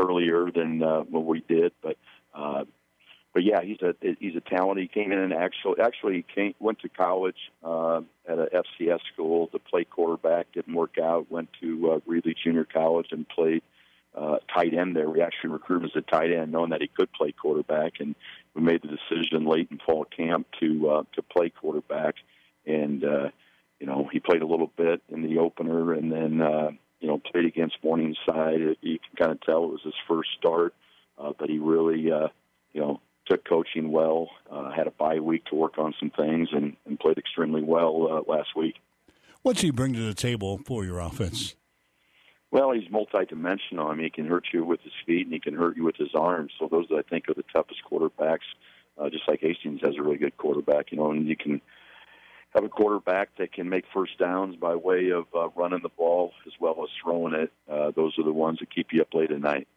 earlier than uh, what we did, but. Uh, but yeah, he's a he's a talent. He came in and actually actually came, went to college uh, at a FCS school to play quarterback. Didn't work out. Went to uh, Reedley Junior College and played uh, tight end there. We actually recruited him as a tight end, knowing that he could play quarterback, and we made the decision late in fall camp to uh, to play quarterback. And uh, you know, he played a little bit in the opener, and then uh, you know played against Morningside. You can kind of tell it was his first start, uh, but he really uh, you know took coaching well. Uh, had a bye week to work on some things, and, and played extremely well uh, last week. What's he bring to the table for your offense? Well, he's multidimensional. I mean, he can hurt you with his feet, and he can hurt you with his arms. So those, I think, are the toughest quarterbacks. Uh, just like Hastings has a really good quarterback, you know, and you can have a quarterback that can make first downs by way of uh, running the ball as well as throwing it. Uh, those are the ones that keep you up late at night.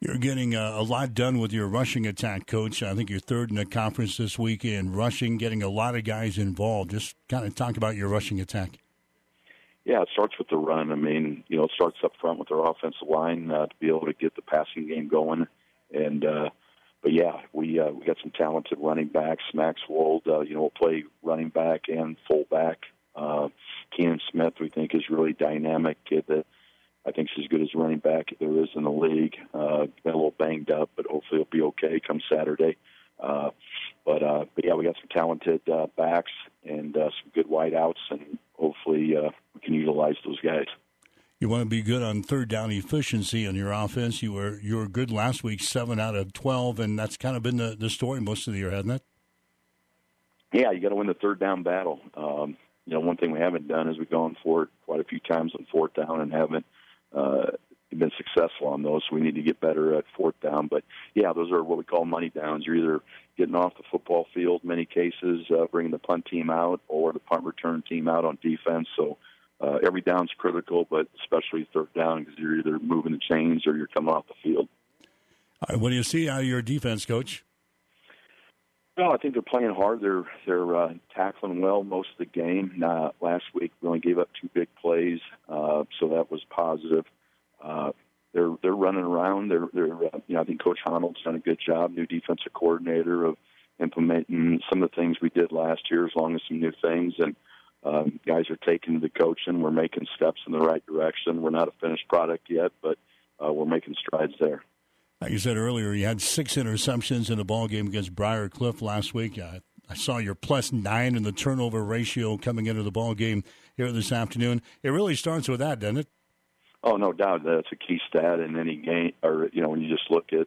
You're getting a, a, lot done with your rushing attack, coach. I think you're third in the conference this week in rushing, getting a lot of guys involved. Just kind of talk about your rushing attack. Yeah, it starts with the run. I mean, you know, it starts up front with our offensive line uh, to be able to get the passing game going. And, uh, but yeah, we uh, we got some talented running backs. Max Wold, uh, you know, will play running back and fullback. Uh, Keenan Smith, we think, is really dynamic kid that I think she's as good as running back there is in the league. Uh, been a little banged up, but hopefully he'll be okay come Saturday. Uh, but uh, but yeah, we got some talented uh, backs and uh, some good wideouts, and hopefully uh, we can utilize those guys. You want to be good on third down efficiency in your offense. You were you were good last week, seven out of twelve, and that's kind of been the, the story most of the year, hasn't it? Yeah, you got to win the third down battle. Um, you know, one thing we haven't done is we've gone for it quite a few times on fourth down and haven't uh, been successful on those. So we need to get better at fourth down. But yeah, those are what we call money downs. You're either getting off the football field, in many cases, uh, bringing the punt team out or the punt return team out on defense. So uh, every down's critical, but especially third down because you're either moving the chains or you're coming off the field. Right, what do you see out of your defense, coach? Well, I think they're playing hard. They're they're uh, tackling well most of the game. Uh, last week we only gave up two big plays, uh, so that was positive. Uh, they're they're running around. They're they're uh, you know I think Coach Honnold's done a good job, new defensive coordinator of implementing some of the things we did last year, as long as some new things. And um, guys are taking the coaching. We're making steps in the right direction. We're not a finished product yet, but uh, we're making strides there. Like you said earlier, you had six interceptions in the ball game against Briar Cliff last week. I, I saw your plus nine in the turnover ratio coming into the ball game here this afternoon. It really starts with that, doesn't it? Oh, no doubt. That's a key stat in any game, or you know, when you just look at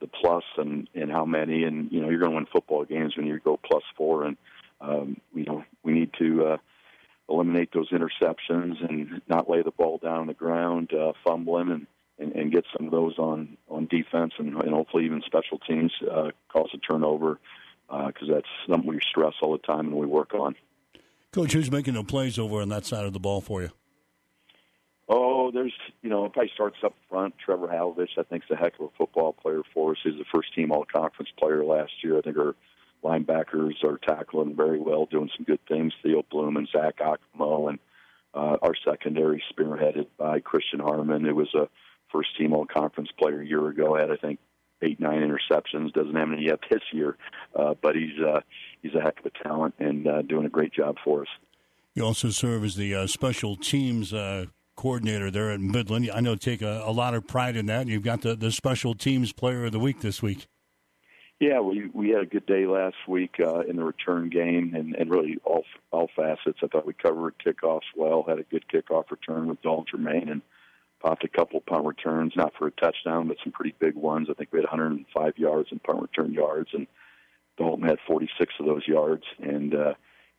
the plus and and how many, and you know, you're going to win football games when you go plus four, and um, you know, we need to uh, eliminate those interceptions and not lay the ball down on the ground, uh, fumbling and and, and get some of those on on defense and, and hopefully even special teams uh, cause a turnover because uh, that's something we stress all the time and we work on. Coach, who's making the plays over on that side of the ball for you? Oh, there's you know, if I starts up front, Trevor Halovich, I think is a heck of a football player for us. He's a first team all conference player last year. I think our linebackers are tackling very well, doing some good things. Theo Bloom and Zach Akamo and uh, our secondary spearheaded by Christian Harmon, who was a first team all conference player a year ago. Had I think eight nine interceptions. Doesn't have any yet this year, uh, but he's uh, he's a heck of a talent and uh, doing a great job for us. You also serve as the uh, special teams uh, coordinator there at Midland. I know take a, a lot of pride in that. You've got the, the special teams player of the week this week. Yeah, we we had a good day last week uh, in the return game, and, and really all all facets. I thought we covered kickoffs well. Had a good kickoff return with Dalton Germain, and popped a couple punt returns, not for a touchdown, but some pretty big ones. I think we had 105 yards in punt return yards, and Dalton had 46 of those yards. And uh,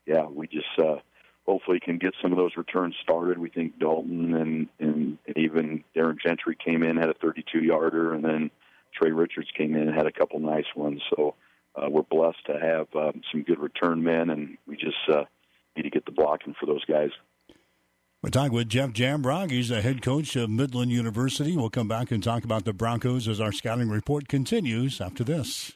yeah, we just uh, hopefully can get some of those returns started. We think Dalton and and even Darren Gentry came in had a 32 yarder, and then Trey Richards came in and had a couple nice ones. So uh, we're blessed to have um, some good return men, and we just uh, need to get the blocking for those guys. We're talking with Jeff Jamrog. He's the head coach of Midland University. We'll come back and talk about the Broncos as our scouting report continues after this.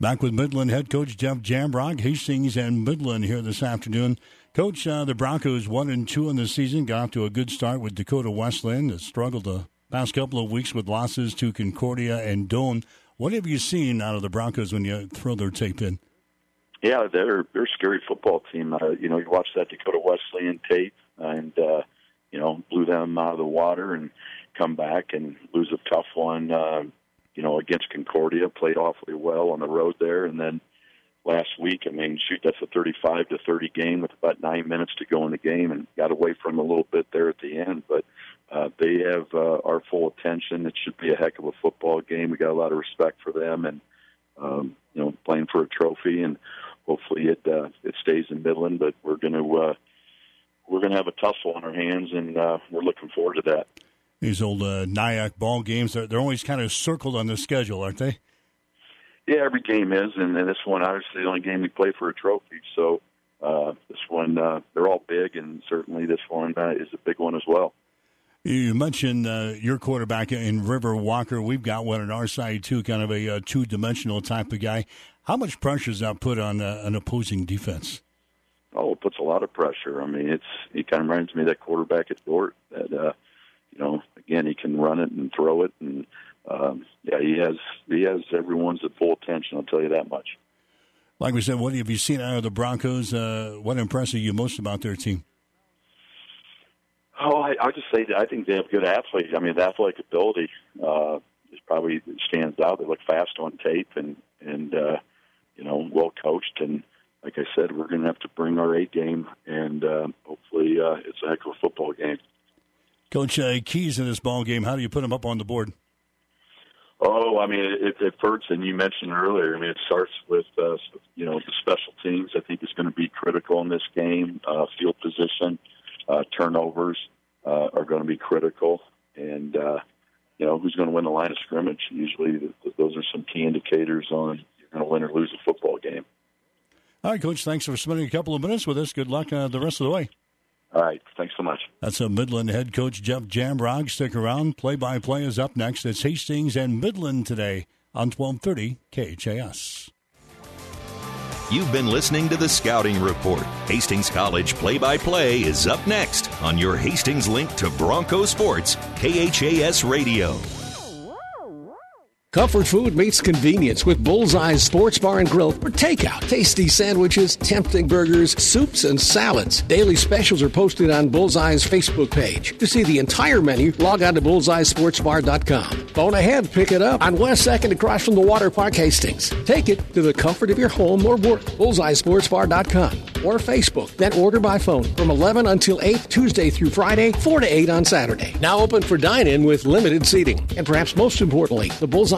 Back with Midland head coach Jeff Jamrog, Hastings and Midland here this afternoon. Coach, uh, the Broncos one and two in the season got off to a good start with Dakota Wesleyan. That struggled the past couple of weeks with losses to Concordia and Doane. What have you seen out of the Broncos when you throw their tape in? Yeah, they're they're a scary football team. Uh, you know, you watch that Dakota Wesleyan tape, and uh, you know, blew them out of the water and come back and lose a tough one. Uh, you know, against Concordia, played awfully well on the road there, and then last week, I mean, shoot, that's a 35 to 30 game with about nine minutes to go in the game, and got away from a little bit there at the end, but. Uh, they have uh, our full attention. It should be a heck of a football game. We got a lot of respect for them, and um, you know, playing for a trophy, and hopefully it uh, it stays in Midland. But we're going to uh, we're going to have a tussle on our hands, and uh, we're looking forward to that. These old uh, NIAC ball games, they're, they're always kind of circled on the schedule, aren't they? Yeah, every game is, and, and this one obviously the only game we play for a trophy. So uh, this one, uh, they're all big, and certainly this one uh, is a big one as well. You mentioned uh, your quarterback in River Walker. We've got one on our side too, kind of a uh, two-dimensional type of guy. How much pressure is that put on uh, an opposing defense? Oh, it puts a lot of pressure. I mean, it's he kind of reminds me of that quarterback at Dordt. That uh, you know, again, he can run it and throw it, and um, yeah, he has he has everyone's at full attention. I'll tell you that much. Like we said, what have you seen out of the Broncos? Uh, what impresses you most about their team? Oh, I, I'll just say that I think they have good athletes. I mean, the athletic ability uh, is probably stands out. They look fast on tape and and uh, you know well coached. And like I said, we're going to have to bring our A game, and uh, hopefully uh, it's a heck of a football game. Coach uh, Keys in this ball game. How do you put him up on the board? Oh, I mean, it, it hurts, and you mentioned earlier. I mean, it starts with uh, you know the special teams. I think is going to be critical in this game. Uh, field position, uh, turnovers uh, are going to be critical, and uh, you know who's going to win the line of scrimmage. Usually, those are some key indicators on you're going to win or lose a football game. All right, Coach. Thanks for spending a couple of minutes with us. Good luck uh, the rest of the way. All right. Thanks so much. That's a Midland head coach, Jeff Jamrog. Stick around. Play by play is up next. It's Hastings and Midland today on 1230 KHAS. You've been listening to the Scouting Report. Hastings College play by play is up next on your Hastings link to Bronco Sports, KHAS Radio. Comfort food meets convenience with Bullseye's Sports Bar and Grill for takeout. Tasty sandwiches, tempting burgers, soups, and salads. Daily specials are posted on Bullseye's Facebook page. To see the entire menu, log on to bullseyesportsbar.com. Phone ahead, pick it up on West 2nd across from the Water Park Hastings. Take it to the comfort of your home or work. Bullseyesportsbar.com or Facebook. Then order by phone from 11 until 8 Tuesday through Friday, 4 to 8 on Saturday. Now open for dine-in with limited seating. And perhaps most importantly, the Bullseye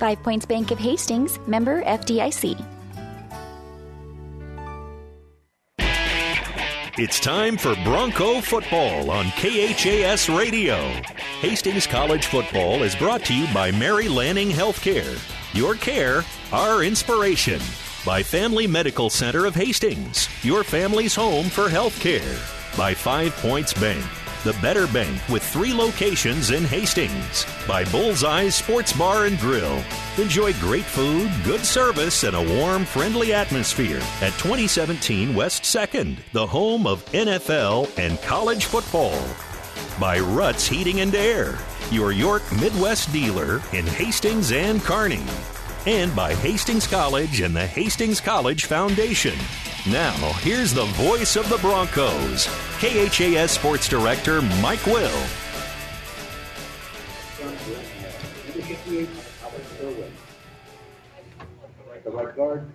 Five Points Bank of Hastings, member FDIC. It's time for Bronco football on KHAS Radio. Hastings College football is brought to you by Mary Lanning Healthcare. Your care, our inspiration. By Family Medical Center of Hastings, your family's home for healthcare. By Five Points Bank the Better Bank with three locations in Hastings. By Bullseye Sports Bar and Grill. Enjoy great food, good service, and a warm, friendly atmosphere at 2017 West 2nd, the home of NFL and college football. By Ruts Heating and Air, your York Midwest dealer in Hastings and Kearney. And by Hastings College and the Hastings College Foundation Now, here's the voice of the Broncos, KHAS Sports Director Mike Will. The right guard,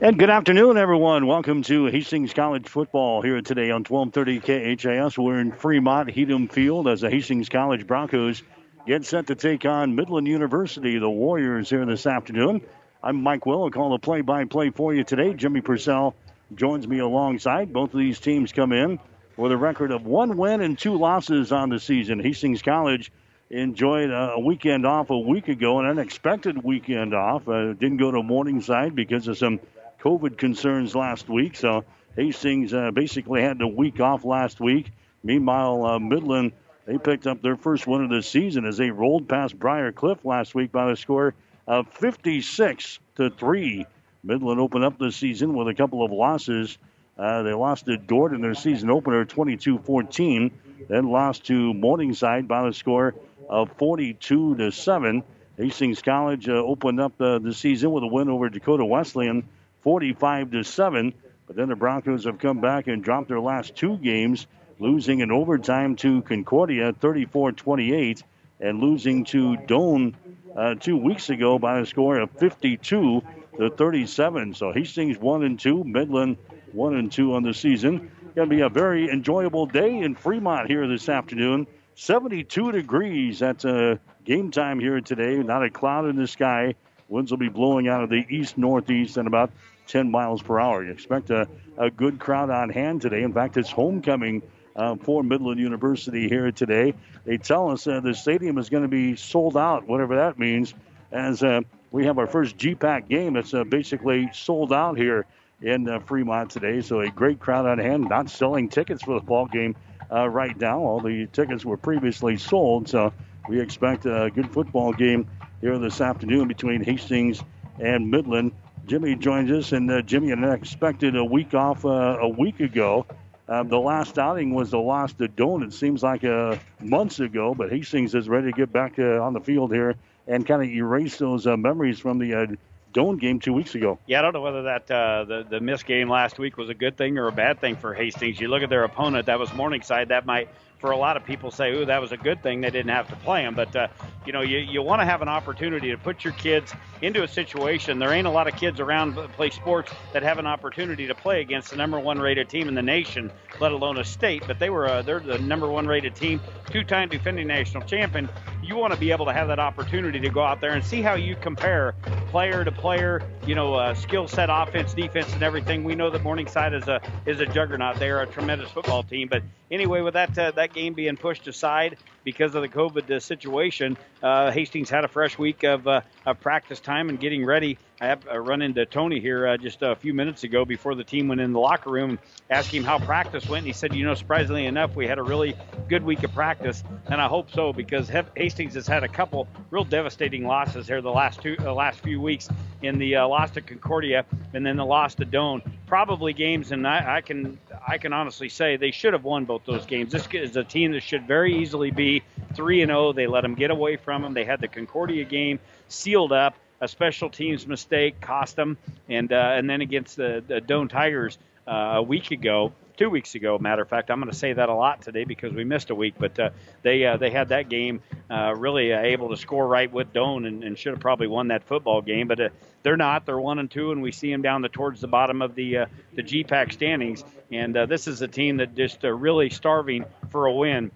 and good afternoon, everyone. Welcome to Hastings College football here today on 1230 KHAS. We're in Fremont Hedem Field as the Hastings College Broncos get set to take on Midland University, the Warriors, here this afternoon. I'm Mike Will. I'll call the play-by-play for you today. Jimmy Purcell joins me alongside. Both of these teams come in with a record of one win and two losses on the season. Hastings College enjoyed a weekend off a week ago, an unexpected weekend off. Uh, didn't go to Morningside because of some COVID concerns last week. So Hastings uh, basically had a week off last week. Meanwhile, uh, Midland they picked up their first win of the season as they rolled past Briar Cliff last week by the score of 56 to three. Midland opened up the season with a couple of losses. Uh, they lost to Dordt in their season opener 22-14, then lost to Morningside by the score of 42 to 7. Hastings College uh, opened up uh, the season with a win over Dakota Wesleyan 45 to 7. But then the Broncos have come back and dropped their last two games, losing in overtime to Concordia 34 28 and losing to Doane uh, two weeks ago by a score of 52 to 37. So Hastings 1 and 2, Midland 1 and 2 on the season. Going to be a very enjoyable day in Fremont here this afternoon 72 degrees. That's a game time here today. Not a cloud in the sky. Winds will be blowing out of the east northeast at about 10 miles per hour. You expect a, a good crowd on hand today. In fact, it's homecoming uh, for Midland University here today. They tell us uh, the stadium is going to be sold out, whatever that means, as uh, we have our first GPAC game that's uh, basically sold out here in uh, Fremont today. So a great crowd on hand, not selling tickets for the ball game uh, right now. All the tickets were previously sold, so we expect a good football game here this afternoon between Hastings and Midland. Jimmy joins us, and Jimmy had expected a week off a week ago. Um, the last outing was the loss to Doane. It seems like uh, months ago, but Hastings is ready to get back uh, on the field here and kind of erase those uh, memories from the uh, Doane game two weeks ago. Yeah, I don't know whether that uh, the the missed game last week was a good thing or a bad thing for Hastings. You look at their opponent, that was Morningside. That might for a lot of people say, "Ooh, that was a good thing they didn't have to play him." But uh, you know, you you want to have an opportunity to put your kids into a situation. There ain't a lot of kids around that play sports that have an opportunity to play against the number one rated team in the nation, let alone a state. But they were uh, they're the number one rated team, two-time defending national champion. You want to be able to have that opportunity to go out there and see how you compare player to player. You know, uh, skill set, offense, defense, and everything. We know that Morningside is a is a juggernaut. They are a tremendous football team. But anyway, with that uh, that game being pushed aside because of the COVID uh, situation, uh, Hastings had a fresh week of, uh, of practice time and getting ready. I have uh, run into Tony here uh, just a few minutes ago before the team went in the locker room, asking him how practice went, and he said, "You know, surprisingly enough, we had a really good week of practice, and I hope so because Hastings has had a couple real devastating losses here the last two last few weeks in the loss to Concordia and then the loss to Doane. Probably games, and I, I can I can honestly say they should have won both those games. This is a team that should very easily be three and zero. Oh. They let them get away from them. They had the Concordia game sealed up a special teams mistake cost them, and uh, and then against the, the Doane Tigers uh, a week ago, two weeks ago. Matter of fact, I'm going to say that a lot today because we missed a week, but uh, they uh, they had that game uh, really uh, able to score right with Doane and, and should have probably won that football game, but uh, they're not. They're one and two, and we see them down the towards the bottom of the uh, the GPAC standings. And this is a team that just really starving for a win.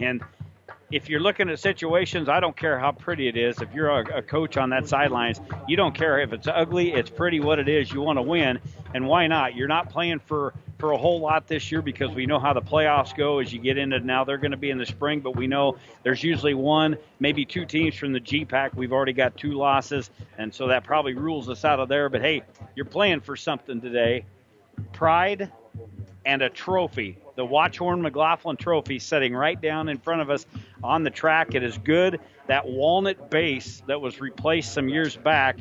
And if you're looking at situations, I don't care how pretty it is. If you're a, a, coach on that sidelines, you don't care if it's ugly, it's pretty, what it is. You want to win, and why not? You're not playing for for a whole lot this year because we know how the playoffs go as you get into now. They're going to be in the spring, but we know there's usually one, maybe two teams from the GPAC. We've already got two losses, and so that probably rules us out of there. But hey, you're playing for something today. Pride and a trophy. The Watchorn McLaughlin Trophy sitting right down in front of us on the track. It is good. That walnut base that was replaced some years back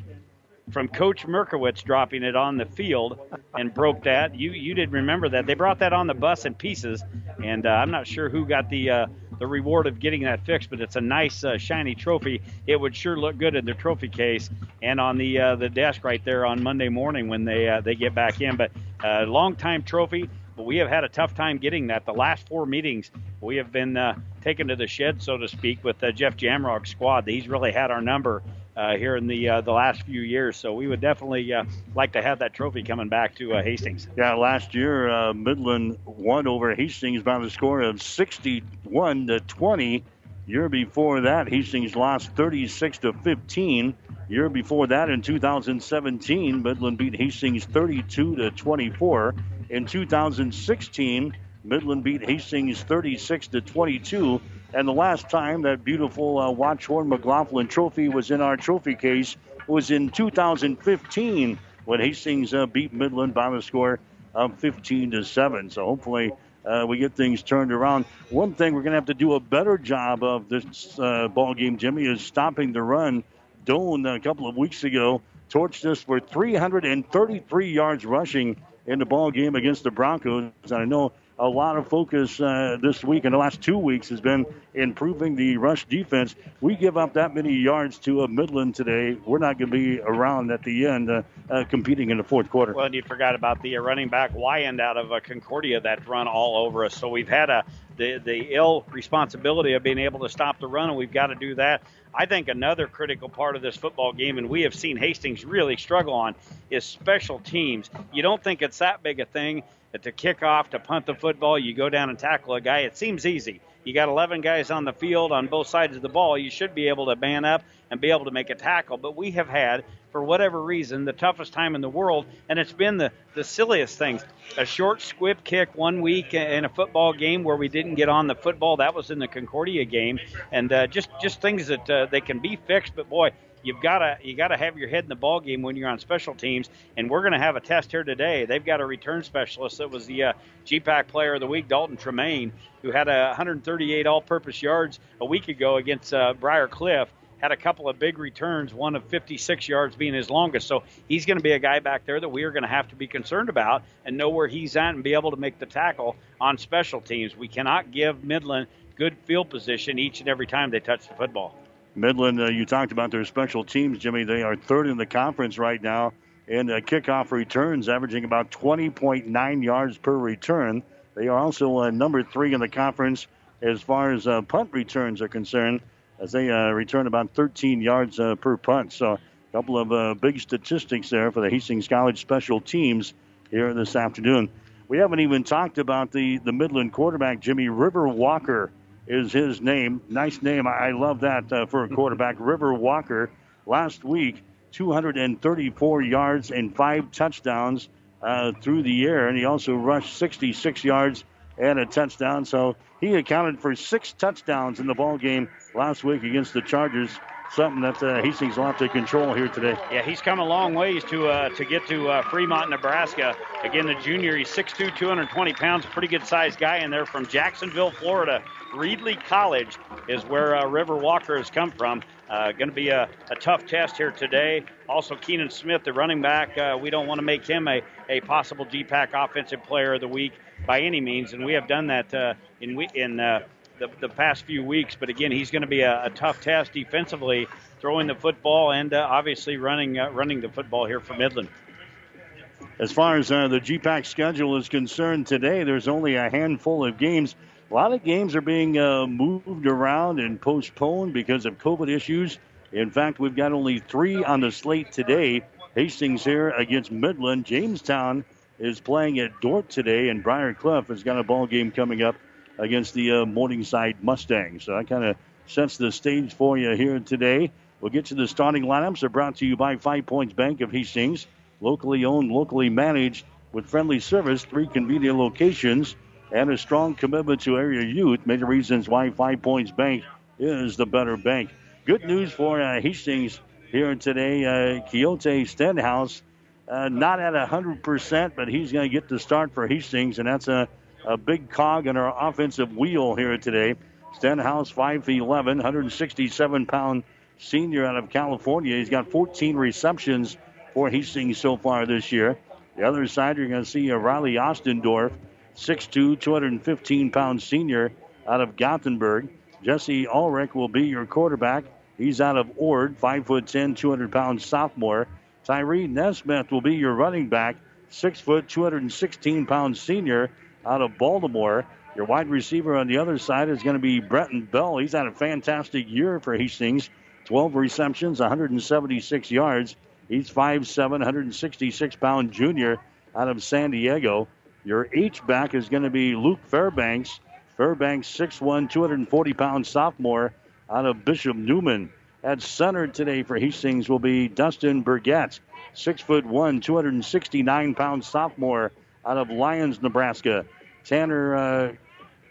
from Coach Merkowitz dropping it on the field and broke that. You you did remember that they brought that on the bus in pieces, and uh, I'm not sure who got the uh, the reward of getting that fixed. But it's a nice uh, shiny trophy. It would sure look good in the trophy case and on the uh, the desk right there on Monday morning when they uh, they get back in. But uh, long time trophy. But we have had a tough time getting that. The last four meetings, we have been taken to the shed, so to speak, with Jeff Jamrog's squad. He's really had our number uh, here in the uh, the last few years. So we would definitely uh, like to have that trophy coming back to uh, Hastings. Yeah, last year uh, Midland won over Hastings by the score of 61 to 20. Year before that, Hastings lost 36 to 15. Year before that, in 2017, Midland beat Hastings 32 to 24. In 2016, Midland beat Hastings 36 to 22. And the last time that beautiful uh, Watchorn McLaughlin trophy was in our trophy case was in 2015 when Hastings uh, beat Midland by the score of 15 to 7. So hopefully uh, we get things turned around. One thing we're going to have to do a better job of this uh, ball game, Jimmy, is stopping the run. Doane a couple of weeks ago torched us for 333 yards rushing in the ball game against the Broncos. I know a lot of focus uh, this week and the last two weeks has been improving the rush defense. We give up that many yards to a Midland today. We're not going to be around at the end uh, uh, competing in the fourth quarter. Well, and you forgot about the uh, running back Wyand out of uh, Concordia that run all over us. So we've had a the the ill responsibility of being able to stop the run, and we've got to do that. I think another critical part of this football game, and we have seen Hastings really struggle on, is special teams. You don't think it's that big a thing to kick off, to punt the football, you go down and tackle a guy. It seems easy. You got 11 guys on the field on both sides of the ball. You should be able to man up and be able to make a tackle. But we have had, for whatever reason, the toughest time in the world, and it's been the, the silliest things. A short squib kick one week in a football game where we didn't get on the football. That was in the Concordia game, and uh, just just things that uh, they can be fixed. But boy, you've got to you got to have your head in the ball game when you're on special teams. And we're going to have a test here today. They've got a return specialist that was the uh, GPAC Player of the Week, Dalton Tremaine, who had a 138 all-purpose yards a week ago against uh, Briar Cliff. Had a couple of big returns, one of 56 yards being his longest. So he's going to be a guy back there that we are going to have to be concerned about and know where he's at and be able to make the tackle on special teams. We cannot give Midland good field position each and every time they touch the football. Midland, uh, you talked about their special teams, Jimmy. They are third in the conference right now in uh, kickoff returns, averaging about 20.9 yards per return. They are also uh, number three in the conference as far as uh, punt returns are concerned, as they uh, return about 13 yards uh, per punt. So, a couple of big statistics there for the Hastings College special teams here this afternoon. We haven't even talked about the, the Midland quarterback, Jimmy River Walker is his name. Nice name. I love that uh, for a quarterback. River Walker last week, 234 yards and five touchdowns uh, through the air, and he also rushed 66 yards and a touchdown. So he accounted for six touchdowns in the ball game last week against the Chargers. Something that uh, Hastings will have to control here today. Yeah, he's come a long ways to uh, to get to uh, Fremont, Nebraska. Again, the junior, he's 6'2", 220 pounds, pretty good sized guy in there from Jacksonville, Florida. Reedley College is where uh, River Walker has come from. Uh, Going to be a, a, tough test here today. Also, Keenan Smith, the running back, uh, we don't want to make him a, a possible GPAC Offensive Player of the Week by any means, and we have done that uh, in in uh, the, the past few weeks. But again, he's going to be a, a, tough test defensively, throwing the football and uh, obviously running running the football here for Midland. As far as the GPAC schedule is concerned today, there's only a handful of games. A lot of games are being uh, moved around and postponed because of COVID issues. In fact, we've got only three on the slate today. Hastings here against Midland. Jamestown is playing at Dordt today, and Briar Cliff has got a ball game coming up against the uh, Morningside Mustangs. So I kind of sets the stage for you here today. We'll get to the starting lineups. They're brought to you by Five Points Bank of Hastings, locally owned, locally managed, with friendly service, three convenient locations and a strong commitment to area youth. Many reasons why Five Points Bank is the better bank. Good news for uh, Hastings here today. Uh, Quixote Stenhouse, uh, not at 100%, but he's going to get the start for Hastings, and that's a, a big cog in our offensive wheel here today. Stenhouse, 5'11, 167 pound senior out of California. He's got 14 receptions for Hastings so far this year. The other side, you're going to see uh, Riley Ostendorf. 6'2, 215 pound senior out of Gothenburg. Jesse Ulrich will be your quarterback. He's out of Ord, 5'10, 200 pound sophomore. Tyree Nesmith will be your running back, 6 foot, 216 pound senior out of Baltimore. Your wide receiver on the other side is going to be Brenton Bell. He's had a fantastic year for Hastings. 12 receptions, 176 yards. He's 5'7, 166 pound junior out of San Diego. Your H back is going to be Luke Fairbanks. Fairbanks, 6'1, 240 pound sophomore out of Bishop Neumann. At center today for Hastings will be Dustin Burgett, 6'1, 269 pound sophomore out of Lyons, Nebraska. Tanner uh,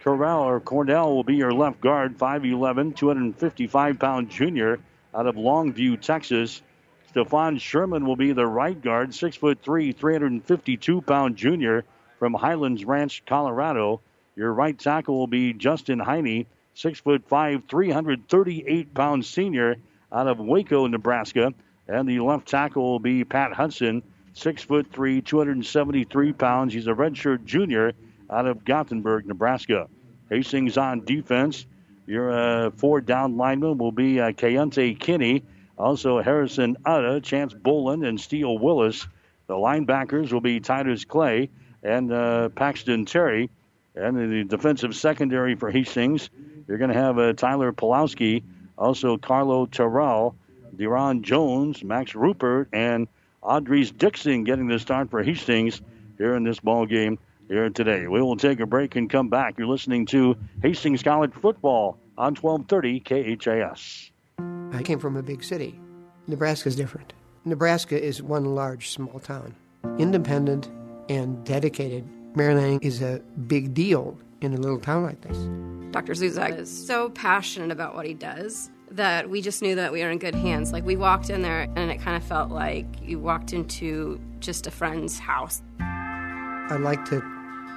Corral or Cornell will be your left guard, 5'11, 255 pound junior out of Longview, Texas. Stefan Sherman will be the right guard, 6'3, 352 pound junior from Highlands Ranch, Colorado. Your right tackle will be Justin Heine, 6'5, 338 pound senior out of Waco, Nebraska. And the left tackle will be Pat Hudson, 6'3, 273 pounds. He's a redshirt junior out of Gothenburg, Nebraska. Hastings on defense. Your uh, four down linemen will be uh, Kayente Kinney, also Harrison Utta, Chance Boland, and Steele Willis. The linebackers will be Titus Clay and uh, Paxton Terry. And in the defensive secondary for Hastings, you're going to have uh, Tyler Pulowski, also Carlo Terrell, Deron Jones, Max Rupert, and Audrey's Dixon getting the start for Hastings here in this ball game here today. We will take a break and come back. You're listening to Hastings College Football on 1230 KHAS. I came from a big city. Nebraska is different. Nebraska is one large small town, independent and dedicated. Mary Lanning is a big deal in a little town like this. Dr. Zuzak is so passionate about what he does that we just knew that we were in good hands. Like we walked in there and it kind of felt like you walked into just a friend's house. I like to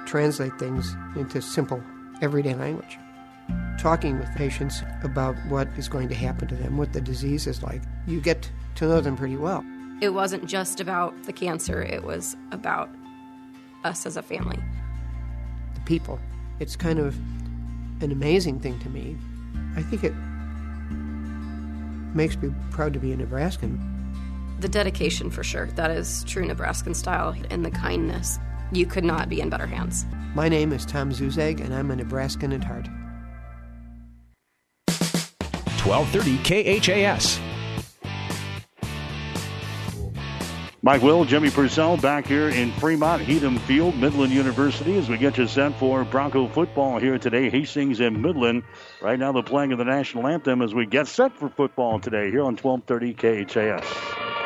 translate things into simple, everyday language. Talking with patients about what is going to happen to them, what the disease is like, you get to know them pretty well. It wasn't just about the cancer, it was about us as a family. The people. It's kind of an amazing thing to me. I think it makes me proud to be a Nebraskan. The dedication, for sure. That is true Nebraskan style, and the kindness. You could not be in better hands. My name is Tom Zuzag, and I'm a Nebraskan at heart. 1230 KHAS. Mike Will, Jimmy Purcell back here in Fremont, Heatham Field, Midland University, as we get you set for Bronco football here today. Hastings and Midland. Right now, the playing of the national anthem as we get set for football today here on 1230 KHAS.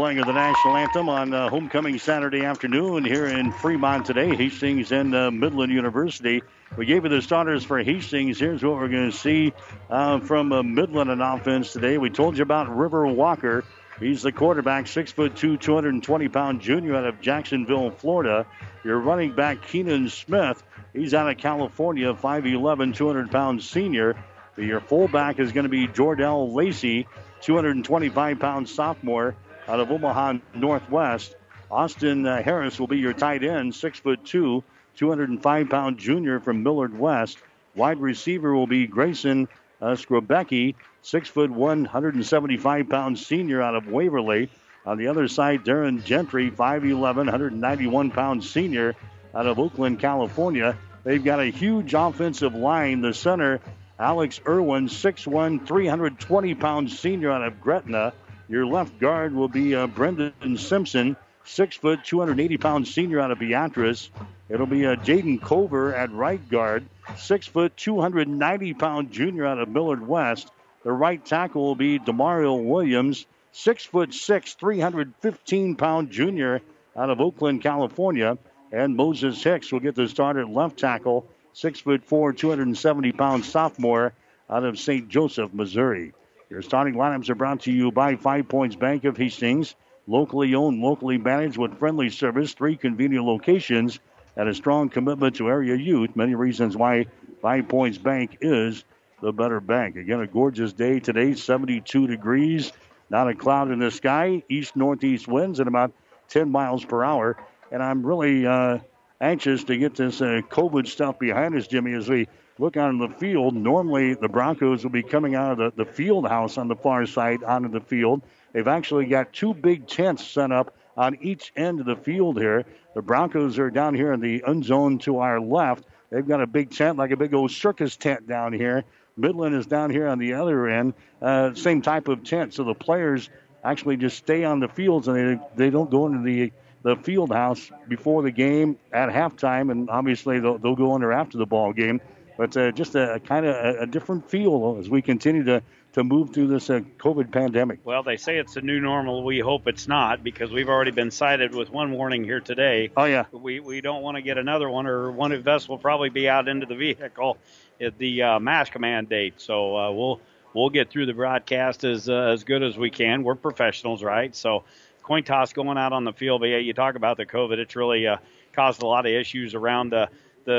Playing of the national anthem on uh, homecoming Saturday afternoon here in Fremont today. Hastings and uh, Midland University. We gave you the starters for Hastings. Here's what we're going to see uh, from uh, Midland on offense today. We told you about River Walker. He's the quarterback, six foot two, 220 pound junior out of Jacksonville, Florida. Your running back, Keenan Smith. He's out of California, 5'11, 200 pound senior. Your fullback is going to be Jordell Lacey, 225 pound sophomore out of Omaha Northwest. Austin uh, Harris will be your tight end, six foot two, 205 pound junior from Millard West. Wide receiver will be Grayson uh, Skrobecki, six foot one, 175 pound senior out of Waverly. On the other side, Darren Gentry, 5'11, 191 pound senior out of Oakland, California. They've got a huge offensive line. The center Alex Irwin, 6'1", 320 pound senior out of Gretna. Your left guard will be uh, Brendan Simpson, six foot, 280 pound senior out of Beatrice. It'll be uh, Jaden Culver at right guard, six foot, 290 pound junior out of Millard West. The right tackle will be Demario Williams, six foot six, 315 pound junior out of Oakland, California. And Moses Hicks will get the start at left tackle, six foot four, 270 pound sophomore out of St. Joseph, Missouri. Your starting lineups are brought to you by Five Points Bank of Hastings, locally owned, locally managed with friendly service, three convenient locations, and a strong commitment to area youth. Many reasons why Five Points Bank is the better bank. Again, a gorgeous day today, 72 degrees, not a cloud in the sky, east northeast winds at about 10 miles per hour. And I'm really uh, anxious to get this uh, COVID stuff behind us, Jimmy, as we look out in the field. Normally, the Broncos will be coming out of the, the field house on the far side onto the field. They've actually got two big tents set up on each end of the field here. The Broncos are down here in the end zone to our left. They've got a big tent, like a big old circus tent down here. Midland is down here on the other end, uh, same type of tent. So the players actually just stay on the fields and they, they don't go into the the field house before the game at halftime, and obviously they'll, they'll go under after the ball game. But uh, just a, a kind of a, a, different feel as we continue to, to move through this uh, COVID pandemic. Well, they say it's a new normal. We hope it's not because we've already been cited with one warning here today. Oh yeah. We we don't want to get another one, or one of us will probably be out into the vehicle at the uh, mask mandate. So uh, we'll we'll get through the broadcast as uh, as good as we can. We're professionals, right? So coin toss going out on the field. But yeah, you talk about the COVID. It's really uh, caused a lot of issues around the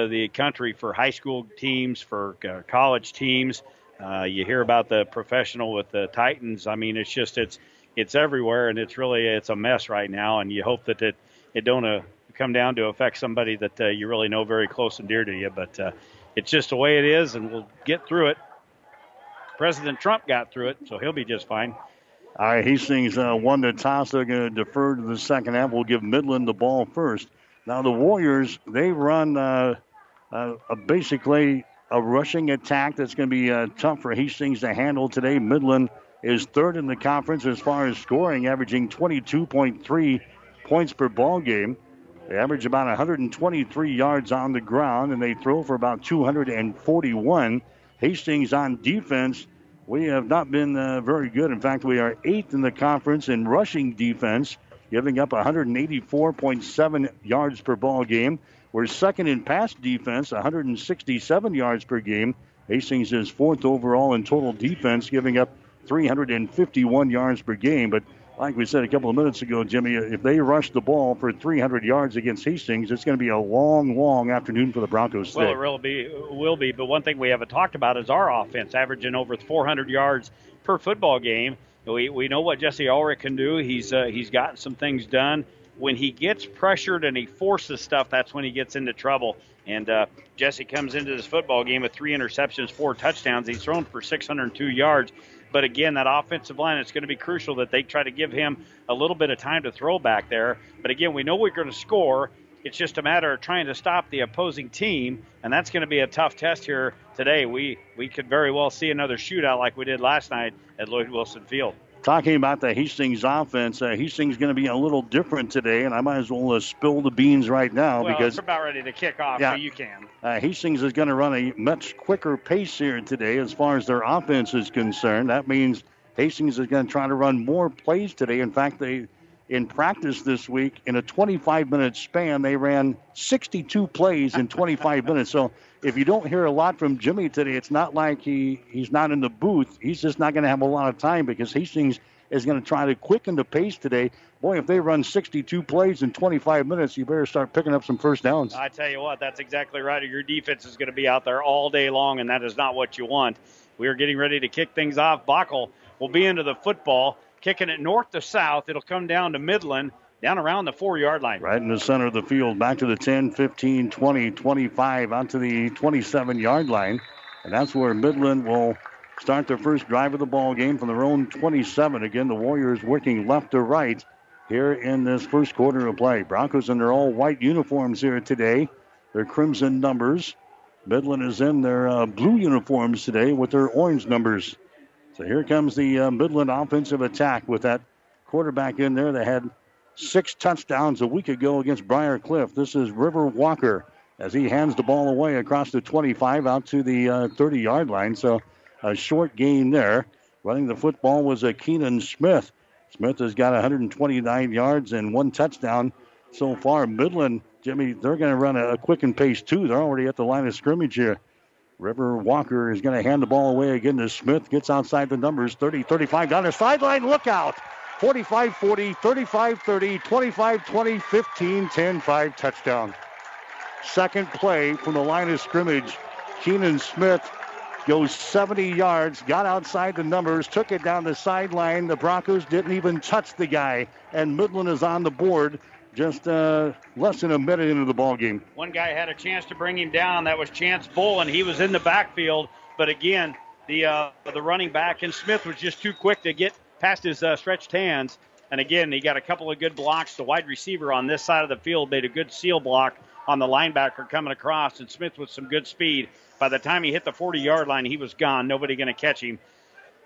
the, country for high school teams, for uh, college teams. Uh, you hear about the professional with the Titans. I mean, it's just it's it's everywhere, and it's really it's a mess right now. And you hope that it it don't uh, come down to affect somebody that uh, you really know very close and dear to you. But uh, it's just the way it is, and we'll get through it. President Trump got through it, so he'll be just fine. All right, Hastings uh, won the toss. They're going to defer to the second half. We'll give Midland the ball first. Now the Warriors, they run uh, uh, basically a rushing attack that's going to be uh, tough for Hastings to handle today. Midland is third in the conference as far as scoring, averaging 22.3 points per ball game. They average about 123 yards on the ground, and they throw for about 241. Hastings on defense, we have not been uh, very good. In fact, we are eighth in the conference in rushing defense giving up 184.7 yards per ball game. We're second in pass defense, 167 yards per game. Hastings is fourth overall in total defense, giving up 351 yards per game. But like we said a couple of minutes ago, Jimmy, if they rush the ball for 300 yards against Hastings, it's going to be a long, long afternoon for the Broncos. Well, it will be, will be. But one thing we haven't talked about is our offense, averaging over 400 yards per football game. We, we know what Jesse Ulrich can do. He's uh, he's gotten some things done. When he gets pressured and he forces stuff, that's when he gets into trouble. And uh, Jesse comes into this football game with three interceptions, four touchdowns. He's thrown for 602 yards. But again, that offensive line, it's going to be crucial that they try to give him a little bit of time to throw back there. But again, we know we're going to score. It's just a matter of trying to stop the opposing team, and that's going to be a tough test here today. We we could very well see another shootout like we did last night at Lloyd Wilson Field. Talking about the Hastings offense, uh, Hastings is going to be a little different today, and I might as well uh, spill the beans right now well, because it's about ready to kick off, yeah, so you can. Uh, Hastings is going to run a much quicker pace here today as far as their offense is concerned. That means Hastings is going to try to run more plays today. In fact, they in practice this week in a 25 minute span. They ran 62 plays in 25 minutes. So if you don't hear a lot from jimmy today it's not like he he's not in the booth. He's just not going to have a lot of time because hastings is going to try to quicken the pace today. Boy if they run 62 plays in 25 minutes you better start picking up some first downs. I tell you what that's exactly right. Your defense is going to be out there all day long and that is not what you want. We are getting ready to kick things off. Bockel will be into the football kicking it north to south. It'll come down to Midland, down around the four yard line. Right in the center of the field, back to the 10, 15, 20, 25, out to the 27 yard line. And that's where Midland will start their first drive of the ball game from their own 27. Again, the Warriors working left to right here in this first quarter of play. Broncos in their all white uniforms here today. Their crimson numbers. Midland is in their uh, blue uniforms today with their orange numbers. So here comes the uh, Midland offensive attack with that quarterback in there that had six touchdowns a week ago against Briar Cliff. This is River Walker as he hands the ball away across the 25 out to the 30 uh, yard line. So a short gain there. Running the football was a Keenan Smith. Smith has got 129 yards and one touchdown so far. Midland, Jimmy, they're going to run a, a quick and pace too. They're already at the line of scrimmage here. River Walker is going to hand the ball away again to Smith. Gets outside the numbers 30 35 down the sideline. Look out. 45 40, 35 30, 25 20, 15 10 5 touchdown. Second play from the line of scrimmage. Keenan Smith goes 70 yards, got outside the numbers, took it down the sideline. The Broncos didn't even touch the guy, and Midland is on the board just uh, less than a minute into the ball game. One guy had a chance to bring him down. That was Chance Bull, and he was in the backfield. But again, the uh, the running back and Smith was just too quick to get past his uh, stretched hands. And again, he got a couple of good blocks. The wide receiver on this side of the field made a good seal block on the linebacker coming across, and Smith with some good speed. By the time he hit the 40 yard line, he was gone. Nobody going to catch him.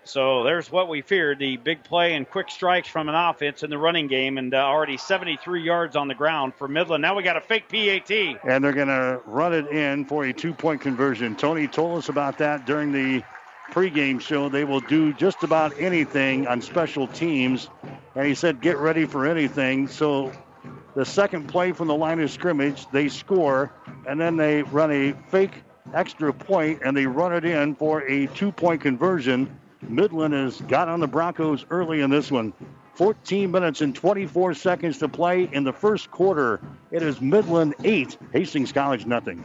So there's what we feared the big play and quick strikes from an offense in the running game, and uh, already 73 yards on the ground for Midland. Now we got a fake PAT. And they're going to run it in for a two point conversion. Tony told us about that during the pregame show. They will do just about anything on special teams. And he said, get ready for anything. So the second play from the line of scrimmage, they score, and then they run a fake extra point and they run it in for a two point conversion. Midland has got on the Broncos early in this one. 14 minutes and 24 seconds to play in the first quarter. It is Midland 8, Hastings College nothing.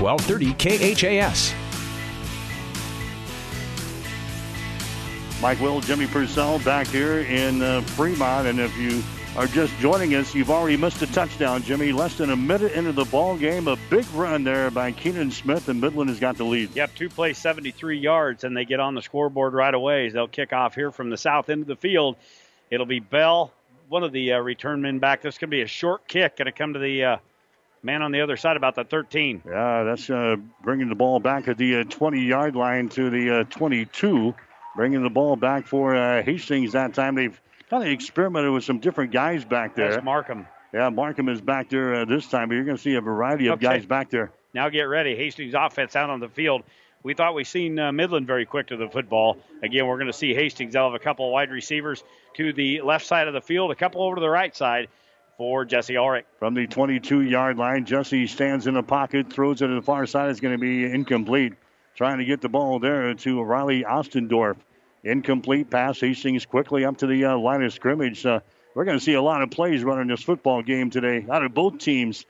1230 KHAS. Mike Will, Jimmy Purcell back here in uh, Fremont. And if you are just joining us, you've already missed a touchdown, Jimmy. Less than a minute into the ball game, a big run there by Keenan Smith, and Midland has got the lead. Yep, two plays, 73 yards, and they get on the scoreboard right away. They'll kick off here from the south end of the field. It'll be Bell, one of the uh, return men back. This could be a short kick, going to come to the uh, Man on the other side, about the 13. Yeah, that's uh, bringing the ball back at the 20 uh, yard line to the uh, 22. Bringing the ball back for uh, Hastings that time. They've kind of experimented with some different guys back there. That's Markham. Yeah, Markham is back there this time, but you're going to see a variety of okay. guys back there. Now get ready. Hastings offense out on the field. We thought we seen uh, Midland very quick to the football. Again, we're going to see Hastings. They'll have a couple of wide receivers to the left side of the field, a couple over to the right side for Jesse Ulrich. From the 22 yard line, Jesse stands in the pocket, throws it to the far side. It's going to be incomplete. Trying to get the ball there to Riley Ostendorf. Incomplete pass. Hastings quickly up to the uh, line of scrimmage. Uh, we're going to see a lot of plays running this football game today out of both teams.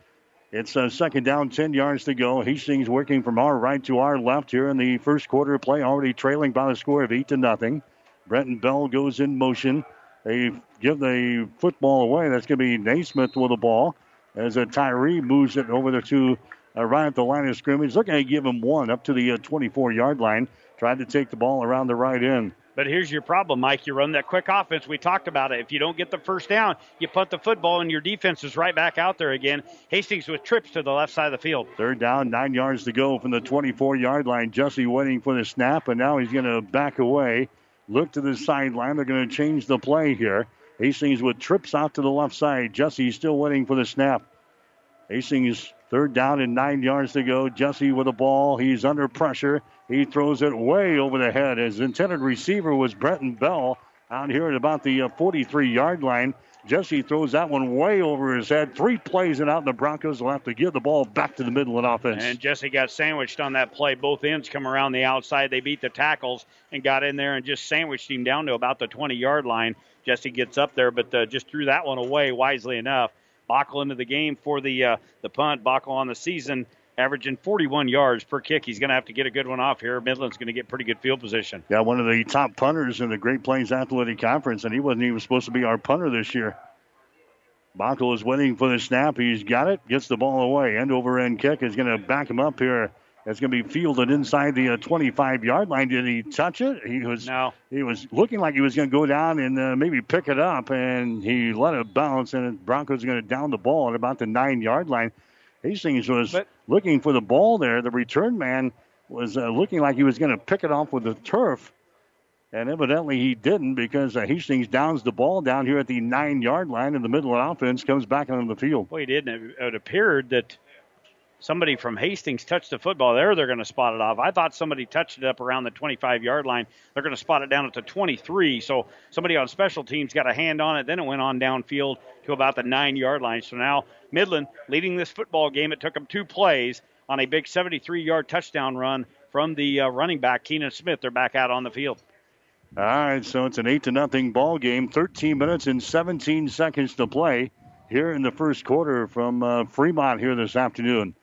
It's uh, second down, 10 yards to go. Hastings working from our right to our left here in the first quarter play, already trailing by the score of 8 to nothing. Brenton Bell goes in motion. They give the football away. That's going to be Naismith with the ball as a Tyree moves it over there to uh, right at the line of scrimmage. Looking to give him one up to the 24 uh, yard line. Tried to take the ball around the right end. But here's your problem, Mike. You run that quick offense. We talked about it. If you don't get the first down, you put the football, and your defense is right back out there again. Hastings with trips to the left side of the field. Third down, nine yards to go from the 24 yard line. Jesse waiting for the snap, and now he's going to back away look to the sideline. They're going to change the play here. Hastings with trips out to the left side. Jesse still waiting for the snap. Hastings third down and nine yards to go. Jesse with the ball. He's under pressure. He throws it way over the head. His intended receiver was Brenton Bell out here at about the 43 uh, yard line. Jesse throws that one way over his head. Three plays and out, and the Broncos will have to give the ball back to the Midland offense. And Jesse got sandwiched on that play. Both ends come around the outside. They beat the tackles and got in there and just sandwiched him down to about the 20 yard line. Jesse gets up there, but uh, just threw that one away wisely enough. Bockel into the game for the uh, the punt. Bockel on the season averaging 41 yards per kick. He's going to have to get a good one off here. Midland's going to get pretty good field position. Yeah, one of the top punters in the Great Plains Athletic Conference, and he wasn't even supposed to be our punter this year. Bockel is waiting for the snap. He's got it, gets the ball away. End over end kick is going to back him up here. It's going to be fielded inside the uh, 25 yard line. Did he touch it? He was no. He was looking like he was going to go down and uh, maybe pick it up, and he let it bounce. And Broncos are going to down the ball at about the nine yard line. Hastings was but, looking for the ball there. The return man was uh, looking like he was going to pick it off with the turf. And evidently he didn't because uh, Hastings downs the ball down here at the nine yard line in the middle of offense, comes back onto the field. Well, he didn't. It, it appeared that somebody from Hastings touched the football there, they're going to spot it off. I thought somebody touched it up around the 25 yard line. They're going to spot it down at the 23. So somebody on special teams got a hand on it. Then it went on downfield to about the nine yard line. So now Midland leading this football game. It took them two plays on a big 73 yard touchdown run from the uh, running back, Keenan Smith. They're back out on the field. All right, so it's an 8 to nothing ball game. 13 minutes and 17 seconds to play here in the first quarter from uh, Fremont here this afternoon.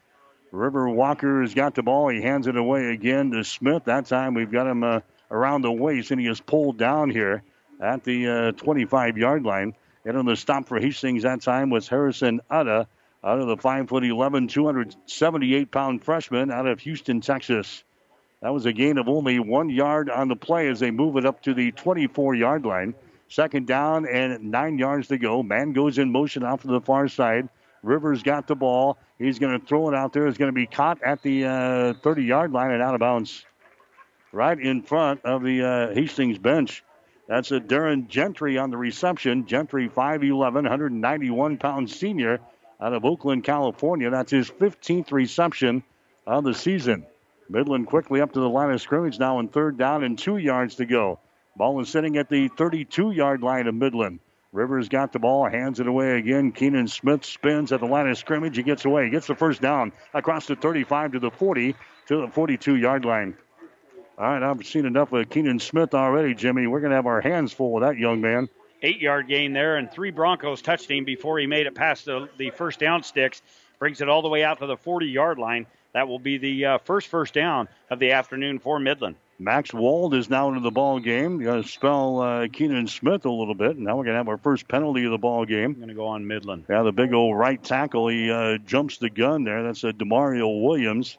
River Walker has got the ball. He hands it away again to Smith. That time we've got him uh, around the waist, and he is pulled down here at the 25 uh, yard line. And on the stop for Hastings that time was Harrison Utta out of the 5'11, 278 pound freshman out of Houston, Texas. That was a gain of only one yard on the play as they move it up to the 24 yard line. Second down and nine yards to go. Man goes in motion off to the far side. Rivers got the ball. He's going to throw it out there. It's going to be caught at the 30 uh, yard line and out of bounds. Right in front of the uh, Hastings bench. That's a Darren Gentry on the reception. Gentry, 5'11, 191 pound senior out of Oakland, California. That's his 15th reception of the season. Midland quickly up to the line of scrimmage now in third down and two yards to go. Ball is sitting at the 32 yard line of Midland. Rivers got the ball, hands it away again. Keenan Smith spins at the line of scrimmage. He gets away. He gets the first down across the 35 to the 40 to the 42 yard line. All right, I've seen enough of Keenan Smith already, Jimmy. We're going to have our hands full with that young man. Eight yard gain there, and three Broncos touched him before he made it past the, the first down sticks. Brings it all the way out to the 40 yard line. That will be the uh, first first down of the afternoon for Midland. Max Wald is now into the ball game. Going to spell uh, Keenan Smith a little bit. Now we're going to have our first penalty of the ball game. Going to go on Midland. Yeah, the big old right tackle. He uh, jumps the gun there. That's a Demario Williams.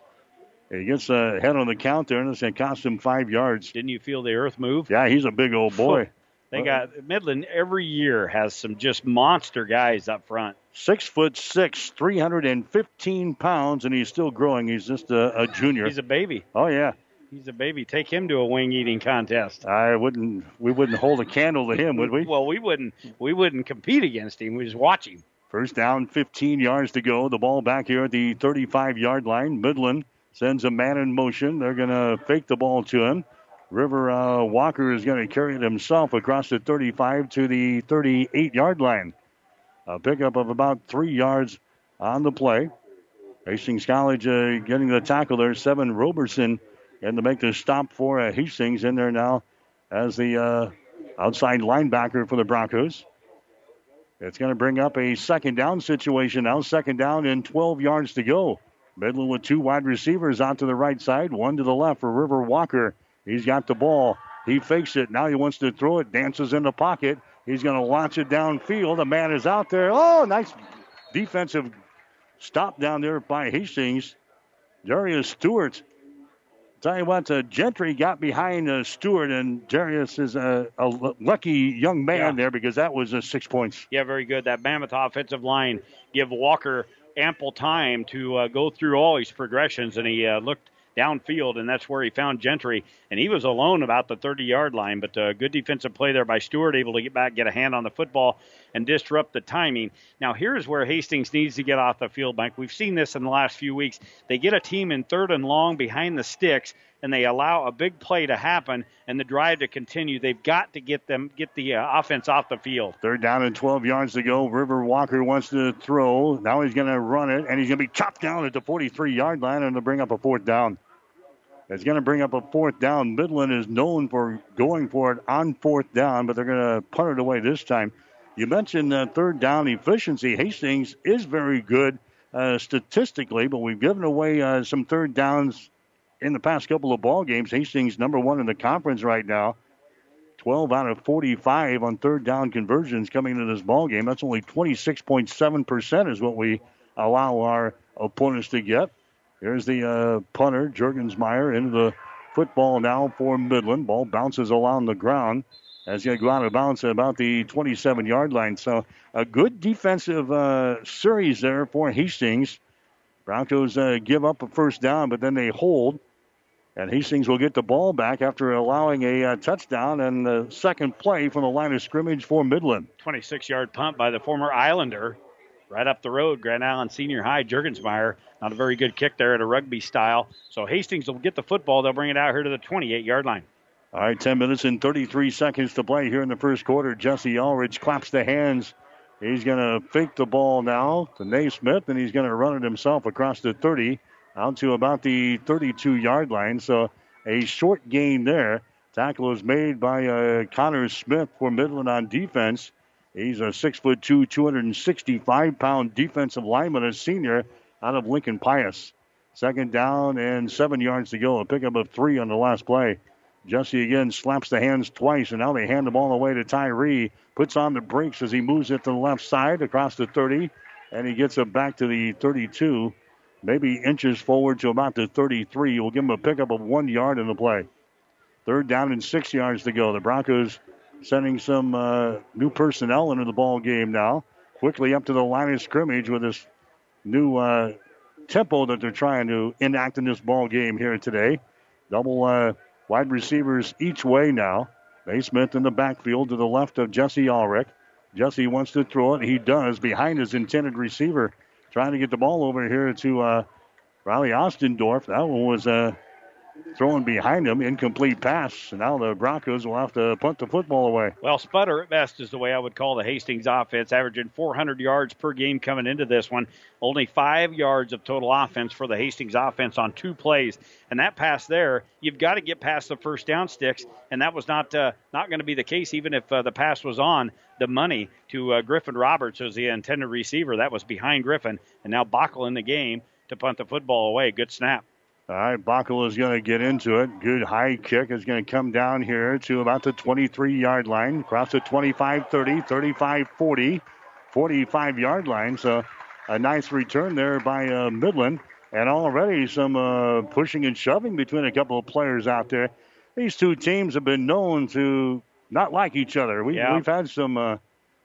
He gets a head on the count there, and it's going to cost him five yards. Didn't you feel the earth move? Yeah, he's a big old boy. they got Midland every year has some just monster guys up front. Six foot six, 315 pounds, and he's still growing. He's just a, a junior. He's a baby. Oh, yeah. He's a baby. Take him to a wing eating contest. I wouldn't. We wouldn't hold a candle to him, would we? well, we wouldn't. We wouldn't compete against him. We just watch him. First down, 15 yards to go. The ball back here at the 35 yard line. Midland sends a man in motion. They're going to fake the ball to him. River uh, Walker is going to carry it himself across the 35 to the 38 yard line. A pickup of about three yards on the play. Hastings College uh, getting the tackle there. Seven Roberson and to make the stop for uh, Hastings in there now as the uh, outside linebacker for the Broncos. It's going to bring up a second down situation now. Second down and 12 yards to go. Midland with two wide receivers out to the right side, one to the left for River Walker. He's got the ball. He fakes it. Now he wants to throw it, dances in the pocket. He's going to launch it downfield. The man is out there. Oh, nice defensive stop down there by Hastings. Darius Stewart Tell you what, uh, Gentry got behind uh, Stewart, and Darius is a, a lucky young man yeah. there because that was uh, six points. Yeah, very good. That Mammoth offensive line give Walker ample time to uh, go through all his progressions, and he uh, looked downfield, and that's where he found Gentry. And he was alone about the 30 yard line, but uh, good defensive play there by Stewart, able to get back, get a hand on the football, and disrupt the timing. Now, here's where Hastings needs to get off the field, Mike. We've seen this in the last few weeks. They get a team in third and long behind the sticks, and they allow a big play to happen and the drive to continue. They've got to get them get the uh, offense off the field. Third down and 12 yards to go. River Walker wants to throw. Now he's going to run it, and he's going to be chopped down at the 43 yard line and to bring up a fourth down. It's going to bring up a fourth down. Midland is known for going for it on fourth down, but they're going to punt it away this time. You mentioned uh, third down efficiency. Hastings is very good uh, statistically, but we've given away uh, some third downs in the past couple of ball games. Hastings number one in the conference right now. 12 out of 45 on third down conversions coming into this ball game. That's only 26.7% is what we allow our opponents to get. Here's the uh, punter, Jurgensmeyer, into the football now for Midland. Ball bounces along the ground as he go out of bounds at about the 27 yard line. So a good defensive uh, series there for Hastings. Broncos uh, give up a first down, but then they hold. And Hastings will get the ball back after allowing a uh, touchdown and the second play from the line of scrimmage for Midland. 26 yard punt by the former Islander. Right up the road, Grand Island Senior High, Jurgensmeyer. Not a very good kick there at a rugby style. So Hastings will get the football. They'll bring it out here to the 28 yard line. All right, 10 minutes and 33 seconds to play here in the first quarter. Jesse Ulrich claps the hands. He's going to fake the ball now to Naismith, and he's going to run it himself across the 30 out to about the 32 yard line. So a short gain there. Tackle is made by uh, Connor Smith for Midland on defense. He's a six foot two, 265 pound defensive lineman, a senior out of Lincoln Pius. Second down and seven yards to go. A pickup of three on the last play. Jesse again slaps the hands twice, and now they hand the ball away to Tyree. Puts on the brakes as he moves it to the left side across the 30, and he gets it back to the 32, maybe inches forward to about the 33. We'll give him a pickup of one yard in the play. Third down and six yards to go. The Broncos sending some uh, new personnel into the ball game now. Quickly up to the line of scrimmage with this new uh, tempo that they're trying to enact in this ball game here today. Double uh, Wide receivers each way now. Naismith in the backfield to the left of Jesse Ulrich. Jesse wants to throw it. He does behind his intended receiver. Trying to get the ball over here to uh, Riley Ostendorf. That one was uh, Throwing behind him, incomplete pass. Now the Broncos will have to punt the football away. Well, sputter at best is the way I would call the Hastings offense, averaging 400 yards per game coming into this one. Only five yards of total offense for the Hastings offense on two plays, and that pass there, you've got to get past the first down sticks, and that was not uh, not going to be the case even if uh, the pass was on the money to uh, Griffin Roberts as the intended receiver. That was behind Griffin, and now Bockel in the game to punt the football away. Good snap. All right, Bockel is going to get into it. Good high kick is going to come down here to about the 23 yard line, across the 25 30, 35 40, 45 yard line. So a nice return there by uh, Midland. And already some uh, pushing and shoving between a couple of players out there. These two teams have been known to not like each other. We, have had some uh,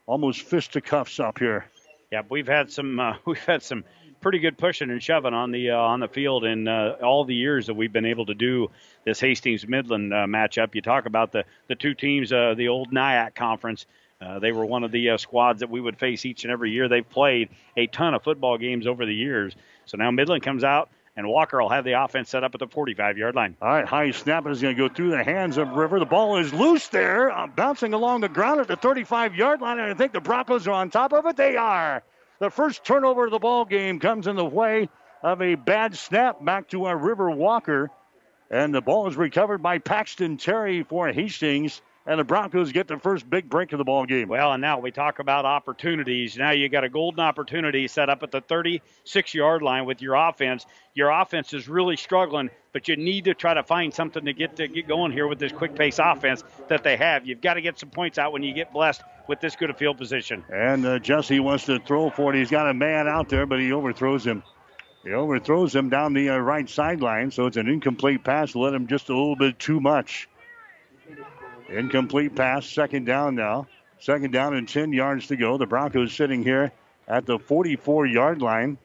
almost fisticuffs up here. Yeah, we've had some uh, we've had some pretty good pushing and shoving on the uh, on the field in uh, all the years that we've been able to do this Hastings Midland uh, matchup. You talk about the the two teams, uh, the old NIAC conference. Uh, they were one of the uh, squads that we would face each and every year. They've played a ton of football games over the years. So now Midland comes out and Walker will have the offense set up at the 45 yard line. All right, high snap is going to go through the hands of River. The ball is loose there, uh, bouncing along the ground at the 35 yard line, and I think the Broncos are on top of it. They are. The first turnover of the ball game comes in the way of a bad snap back to our River Walker. And the ball is recovered by Paxton Terry for Hastings. And the Broncos get the first big break of the ball game. Well, and now we talk about opportunities. Now you got a golden opportunity set up at the 36 yard line with your offense. Your offense is really struggling, but you need to try to find something to get to get going here with this quick pace offense that they have. You've got to get some points out when you get blessed with this good a field position. And uh, Jesse wants to throw for it. He's got a man out there, but he overthrows him. He overthrows him down the uh, right sideline, so it's an incomplete pass. Let him just a little bit too much. Incomplete pass, second down now. Second down and 10 yards to go. The Broncos sitting here at the 44 yard line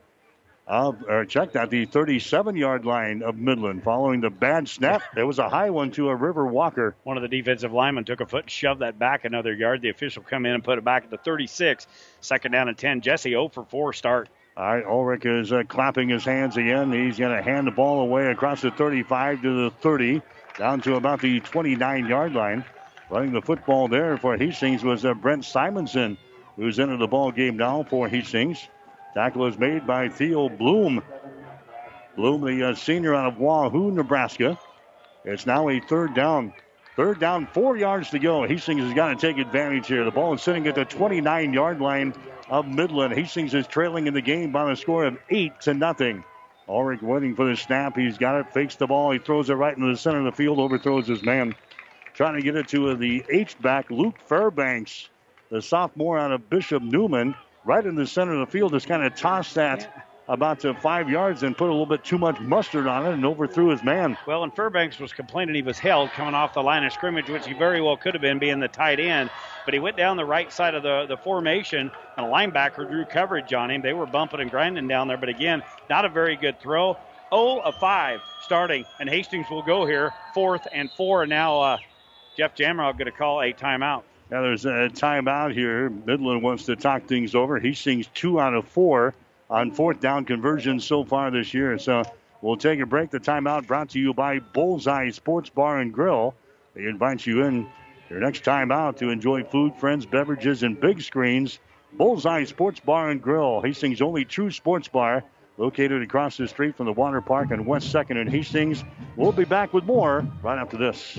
of, or check that, the 37 yard line of Midland following the bad snap. There was a high one to a River Walker. One of the defensive linemen took a foot and shoved that back another yard. The official come in and put it back at the 36. Second down and 10. Jesse 0 for 4 start. All right, Ulrich is uh, clapping his hands again. He's going to hand the ball away across the 35 to the 30, down to about the 29 yard line. Running the football there for Hastings was uh, Brent Simonson, who's into the ball game now for Hastings. Tackle is made by Theo Bloom. Bloom, the uh, senior out of Wahoo, Nebraska. It's now a third down Third down, four yards to go. Hastings has got to take advantage here. The ball is sitting at the 29 yard line of Midland. Hastings is trailing in the game by the score of eight to nothing. Ulrich waiting for the snap. He's got it, fakes the ball. He throws it right into the center of the field, overthrows his man. Trying to get it to the H back, Luke Fairbanks, the sophomore out of Bishop Neumann, right in the center of the field. Just kind of tossed that about to five yards and put a little bit too much mustard on it and overthrew his man. Well, and Fairbanks was complaining he was held coming off the line of scrimmage, which he very well could have been being the tight end. But he went down the right side of the, the formation, and a linebacker drew coverage on him. They were bumping and grinding down there, but again, not a very good throw. 0 of 5 starting, and Hastings will go here, fourth and four. Now uh, Jeff Jamrog going to call a timeout. Now there's a timeout here. Midland wants to talk things over. He sings two out of four on fourth down conversions so far this year. So we'll take a break. The timeout brought to you by Bullseye Sports Bar and Grill. They invite you in your next time out to enjoy food, friends, beverages, and big screens. Bullseye Sports Bar and Grill, Hastings' only true sports bar, located across the street from the water park on West 2nd in Hastings. We'll be back with more right after this.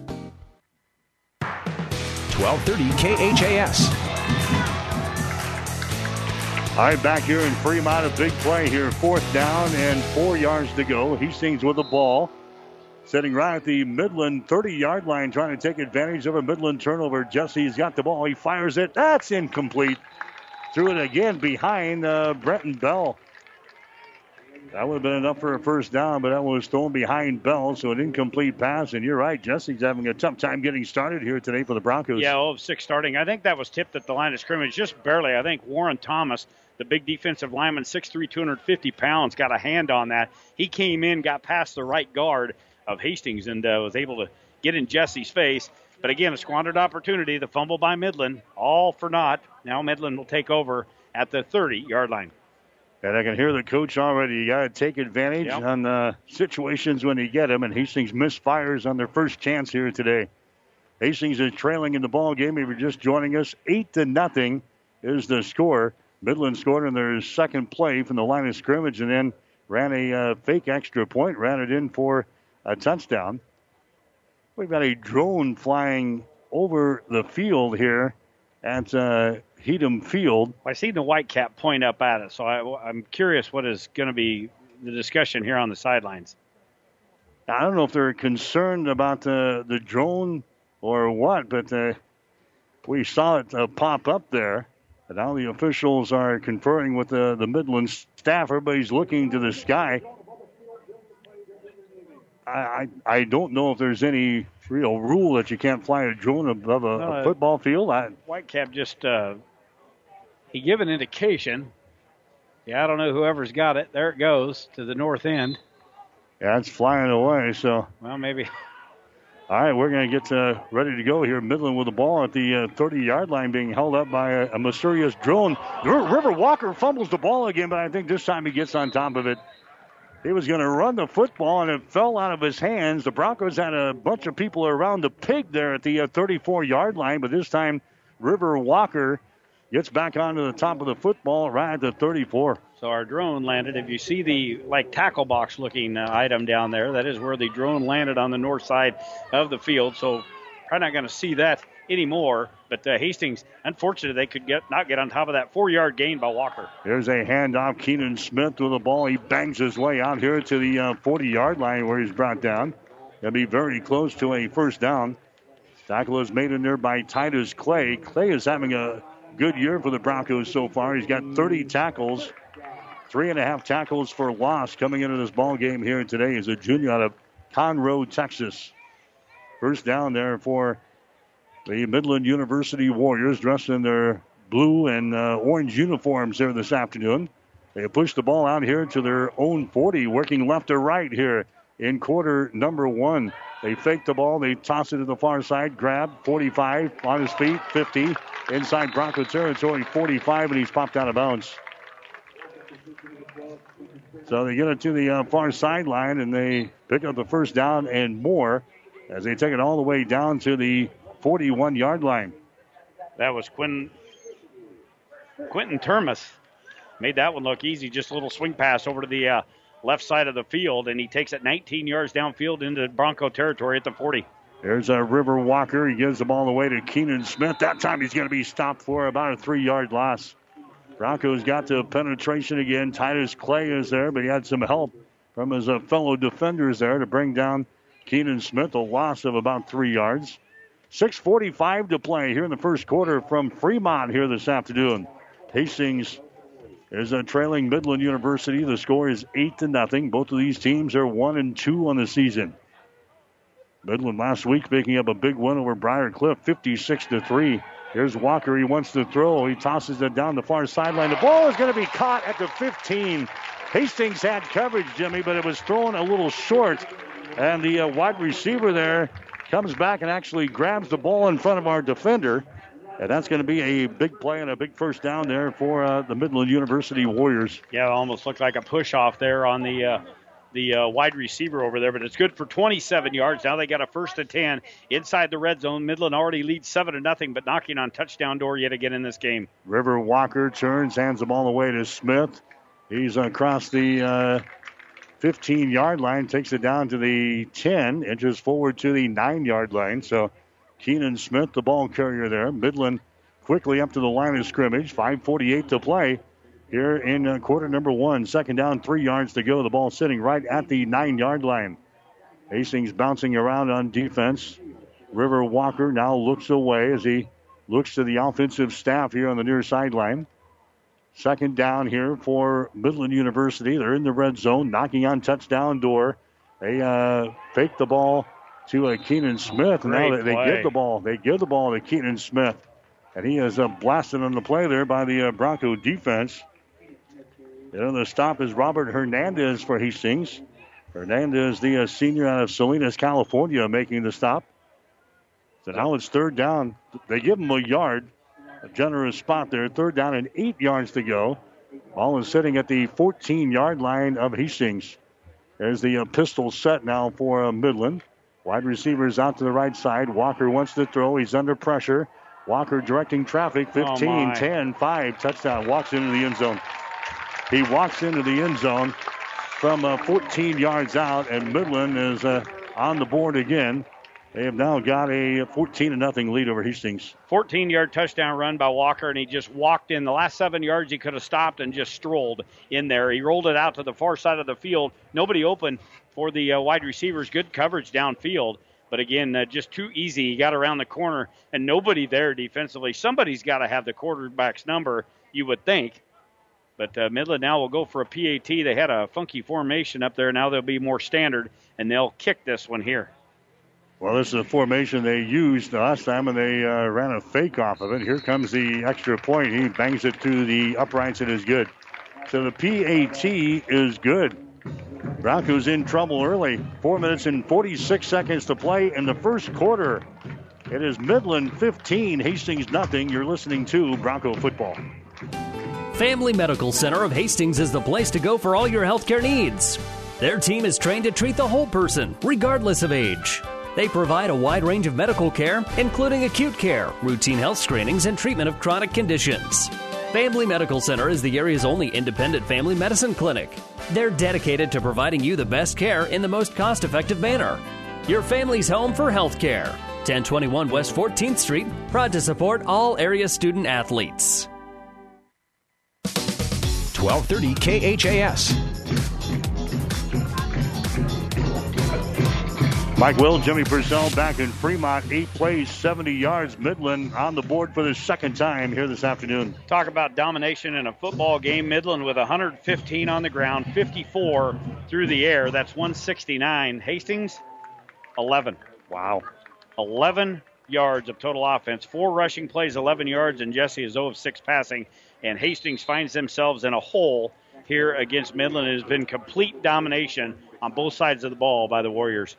1230 KHAS. All right, back here in Fremont, a big play here. Fourth down and four yards to go. Hastings with the ball. Sitting right at the Midland 30 yard line, trying to take advantage of a Midland turnover. Jesse's got the ball. He fires it. That's incomplete. Threw it again behind uh, Brenton Bell. That would have been enough for a first down, but that was thrown behind Bell, so an incomplete pass. And you're right, Jesse's having a tough time getting started here today for the Broncos. Yeah, 0 of 6 starting. I think that was tipped at the line of scrimmage just barely. I think Warren Thomas, the big defensive lineman, 6'3, 250 pounds, got a hand on that. He came in, got past the right guard of Hastings, and uh, was able to get in Jesse's face. But again, a squandered opportunity. The fumble by Midland, all for naught. Now Midland will take over at the 30 yard line. And I can hear the coach already. You got to take advantage yep. on the situations when you get them. And Hastings misfires on their first chance here today. Hastings is trailing in the ball game. If you're just joining us, eight to nothing is the score. Midland scored in their second play from the line of scrimmage, and then ran a uh, fake extra point, ran it in for a touchdown. We've got a drone flying over the field here at uh, Heedum Field. I see the white cap point up at it, so I, am curious what is going to be the discussion here on the sidelines. I don't know if they're concerned about the the drone or what, but uh, we saw it uh, pop up there. And now the officials are conferring with the, the Midland staff. Everybody's looking to the sky. I, I, I don't know if there's any real rule that you can't fly a drone above a, no, a football field. I, Whitecap just uh, he gave an indication. Yeah, I don't know whoever's got it. There it goes to the north end. Yeah, it's flying away. So well, maybe. All right, we're going to get uh, ready to go here. Midland with the ball at the 30-yard uh, line, being held up by a, a mysterious drone. River Walker fumbles the ball again, but I think this time he gets on top of it. He was going to run the football, and it fell out of his hands. The Broncos had a bunch of people around the pig there at the 34-yard uh, line, but this time River Walker gets back onto the top of the football right at the 34. So our drone landed. If you see the like tackle box looking uh, item down there, that is where the drone landed on the north side of the field. So probably not going to see that anymore. But uh, Hastings, unfortunately, they could get not get on top of that four-yard gain by Walker. There's a handoff. Keenan Smith with the ball. He bangs his way out here to the 40-yard uh, line where he's brought down. He'll be very close to a first down. Tackle is made in there by Titus Clay. Clay is having a good year for the Broncos so far. He's got 30 tackles, three and a half tackles for loss coming into this ball game here today as a junior out of Conroe, Texas. First down there for the Midland University Warriors dressed in their blue and uh, orange uniforms here this afternoon. They push the ball out here to their own 40, working left to right here in quarter number one. They fake the ball. They toss it to the far side. Grab 45 on his feet, 50 inside Bronco territory, 45, and he's popped out of bounds. So they get it to the uh, far sideline and they pick up the first down and more as they take it all the way down to the 41 yard line. That was Quinn, Quentin Termas. Made that one look easy. Just a little swing pass over to the uh, left side of the field, and he takes it 19 yards downfield into Bronco territory at the 40. There's a River Walker. He gives the ball away to Keenan Smith. That time he's going to be stopped for about a three yard loss. Broncos got the penetration again. Titus Clay is there, but he had some help from his uh, fellow defenders there to bring down Keenan Smith, a loss of about three yards. 6.45 to play here in the first quarter from Fremont here this afternoon. Hastings is a trailing Midland University. The score is 8 to nothing. Both of these teams are 1 and 2 on the season. Midland last week picking up a big win over Briar Cliff, 56 to 3. Here's Walker. He wants to throw. He tosses it down the far sideline. The ball is going to be caught at the 15. Hastings had coverage, Jimmy, but it was thrown a little short. And the uh, wide receiver there comes back and actually grabs the ball in front of our defender. And that's going to be a big play and a big first down there for uh, the Midland University Warriors. Yeah, it almost looked like a push off there on the uh, the uh, wide receiver over there, but it's good for 27 yards. Now they got a first and 10 inside the red zone. Midland already leads 7 to nothing, but knocking on touchdown door yet again in this game. River Walker turns, hands the ball away to Smith. He's across the uh, 15 yard line, takes it down to the 10, inches forward to the 9 yard line. So Keenan Smith, the ball carrier there. Midland quickly up to the line of scrimmage. 5.48 to play here in uh, quarter number one. Second down, three yards to go. The ball sitting right at the nine yard line. Hastings bouncing around on defense. River Walker now looks away as he looks to the offensive staff here on the near sideline. Second down here for Midland University. They're in the red zone, knocking on touchdown door. They uh, fake the ball to uh, Keenan Smith. and now they, they, give the ball. They give the ball to Keenan Smith, and he is uh, blasted on the play there by the uh, Bronco defense. You know, the stop is Robert Hernandez for Hastings. Hernandez, the uh, senior out of Salinas, California, making the stop. So now it's third down. They give him a yard, a generous spot there. Third down and eight yards to go. Ball is sitting at the 14 yard line of Hastings. There's the uh, pistol set now for uh, Midland. Wide receivers out to the right side. Walker wants to throw. He's under pressure. Walker directing traffic. 15, oh 10, 5. Touchdown. Walks into the end zone. He walks into the end zone from uh, 14 yards out, and Midland is uh, on the board again. They have now got a 14 to nothing lead over Hastings. 14 yard touchdown run by Walker, and he just walked in. The last seven yards, he could have stopped and just strolled in there. He rolled it out to the far side of the field. Nobody open for the uh, wide receivers. Good coverage downfield. But again, uh, just too easy. He got around the corner, and nobody there defensively. Somebody's got to have the quarterback's number, you would think. But uh, Midland now will go for a PAT. They had a funky formation up there. Now they'll be more standard, and they'll kick this one here. Well, this is a formation they used last time, and they uh, ran a fake off of it. Here comes the extra point. He bangs it to the uprights. And it is good. So the PAT is good. Broncos in trouble early. Four minutes and 46 seconds to play in the first quarter. It is Midland 15, Hastings nothing. You're listening to Bronco football. Family Medical Center of Hastings is the place to go for all your healthcare needs. Their team is trained to treat the whole person, regardless of age. They provide a wide range of medical care, including acute care, routine health screenings, and treatment of chronic conditions. Family Medical Center is the area's only independent family medicine clinic. They're dedicated to providing you the best care in the most cost effective manner. Your family's home for health care. 1021 West 14th Street, proud to support all area student athletes. 1230 KHAS. Mike Will, Jimmy Purcell back in Fremont. Eight plays, 70 yards. Midland on the board for the second time here this afternoon. Talk about domination in a football game. Midland with 115 on the ground, 54 through the air. That's 169. Hastings, 11. Wow. 11 yards of total offense. Four rushing plays, 11 yards, and Jesse is 0 of 6 passing and Hastings finds themselves in a hole here against Midland. It has been complete domination on both sides of the ball by the Warriors.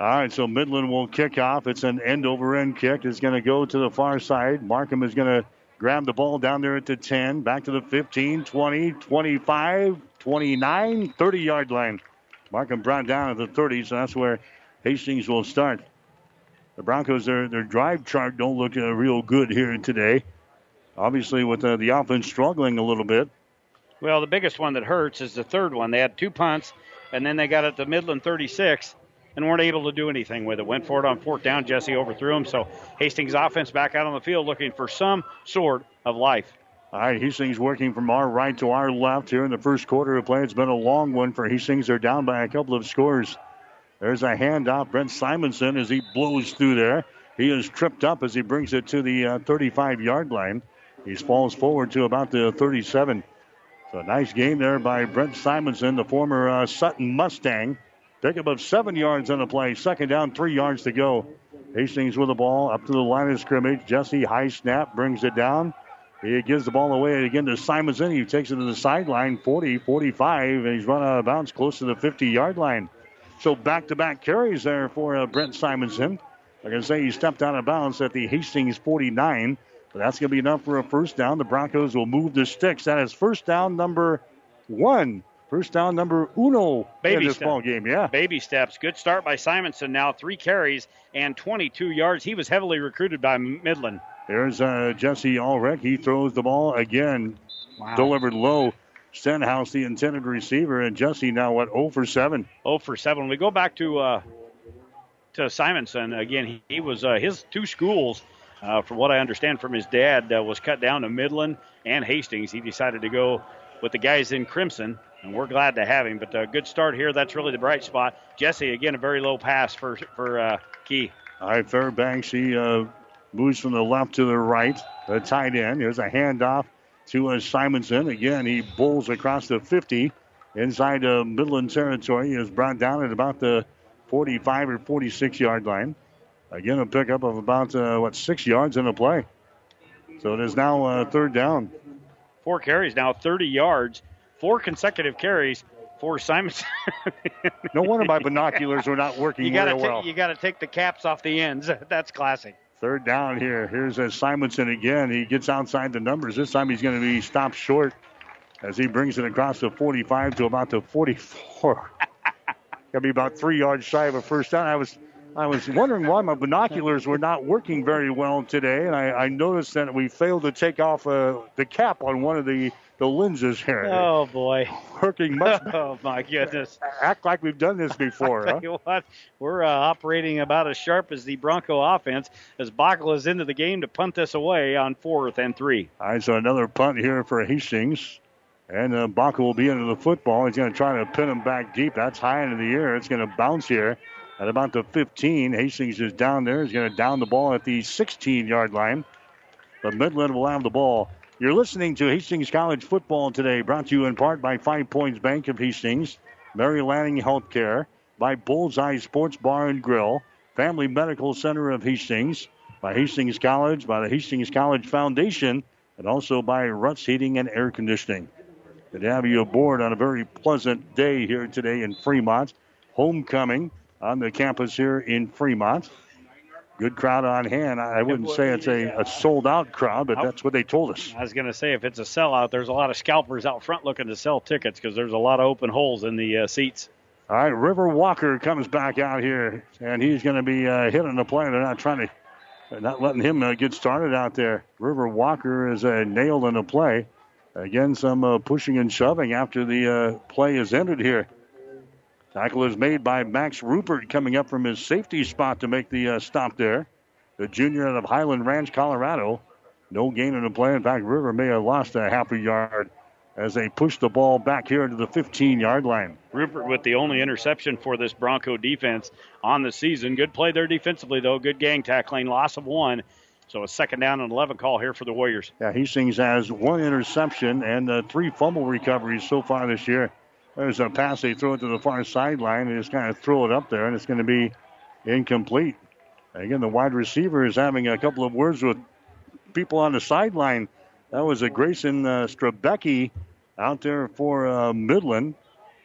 All right, so Midland will kick off. It's an end over end kick. It's going to go to the far side. Markham is going to grab the ball down there at the 10, back to the 15, 20, 25, 29, 30 yard line. Markham brought down at the 30, so that's where Hastings will start. The Broncos, their, their drive chart don't look uh, real good here today. Obviously, with uh, the offense struggling a little bit. Well, the biggest one that hurts is the third one. They had two punts, and then they got it to Midland 36 and weren't able to do anything with it. Went for it on fourth down. Jesse overthrew him. So Hastings offense back out on the field looking for some sort of life. All right, Hastings working from our right to our left here in the first quarter of play. It's been a long one for Hastings. They're down by a couple of scores. There's a handoff. Brent Simonson as he blows through there. He is tripped up as he brings it to the 35 uh, yard line. He falls forward to about the 37. So nice game there by Brent Simonson, the former uh, Sutton Mustang. Pickup of seven yards on the play. Second down, three yards to go. Hastings with the ball up to the line of scrimmage. Jesse, high snap, brings it down. He gives the ball away again to Simonson. He takes it to the sideline, 40, 45, and he's run out of bounds close to the 50 yard line. So back to back carries there for uh, Brent Simonson. Like I say, he stepped out of bounds at the Hastings 49. But that's going to be enough for a first down. The Broncos will move the sticks. That is first down number one First down number uno Baby in this step. ball game. Yeah. Baby steps. Good start by Simonson. Now three carries and 22 yards. He was heavily recruited by Midland. There's uh, Jesse Ulrich. He throws the ball again. Wow. Delivered low. Stenhouse, the intended receiver, and Jesse now what 0 for 7. 0 for 7. We go back to uh, to Simonson again. He, he was uh, his two schools, uh, from what I understand from his dad, uh, was cut down to Midland and Hastings. He decided to go with the guys in Crimson and we're glad to have him. But a good start here. That's really the bright spot. Jesse, again, a very low pass for for uh, Key. All right, Fairbanks, he uh, moves from the left to the right. The tight end. Here's a handoff to uh, Simonson. Again, he bowls across the 50 inside uh, Midland territory. He is brought down at about the 45 or 46 yard line. Again, a pickup of about, uh, what, six yards in the play. So it is now uh, third down. Four carries now, 30 yards four consecutive carries for Simonson. no wonder my binoculars were not working you gotta very well. you got to take the caps off the ends. That's classic. Third down here. Here's a Simonson again. He gets outside the numbers. This time he's going to be stopped short as he brings it across the 45 to about the 44. Got to be about three yards shy of a first down. I was I was wondering why my binoculars were not working very well today, and I, I noticed that we failed to take off uh, the cap on one of the the lenses here. Oh boy, working much. oh my goodness! Act like we've done this before. huh? what, we're uh, operating about as sharp as the Bronco offense as Bockel is into the game to punt this away on fourth and three. All right, so another punt here for Hastings. And uh, will be into the football. He's going to try to pin him back deep. That's high into the air. It's going to bounce here at about the 15. Hastings is down there. He's going to down the ball at the 16 yard line. But Midland will have the ball you're listening to Hastings College football today, brought to you in part by Five Points Bank of Hastings, Mary Lanning Healthcare, by Bullseye Sports Bar and Grill, Family Medical Center of Hastings, by Hastings College, by the Hastings College Foundation, and also by Ruts Heating and Air Conditioning. Good to have you aboard on a very pleasant day here today in Fremont. Homecoming on the campus here in Fremont good crowd on hand. I wouldn't say it's a, a sold out crowd, but that's what they told us. I was going to say if it's a sellout, there's a lot of scalpers out front looking to sell tickets because there's a lot of open holes in the uh, seats. All right, River Walker comes back out here, and he's going to be uh, hitting the play. They're not trying to, they're not letting him uh, get started out there. River Walker is uh, nailed in the play. Again, some uh, pushing and shoving after the uh, play is ended here. Tackle is made by Max Rupert coming up from his safety spot to make the uh, stop there. The junior out of Highland Ranch, Colorado. No gain in the play. In fact, River may have lost a half a yard as they push the ball back here to the 15 yard line. Rupert with the only interception for this Bronco defense on the season. Good play there defensively, though. Good gang tackling. Loss of one. So a second down and 11 call here for the Warriors. Yeah, Hastings has one interception and uh, three fumble recoveries so far this year. There's a pass. They throw it to the far sideline and just kind of throw it up there, and it's going to be incomplete. Again, the wide receiver is having a couple of words with people on the sideline. That was a Grayson uh, Strabecki out there for uh, Midland.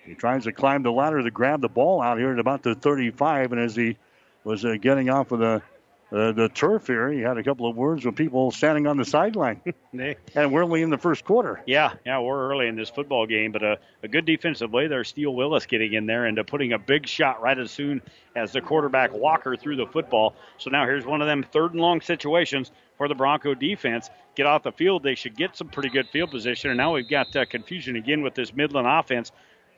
He tries to climb the ladder to grab the ball out here at about the 35, and as he was uh, getting off of the uh, the turf here. He had a couple of words with people standing on the sideline. and we're only in the first quarter. Yeah, yeah, we're early in this football game, but a, a good defensive play there. Steele Willis getting in there and uh, putting a big shot right as soon as the quarterback Walker threw the football. So now here's one of them third and long situations for the Bronco defense. Get off the field. They should get some pretty good field position. And now we've got uh, confusion again with this Midland offense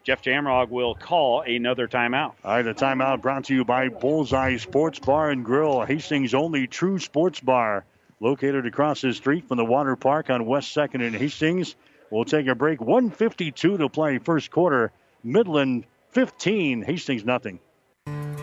Jeff Jamrog will call another timeout. All right, the timeout brought to you by Bullseye Sports Bar and Grill, Hastings' only true sports bar, located across the street from the water park on West 2nd in Hastings. We'll take a break. 152 to play first quarter. Midland 15, Hastings nothing.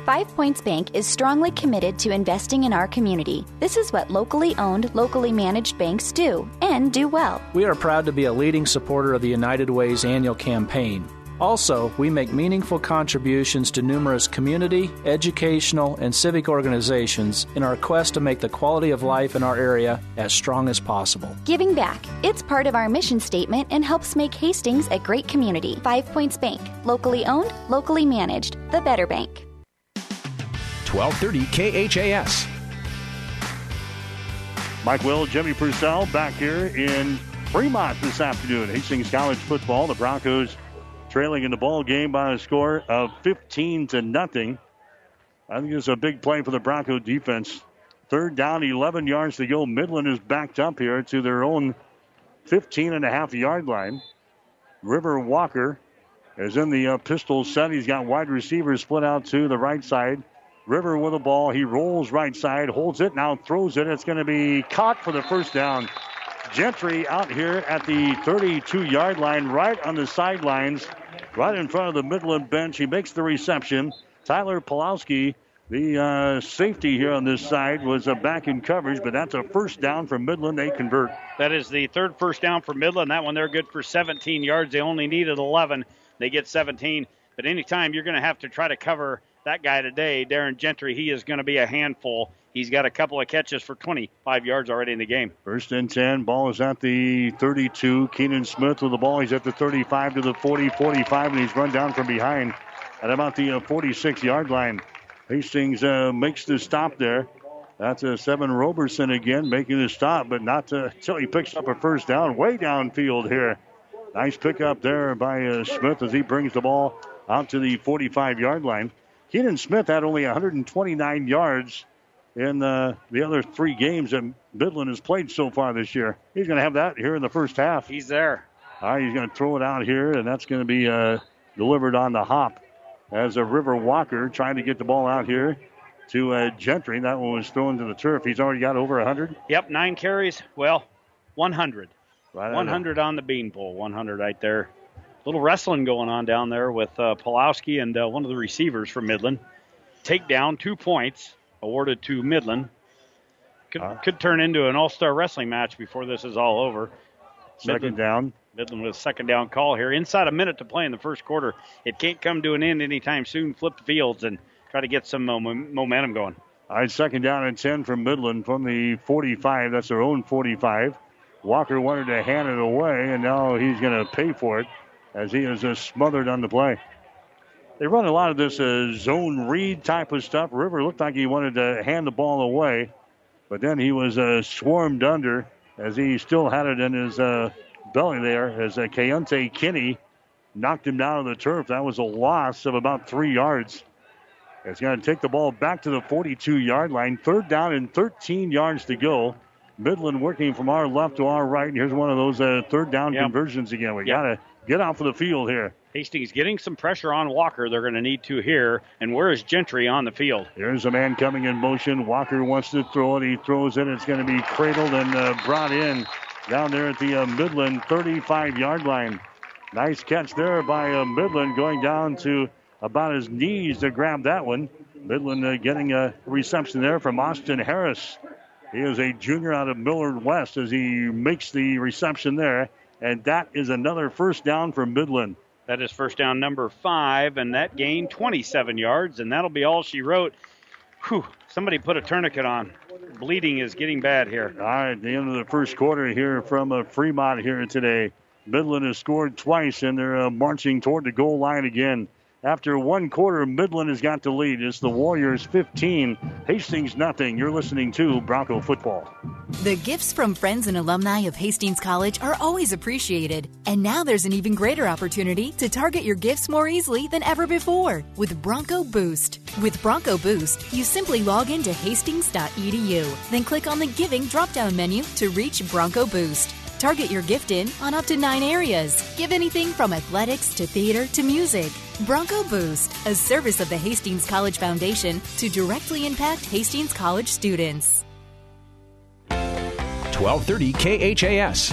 Five Points Bank is strongly committed to investing in our community. This is what locally owned, locally managed banks do, and do well. We are proud to be a leading supporter of the United Way's annual campaign. Also, we make meaningful contributions to numerous community, educational, and civic organizations in our quest to make the quality of life in our area as strong as possible. Giving back. It's part of our mission statement and helps make Hastings a great community. Five Points Bank. Locally owned, locally managed. The Better Bank. 1230 KHAS. Mike Will, Jimmy Purcell back here in Fremont this afternoon. Hastings College football. The Broncos trailing in the ball game by a score of 15 to nothing. I think it's a big play for the Bronco defense. Third down, 11 yards to go. Midland is backed up here to their own 15 and a half yard line. River Walker is in the uh, pistol set. He's got wide receivers split out to the right side. River with the ball. He rolls right side, holds it, now throws it. It's going to be caught for the first down. Gentry out here at the 32 yard line, right on the sidelines, right in front of the Midland bench. He makes the reception. Tyler Pulowski, the uh, safety here on this side, was uh, back in coverage, but that's a first down for Midland. They convert. That is the third first down for Midland. That one they're good for 17 yards. They only needed 11. They get 17. But anytime you're going to have to try to cover that guy today, Darren Gentry, he is going to be a handful. He's got a couple of catches for 25 yards already in the game. First and 10. Ball is at the 32. Keenan Smith with the ball. He's at the 35 to the 40, 45, and he's run down from behind at about the 46 uh, yard line. Hastings uh, makes the stop there. That's a seven Roberson again making the stop, but not until he picks up a first down way downfield here. Nice pickup there by uh, Smith as he brings the ball out to the 45 yard line. Keenan Smith had only 129 yards in uh, the other three games that Midland has played so far this year. He's going to have that here in the first half. He's there. All right, he's going to throw it out here, and that's going to be uh, delivered on the hop as a River Walker trying to get the ball out here to uh, Gentry. That one was thrown to the turf. He's already got over 100. Yep, nine carries. Well, 100. Right 100 on the beanpole. 100 right there. A little wrestling going on down there with uh, Pulowski and uh, one of the receivers from Midland. Takedown, two points awarded to Midland. Could, uh, could turn into an all star wrestling match before this is all over. Second Midland, down. Midland with a second down call here. Inside a minute to play in the first quarter. It can't come to an end anytime soon. Flip the fields and try to get some momentum going. All right, second down and 10 from Midland from the 45. That's their own 45. Walker wanted to hand it away, and now he's going to pay for it as he is just smothered on the play. They run a lot of this uh, zone read type of stuff. River looked like he wanted to hand the ball away, but then he was uh, swarmed under as he still had it in his uh, belly there as uh, Keontae Kinney knocked him down on the turf. That was a loss of about three yards. It's going to take the ball back to the 42 yard line. Third down and 13 yards to go. Midland working from our left to our right. And here's one of those uh, third down yep. conversions again. We yep. got to get out for the field here. Hastings getting some pressure on Walker. They're going to need to here. And where is Gentry on the field? Here's a man coming in motion. Walker wants to throw it. He throws it. It's going to be cradled and uh, brought in down there at the uh, Midland 35 yard line. Nice catch there by uh, Midland going down to about his knees to grab that one. Midland uh, getting a reception there from Austin Harris. He is a junior out of Millard West as he makes the reception there. And that is another first down for Midland. That is first down number five, and that gained 27 yards, and that'll be all she wrote. Whew, somebody put a tourniquet on. Bleeding is getting bad here. All right, the end of the first quarter here from uh, Fremont here today. Midland has scored twice, and they're uh, marching toward the goal line again. After one quarter, Midland has got the lead. It's the Warriors 15, Hastings nothing. You're listening to Bronco Football. The gifts from friends and alumni of Hastings College are always appreciated. And now there's an even greater opportunity to target your gifts more easily than ever before with Bronco Boost. With Bronco Boost, you simply log into hastings.edu, then click on the Giving drop down menu to reach Bronco Boost. Target your gift in on up to nine areas. Give anything from athletics to theater to music. Bronco Boost, a service of the Hastings College Foundation to directly impact Hastings College students. 1230 KHAS.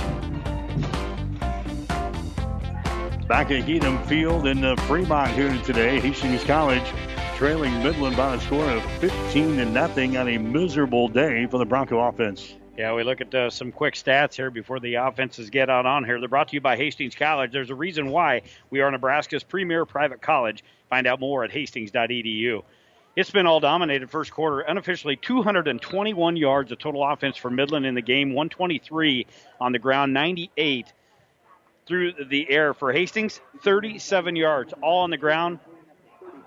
Back at Heedum Field in uh, Fremont here today, Hastings College trailing Midland by a score of 15 to nothing on a miserable day for the Bronco offense. Yeah, we look at uh, some quick stats here before the offenses get out on here. They're brought to you by Hastings College. There's a reason why we are Nebraska's premier private college. Find out more at hastings.edu. It's been all dominated first quarter. Unofficially, 221 yards of total offense for Midland in the game, 123 on the ground, 98 through the air for Hastings, 37 yards all on the ground.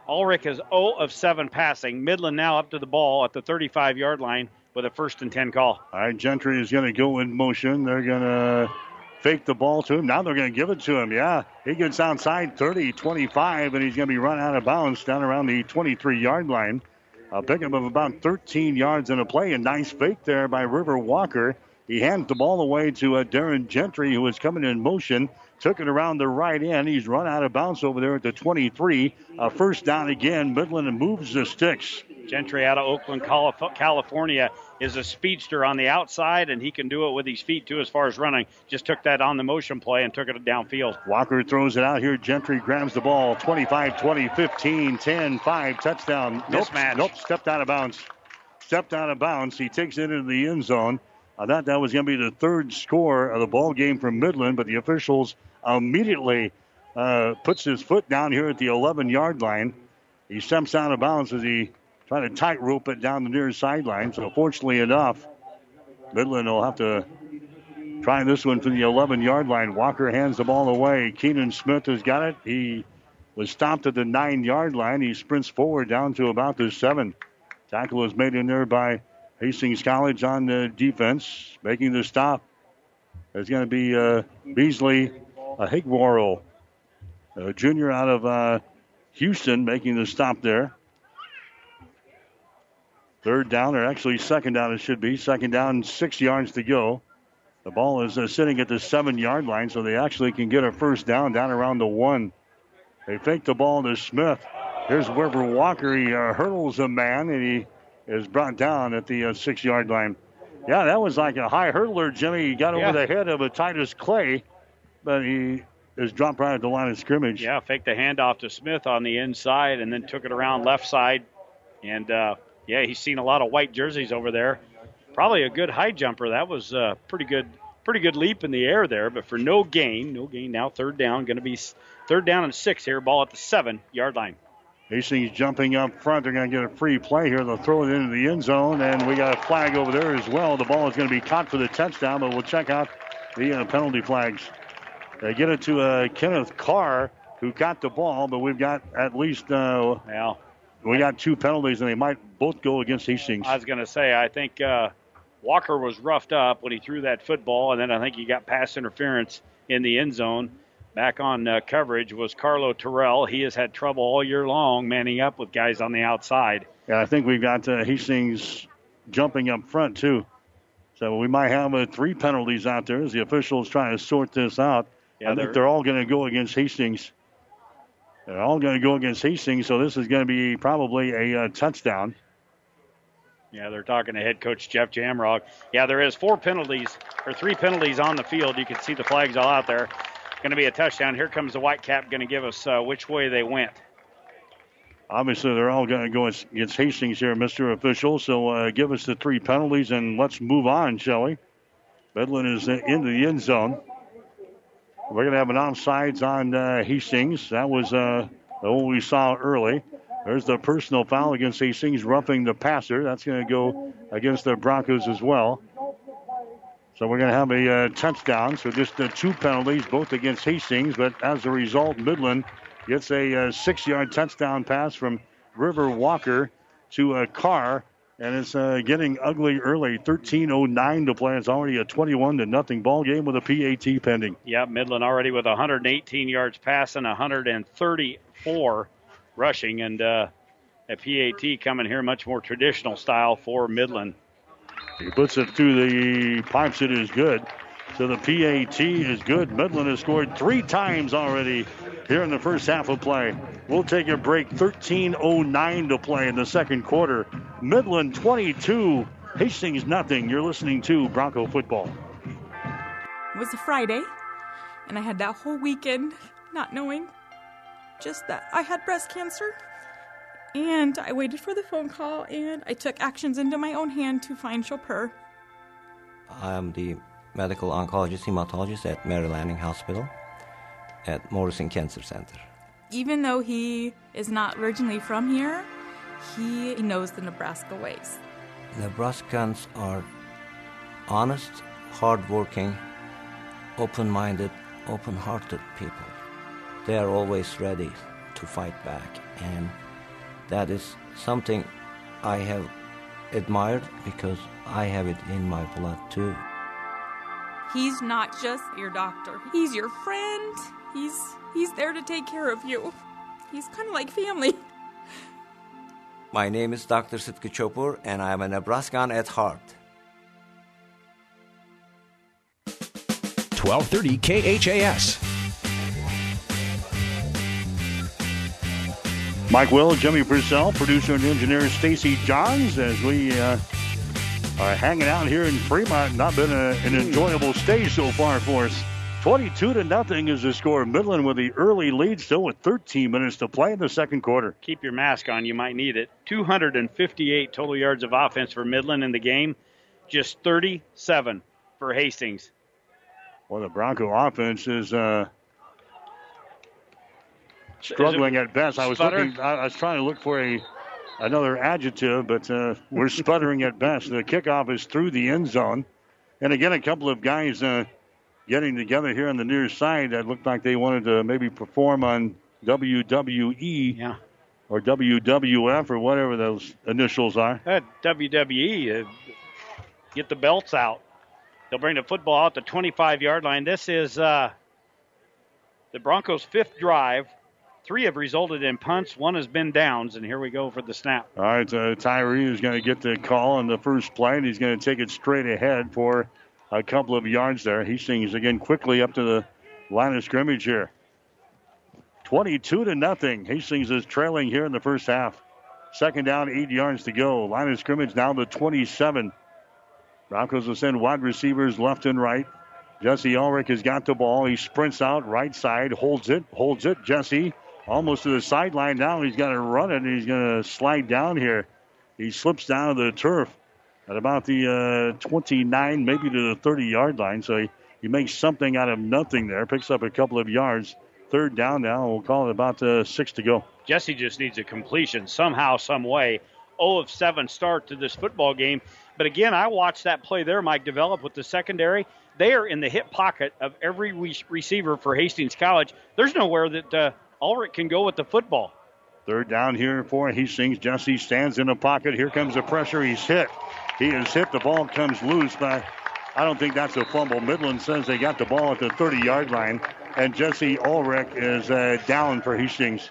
Ulrich is 0 of 7 passing. Midland now up to the ball at the 35 yard line with a first and 10 call. All right, Gentry is going to go in motion. They're going to fake the ball to him. Now they're going to give it to him. Yeah, he gets outside 30, 25, and he's going to be run out of bounds down around the 23 yard line. A pickup of about 13 yards in a play. A nice fake there by River Walker. He hands the ball away to uh, Darren Gentry, who was coming in motion. Took it around the right end. He's run out of bounds over there at the 23. Uh, first down again. Midland moves the sticks. Gentry out of Oakland, California, is a speedster on the outside, and he can do it with his feet too as far as running. Just took that on the motion play and took it downfield. Walker throws it out here. Gentry grabs the ball. 25, 20, 15, 10, 5, touchdown. Mismatch. Nope, nope, stepped out of bounds. Stepped out of bounds. He takes it into the end zone. I thought that was going to be the third score of the ball game for Midland, but the officials immediately uh, puts his foot down here at the 11 yard line. He steps out of bounds as he trying to tightrope it down the near sideline. So, fortunately enough, Midland will have to try this one from the 11 yard line. Walker hands the ball away. Keenan Smith has got it. He was stopped at the nine yard line. He sprints forward down to about the seven. Tackle was made in there by Hastings College on the defense. Making the stop is going to be uh, Beasley uh, Higwarl, a junior out of uh, Houston, making the stop there. Third down, or actually second down, it should be. Second down, six yards to go. The ball is uh, sitting at the seven yard line, so they actually can get a first down down around the one. They fake the ball to Smith. Here's River Walker. He uh, hurdles a man, and he is brought down at the uh, six yard line. Yeah, that was like a high hurdler, Jimmy. He got yeah. over the head of a Titus Clay, but he is dropped right at the line of scrimmage. Yeah, faked the handoff to Smith on the inside and then took it around left side. And uh, yeah, he's seen a lot of white jerseys over there. Probably a good high jumper. That was a pretty good, pretty good leap in the air there. But for no gain, no gain. Now third down, going to be third down and six here. Ball at the seven yard line. Hastings jumping up front. They're going to get a free play here. They'll throw it into the end zone, and we got a flag over there as well. The ball is going to be caught for the touchdown, but we'll check out the uh, penalty flags. They get it to uh, Kenneth Carr, who got the ball, but we've got at least uh, well, we got two penalties, and they might both go against Hastings. I was going to say, I think uh, Walker was roughed up when he threw that football, and then I think he got pass interference in the end zone. Back on uh, coverage was Carlo Terrell. He has had trouble all year long manning up with guys on the outside. Yeah, I think we've got uh, Hastings jumping up front, too. So we might have uh, three penalties out there as the officials try to sort this out. Yeah, I think they're all going to go against Hastings. They're all going to go against Hastings, so this is going to be probably a uh, touchdown. Yeah, they're talking to head coach Jeff Jamrog. Yeah, there is four penalties or three penalties on the field. You can see the flags all out there. Going to be a touchdown. Here comes the white cap. Going to give us uh, which way they went. Obviously, they're all going to go against Hastings here, Mr. Official. So uh, give us the three penalties and let's move on, shall we? Midland is into the end zone. We're going to have an offsides on uh, Hastings. That was uh, the one we saw early. There's the personal foul against Hastings, roughing the passer. That's going to go against the Broncos as well. So we're going to have a uh, touchdown. So just uh, two penalties, both against Hastings. But as a result, Midland gets a uh, six-yard touchdown pass from River Walker to a Carr, and it's uh, getting ugly early. 13:09 to play. It's already a 21 to nothing ball game with a PAT pending. Yeah, Midland already with 118 yards passing, 134 rushing, and uh, a PAT coming here much more traditional style for Midland. He puts it through the pipes. It is good. So the PAT is good. Midland has scored three times already here in the first half of play. We'll take a break. 13.09 to play in the second quarter. Midland 22, Hastings nothing. You're listening to Bronco football. It was a Friday, and I had that whole weekend not knowing just that I had breast cancer. And I waited for the phone call and I took actions into my own hand to find Chopper. I am the medical oncologist hematologist at Mary Lanning Hospital at Morrison Cancer Center. Even though he is not originally from here, he knows the Nebraska ways. Nebraskans are honest, hardworking, open minded, open hearted people. They are always ready to fight back, and that is something I have admired because I have it in my blood too. He's not just your doctor. He's your friend. He's he's there to take care of you. He's kind of like family. My name is Dr. Sitka Chopur, and I am a Nebraskan at heart. 1230 KHAS. Mike Will, Jimmy Purcell, producer and engineer Stacy Johns, as we uh, are hanging out here in Fremont. Not been a, an enjoyable stay so far for us. 22 to nothing is the score. Midland with the early lead, still with 13 minutes to play in the second quarter. Keep your mask on, you might need it. 258 total yards of offense for Midland in the game, just 37 for Hastings. Well, the Bronco offense is uh, struggling at best. I was sputter? looking. I, I was trying to look for a another adjective, but uh, we're sputtering at best. The kickoff is through the end zone, and again, a couple of guys uh, getting together here on the near side that looked like they wanted to maybe perform on WWE yeah. or WWF or whatever those initials are. At WWE, uh, get the belts out. They'll bring the football out the 25 yard line. This is uh, the Broncos' fifth drive. Three have resulted in punts, one has been downs, and here we go for the snap. All right, uh, Tyree is going to get the call on the first play, and he's going to take it straight ahead for a couple of yards there. Hastings again quickly up to the line of scrimmage here. 22 to nothing. Hastings is trailing here in the first half. Second down, eight yards to go. Line of scrimmage now to 27. Broncos will send wide receivers left and right. Jesse Ulrich has got the ball. He sprints out right side, holds it, holds it. Jesse almost to the sideline now. He's got to run it, and he's going to slide down here. He slips down to the turf at about the uh, 29, maybe to the 30 yard line. So he, he makes something out of nothing there, picks up a couple of yards. Third down now. We'll call it about uh, six to go. Jesse just needs a completion somehow, some way. 0 of 7 start to this football game. But again, I watched that play there, Mike, develop with the secondary. They are in the hip pocket of every re- receiver for Hastings College. There's nowhere that uh, Ulrich can go with the football. Third down here for Hastings. Jesse stands in the pocket. Here comes the pressure. He's hit. He is hit. The ball comes loose, but I don't think that's a fumble. Midland says they got the ball at the 30 yard line, and Jesse Ulrich is uh, down for Hastings.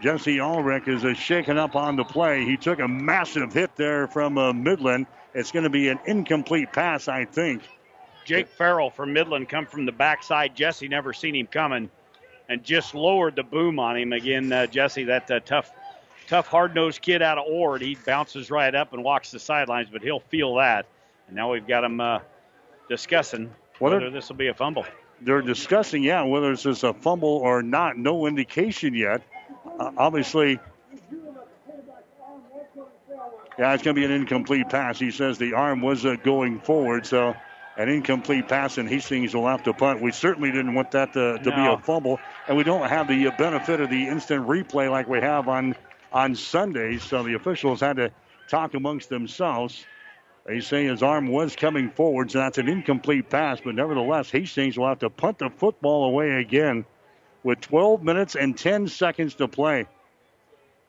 Jesse Ulrich is uh, shaken up on the play. He took a massive hit there from uh, Midland. It's going to be an incomplete pass, I think. Jake Farrell from Midland come from the backside. Jesse never seen him coming and just lowered the boom on him again. Uh, Jesse, that uh, tough, tough, hard-nosed kid out of Ord, he bounces right up and walks the sidelines, but he'll feel that. And now we've got him uh, discussing What whether this will be a fumble. They're discussing, yeah, whether this is a fumble or not. No indication yet. Uh, obviously, yeah, it's going to be an incomplete pass. He says the arm was uh, going forward, so an incomplete pass, and Hastings will have to punt. We certainly didn't want that to, to be a fumble, and we don't have the uh, benefit of the instant replay like we have on on Sundays. So the officials had to talk amongst themselves. They say his arm was coming forward, so that's an incomplete pass, but nevertheless, Hastings will have to punt the football away again with 12 minutes and 10 seconds to play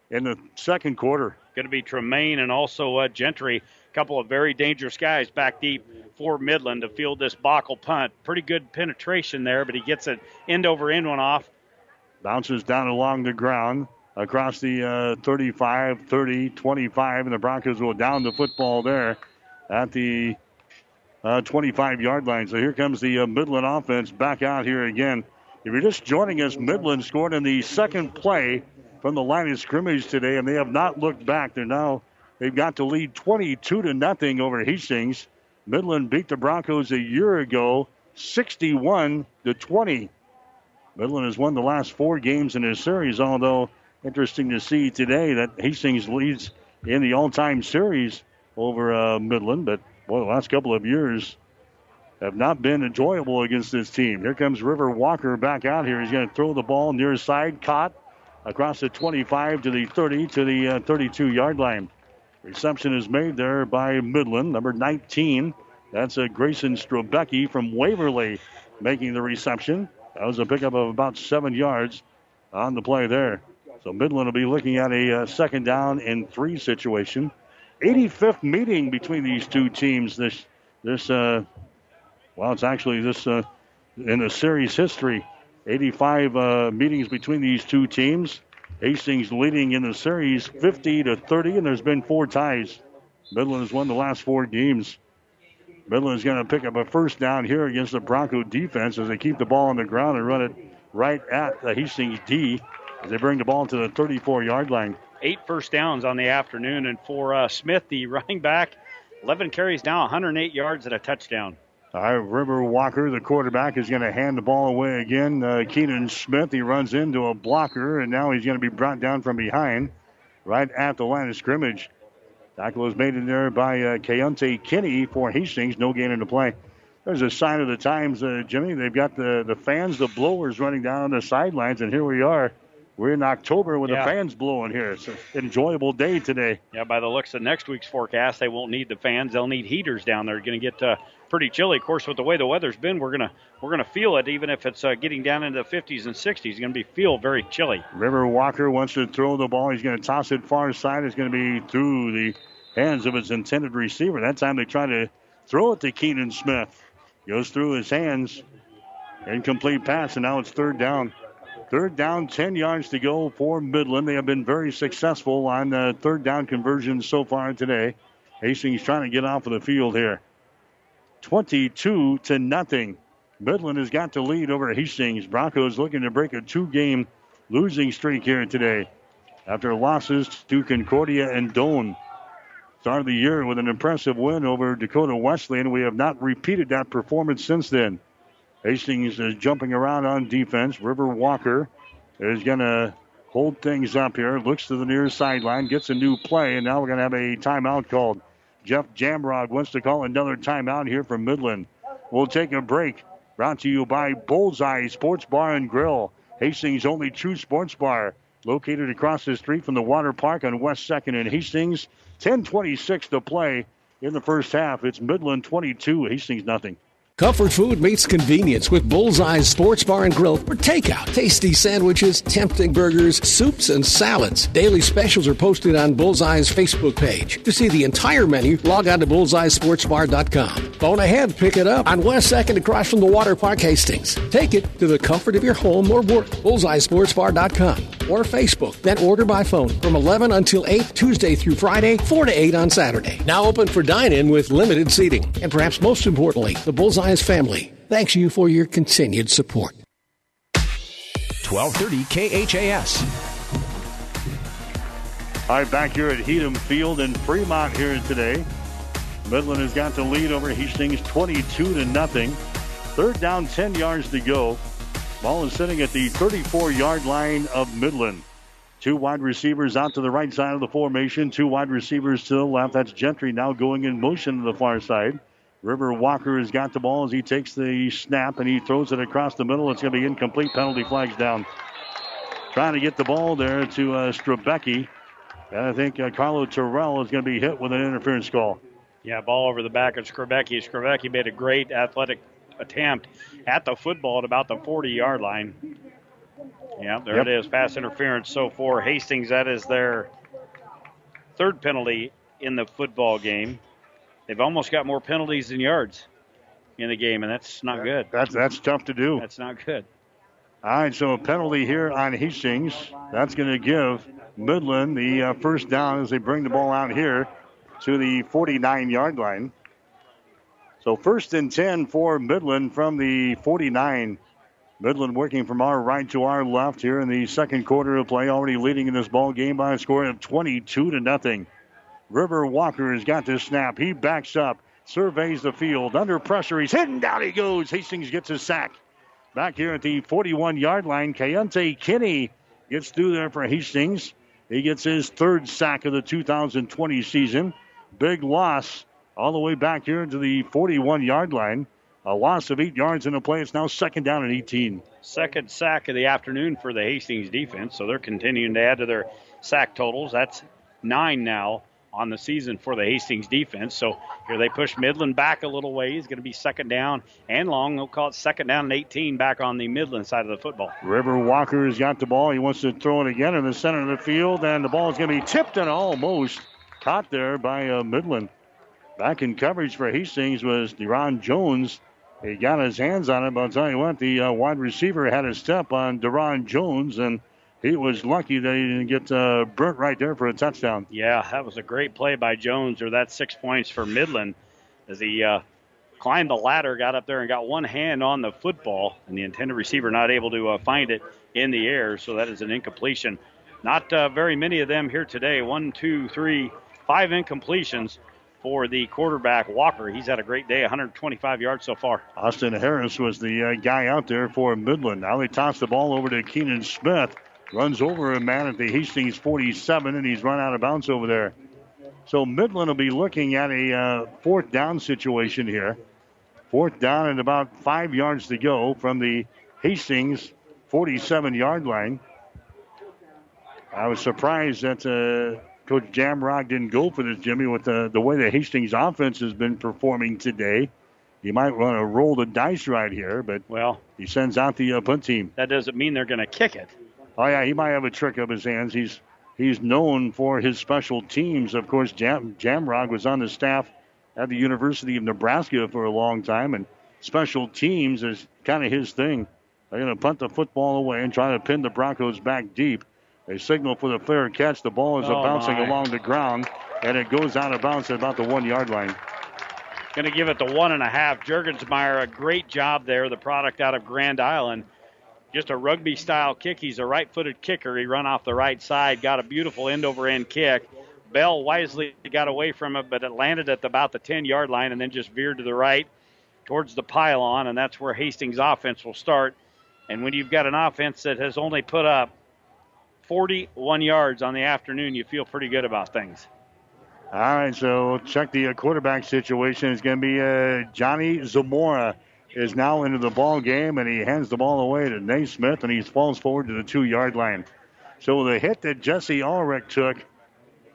in the second quarter. Going to be Tremaine and also uh, Gentry, a couple of very dangerous guys back deep for Midland to field this Bockel punt. Pretty good penetration there, but he gets an end over end one off. Bounces down along the ground across the uh, 35, 30, 25, and the Broncos will down the football there at the uh, 25 yard line. So here comes the uh, Midland offense back out here again. If you're just joining us, Midland scored in the second play from the line of scrimmage today, and they have not looked back. They're now they've got to lead 22 to nothing over Hastings. Midland beat the Broncos a year ago, 61 to 20. Midland has won the last four games in this series, although interesting to see today that Hastings leads in the all-time series over uh, Midland, but well, the last couple of years have not been enjoyable against this team. Here comes River Walker back out here. He's going to throw the ball near side, caught across the 25 to the 30 to the uh, 32 yard line. Reception is made there by Midland, number 19. That's a uh, Grayson Strobecki from Waverly making the reception. That was a pickup of about seven yards on the play there. So Midland will be looking at a uh, second down and three situation. 85th meeting between these two teams this this uh, well it's actually this uh, in the series history. 85 uh, meetings between these two teams. Hastings leading in the series 50 to 30 and there's been four ties. Midland has won the last four games. Midland is going to pick up a first down here against the Bronco defense as they keep the ball on the ground and run it right at the Hastings D as they bring the ball to the 34 yard line eight first downs on the afternoon. And for uh, Smith, the running back, 11 carries now, 108 yards and a touchdown. All right, River Walker, the quarterback, is going to hand the ball away again. Uh, Keenan Smith, he runs into a blocker, and now he's going to be brought down from behind right at the line of scrimmage. Tackle was made in there by uh, Keontae Kinney for Hastings. No gain in the play. There's a sign of the times, uh, Jimmy. They've got the, the fans, the blowers running down the sidelines, and here we are we're in October with yeah. the fans blowing here. It's an enjoyable day today. Yeah, by the looks of next week's forecast, they won't need the fans. They'll need heaters down there. Going to get uh, pretty chilly. Of course, with the way the weather's been, we're gonna we're gonna feel it, even if it's uh, getting down into the 50s and 60s. It's going to be feel very chilly. River Walker wants to throw the ball. He's going to toss it far side. It's going to be through the hands of his intended receiver. That time they try to throw it to Keenan Smith. Goes through his hands. Incomplete pass, and now it's third down. Third down, 10 yards to go for Midland. They have been very successful on the third down conversions so far today. Hastings trying to get off of the field here. 22 to nothing. Midland has got the lead over Hastings. Broncos looking to break a two game losing streak here today after losses to Concordia and Doane. Started the year with an impressive win over Dakota Wesleyan. We have not repeated that performance since then. Hastings is jumping around on defense. River Walker is going to hold things up here. Looks to the near sideline, gets a new play, and now we're going to have a timeout called. Jeff Jamrog wants to call another timeout here from Midland. We'll take a break. Brought to you by Bullseye Sports Bar and Grill, Hastings' only true sports bar, located across the street from the water park on West 2nd in Hastings. 10:26 to play in the first half. It's Midland 22, Hastings nothing. Comfort food meets convenience with Bullseye's Sports Bar and Grill for takeout. Tasty sandwiches, tempting burgers, soups, and salads. Daily specials are posted on Bullseye's Facebook page. To see the entire menu, log on to bullseyesportsbar.com. Phone ahead, pick it up on West 2nd across from the Water Park Hastings. Take it to the comfort of your home or work. Bullseyesportsbar.com or Facebook. Then order by phone from 11 until 8 Tuesday through Friday, 4 to 8 on Saturday. Now open for dine-in with limited seating. And perhaps most importantly, the Bullseye family thanks you for your continued support. 1230 KHAS. All right, back here at Heedum Field in Fremont here today. Midland has got the lead over Hastings 22 to nothing. Third down, 10 yards to go. Ball is sitting at the 34 yard line of Midland. Two wide receivers out to the right side of the formation, two wide receivers to the left. That's Gentry now going in motion to the far side. River Walker has got the ball as he takes the snap and he throws it across the middle. It's going to be incomplete. Penalty flags down. Trying to get the ball there to uh, Strabecki. And I think uh, Carlo Terrell is going to be hit with an interference call. Yeah, ball over the back of Skrvecki. Skrvecki made a great athletic attempt at the football at about the 40 yard line. Yeah, there yep. it is. Pass interference. So for Hastings, that is their third penalty in the football game. They've almost got more penalties than yards in the game, and that's not good. That's that's tough to do. That's not good. All right, so a penalty here on Hastings. That's going to give Midland the uh, first down as they bring the ball out here to the 49 yard line. So first and 10 for Midland from the 49. Midland working from our right to our left here in the second quarter of play, already leading in this ball game by a score of 22 to nothing. River Walker has got this snap. He backs up, surveys the field. Under pressure, he's hitting down he goes. Hastings gets his sack. Back here at the 41 yard line, Keontae Kinney gets through there for Hastings. He gets his third sack of the 2020 season. Big loss all the way back here to the 41 yard line. A loss of eight yards in the play. It's now second down and 18. Second sack of the afternoon for the Hastings defense, so they're continuing to add to their sack totals. That's nine now on the season for the Hastings defense. So here they push Midland back a little ways. Going to be second down and long. They'll call it second down and 18 back on the Midland side of the football. River Walker has got the ball. He wants to throw it again in the center of the field, and the ball is going to be tipped and almost caught there by uh, Midland. Back in coverage for Hastings was Deron Jones. He got his hands on it, but I'll tell you what, the uh, wide receiver had a step on Deron Jones, and he was lucky that he didn't get uh, burnt right there for a touchdown. Yeah, that was a great play by Jones, or that six points for Midland as he uh, climbed the ladder, got up there, and got one hand on the football, and the intended receiver not able to uh, find it in the air, so that is an incompletion. Not uh, very many of them here today. One, two, three, five incompletions for the quarterback Walker. He's had a great day, 125 yards so far. Austin Harris was the uh, guy out there for Midland. Now they toss the ball over to Keenan Smith. Runs over a man at the Hastings 47, and he's run out of bounds over there. So Midland will be looking at a uh, fourth down situation here. Fourth down and about five yards to go from the Hastings 47 yard line. I was surprised that uh, Coach Jamrog didn't go for this, Jimmy, with the, the way the Hastings offense has been performing today. He might want to roll the dice right here, but well, he sends out the uh, punt team. That doesn't mean they're going to kick it. Oh yeah, he might have a trick up his hands. He's he's known for his special teams. Of course, Jam, Jamrog was on the staff at the University of Nebraska for a long time, and special teams is kind of his thing. They're going to punt the football away and try to pin the Broncos back deep. A signal for the fair catch. The ball is oh bouncing my. along the ground, and it goes out of bounds at about the one yard line. Going to give it the one and a half. Jurgensmeyer, a great job there, the product out of Grand Island just a rugby style kick. He's a right footed kicker. He run off the right side, got a beautiful end over end kick. Bell wisely got away from it, but it landed at about the 10 yard line and then just veered to the right towards the pylon, and that's where Hastings' offense will start. And when you've got an offense that has only put up 41 yards on the afternoon, you feel pretty good about things. All right, so check the quarterback situation. It's going to be uh, Johnny Zamora is now into the ball game, and he hands the ball away to Naismith, and he falls forward to the two yard line. So the hit that Jesse Ulrich took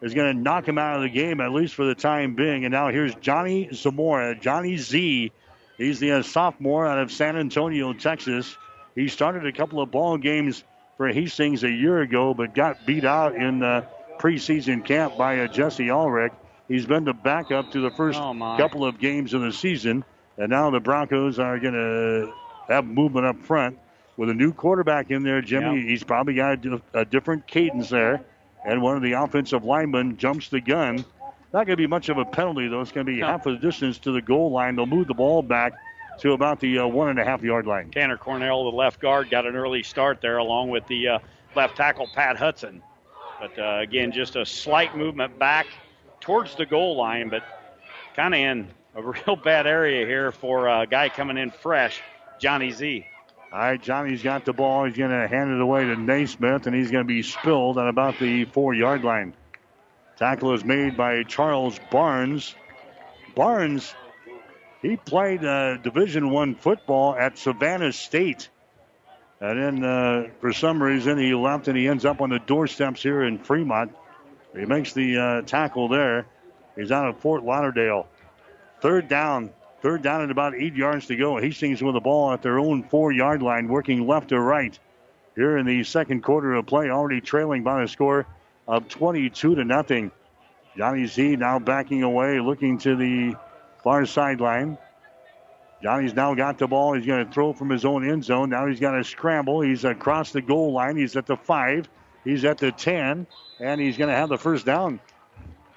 is going to knock him out of the game, at least for the time being. And now here's Johnny Zamora, Johnny Z. He's the uh, sophomore out of San Antonio, Texas. He started a couple of ball games for Hastings a year ago, but got beat out in the preseason camp by uh, Jesse Ulrich. He's been the backup to the first oh couple of games of the season. And now the Broncos are going to have movement up front with a new quarterback in there, Jimmy. Yep. He's probably got a, a, different cadence there. And one of the offensive linemen jumps the gun. Not going to be much of a penalty, though. It's going to be no. half the distance to the goal line. They'll move the ball back to about the uh, one and a half yard line. Tanner Cornell, the left guard, got an early start there along with the uh, left tackle, Pat Hudson. But uh, again, just a slight movement back towards the goal line, but kind of in a real bad area here for a guy coming in fresh, Johnny Z. All right, Johnny's got the ball. He's going to hand it away to Naismith, and he's going to be spilled at about the four yard line. Tackle is made by Charles Barnes. Barnes, he played uh, Division One football at Savannah State. And then, uh, for some reason, he left and he ends up on the doorsteps here in Fremont. He makes the uh, tackle there. He's out of Fort Lauderdale. Third down. Third down and about eight yards to go. Hastings with the ball at their own four yard line, working left to right. Here in the second quarter of play, already trailing by a score of 22 to nothing. Johnny Z now backing away, looking to the far sideline. Johnny's now got the ball. He's going to throw from his own end zone. Now he's got to scramble. He's across the goal line. He's at the five. He's at the 10, and he's going to have the first down.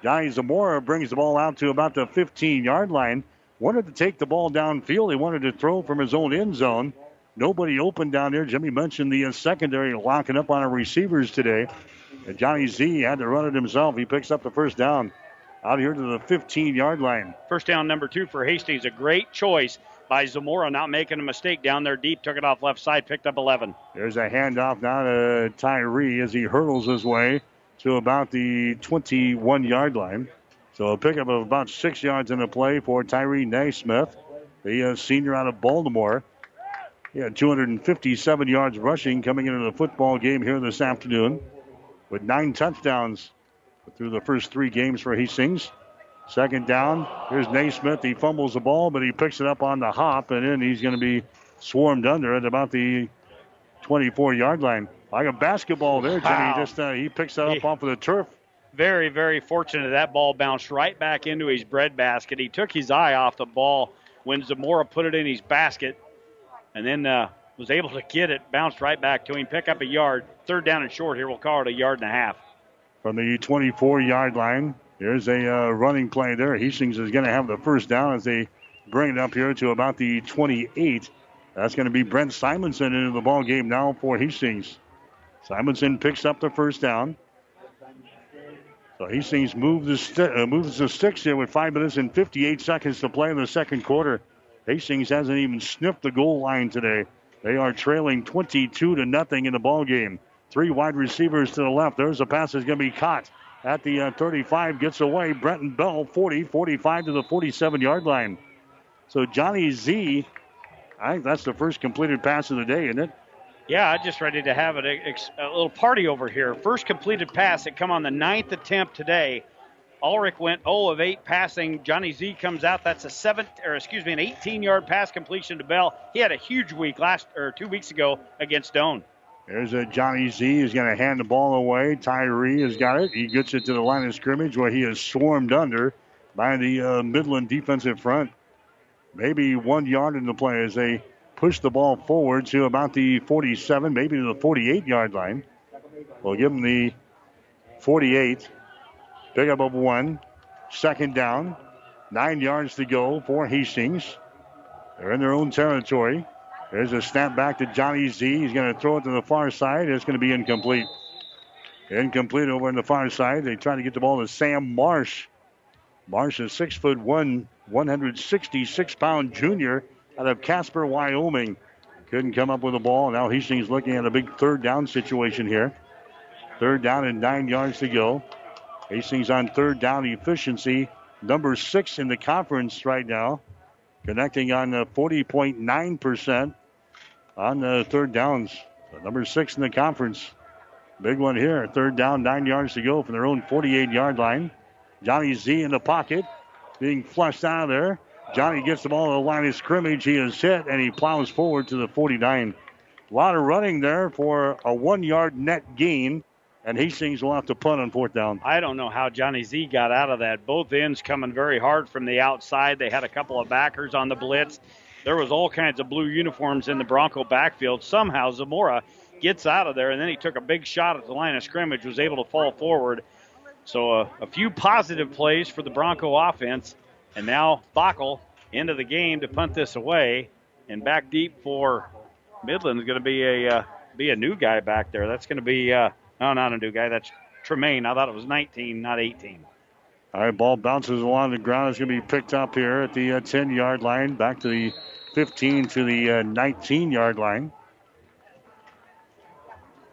Johnny Zamora brings the ball out to about the 15 yard line. Wanted to take the ball downfield. He wanted to throw from his own end zone. Nobody open down there. Jimmy mentioned the uh, secondary locking up on our receivers today. And Johnny Z had to run it himself. He picks up the first down out here to the 15 yard line. First down number two for Hastings. A great choice by Zamora, not making a mistake down there deep. Took it off left side, picked up 11. There's a handoff now to Tyree as he hurdles his way to about the 21 yard line. So a pickup of about six yards in the play for Tyree Naismith, the uh, senior out of Baltimore. He had 257 yards rushing coming into the football game here this afternoon with nine touchdowns through the first three games for Hastings. Second down. Here's Naismith. He fumbles the ball, but he picks it up on the hop, and then he's going to be swarmed under at about the 24 yard line. Like a basketball there, Jimmy. Wow. Just uh, he picks it up he, off of the turf. Very, very fortunate that ball bounced right back into his bread basket. He took his eye off the ball when Zamora put it in his basket, and then uh, was able to get it, bounced right back to him, pick up a yard. Third down and short here. We'll call it a yard and a half. From the 24 yard line, there's a uh, running play there. Hastings is going to have the first down as they bring it up here to about the 28. That's going to be Brent Simonson into the ball game now for Hastings. Simonson picks up the first down. So Hastings moves the, st- uh, moves the sticks here with five minutes and 58 seconds to play in the second quarter. Hastings hasn't even sniffed the goal line today. They are trailing 22 to nothing in the ball game. Three wide receivers to the left. There's a pass that's going to be caught at the uh, 35. Gets away. Brenton Bell, 40, 45 to the 47 yard line. So Johnny Z, I think that's the first completed pass of the day, isn't it? Yeah, I'm just ready to have a, a little party over here. First completed pass that come on the ninth attempt today. Ulrich went 0 of 8 passing. Johnny Z comes out. That's a seven, or excuse me, an 18-yard pass completion to Bell. He had a huge week last or two weeks ago against Doane. There's a Johnny Z is going to hand the ball away. Tyree has got it. He gets it to the line of scrimmage where he is swarmed under by the uh, Midland defensive front. Maybe one yard in the play as they push the ball forward to about the 47, maybe to the 48 yard line. We'll give them the 48. Pick up of one. Second down. Nine yards to go for Hastings. They're in their own territory. There's a snap back to Johnny Z. He's going to throw it to the far side. It's going to be incomplete. Incomplete over on the far side. They try to get the ball to Sam Marsh. Marsh is six foot one, 166 pound junior out of Casper, Wyoming. Couldn't come up with the ball. Now Hastings looking at a big third down situation here. Third down and nine yards to go. Hastings on third down efficiency, number six in the conference right now, connecting on 40.9% on the third downs. So number six in the conference. Big one here. Third down, nine yards to go from their own 48 yard line. Johnny Z in the pocket, being flushed out of there. Johnny gets the ball to the line of scrimmage. He is hit and he plows forward to the 49. A lot of running there for a one yard net gain. And Hastings will have to punt on fourth down. I don't know how Johnny Z got out of that. Both ends coming very hard from the outside. They had a couple of backers on the blitz. There was all kinds of blue uniforms in the Bronco backfield. Somehow Zamora gets out of there, and then he took a big shot at the line of scrimmage, was able to fall forward. So uh, a few positive plays for the Bronco offense. And now Bockel into the game to punt this away. And back deep for Midland is going to be a uh, be a new guy back there. That's going to be uh, no, not a new guy. That's Tremaine. I thought it was 19, not 18. All right, ball bounces along the ground. It's going to be picked up here at the uh, 10 yard line, back to the 15 to the uh, 19 yard line.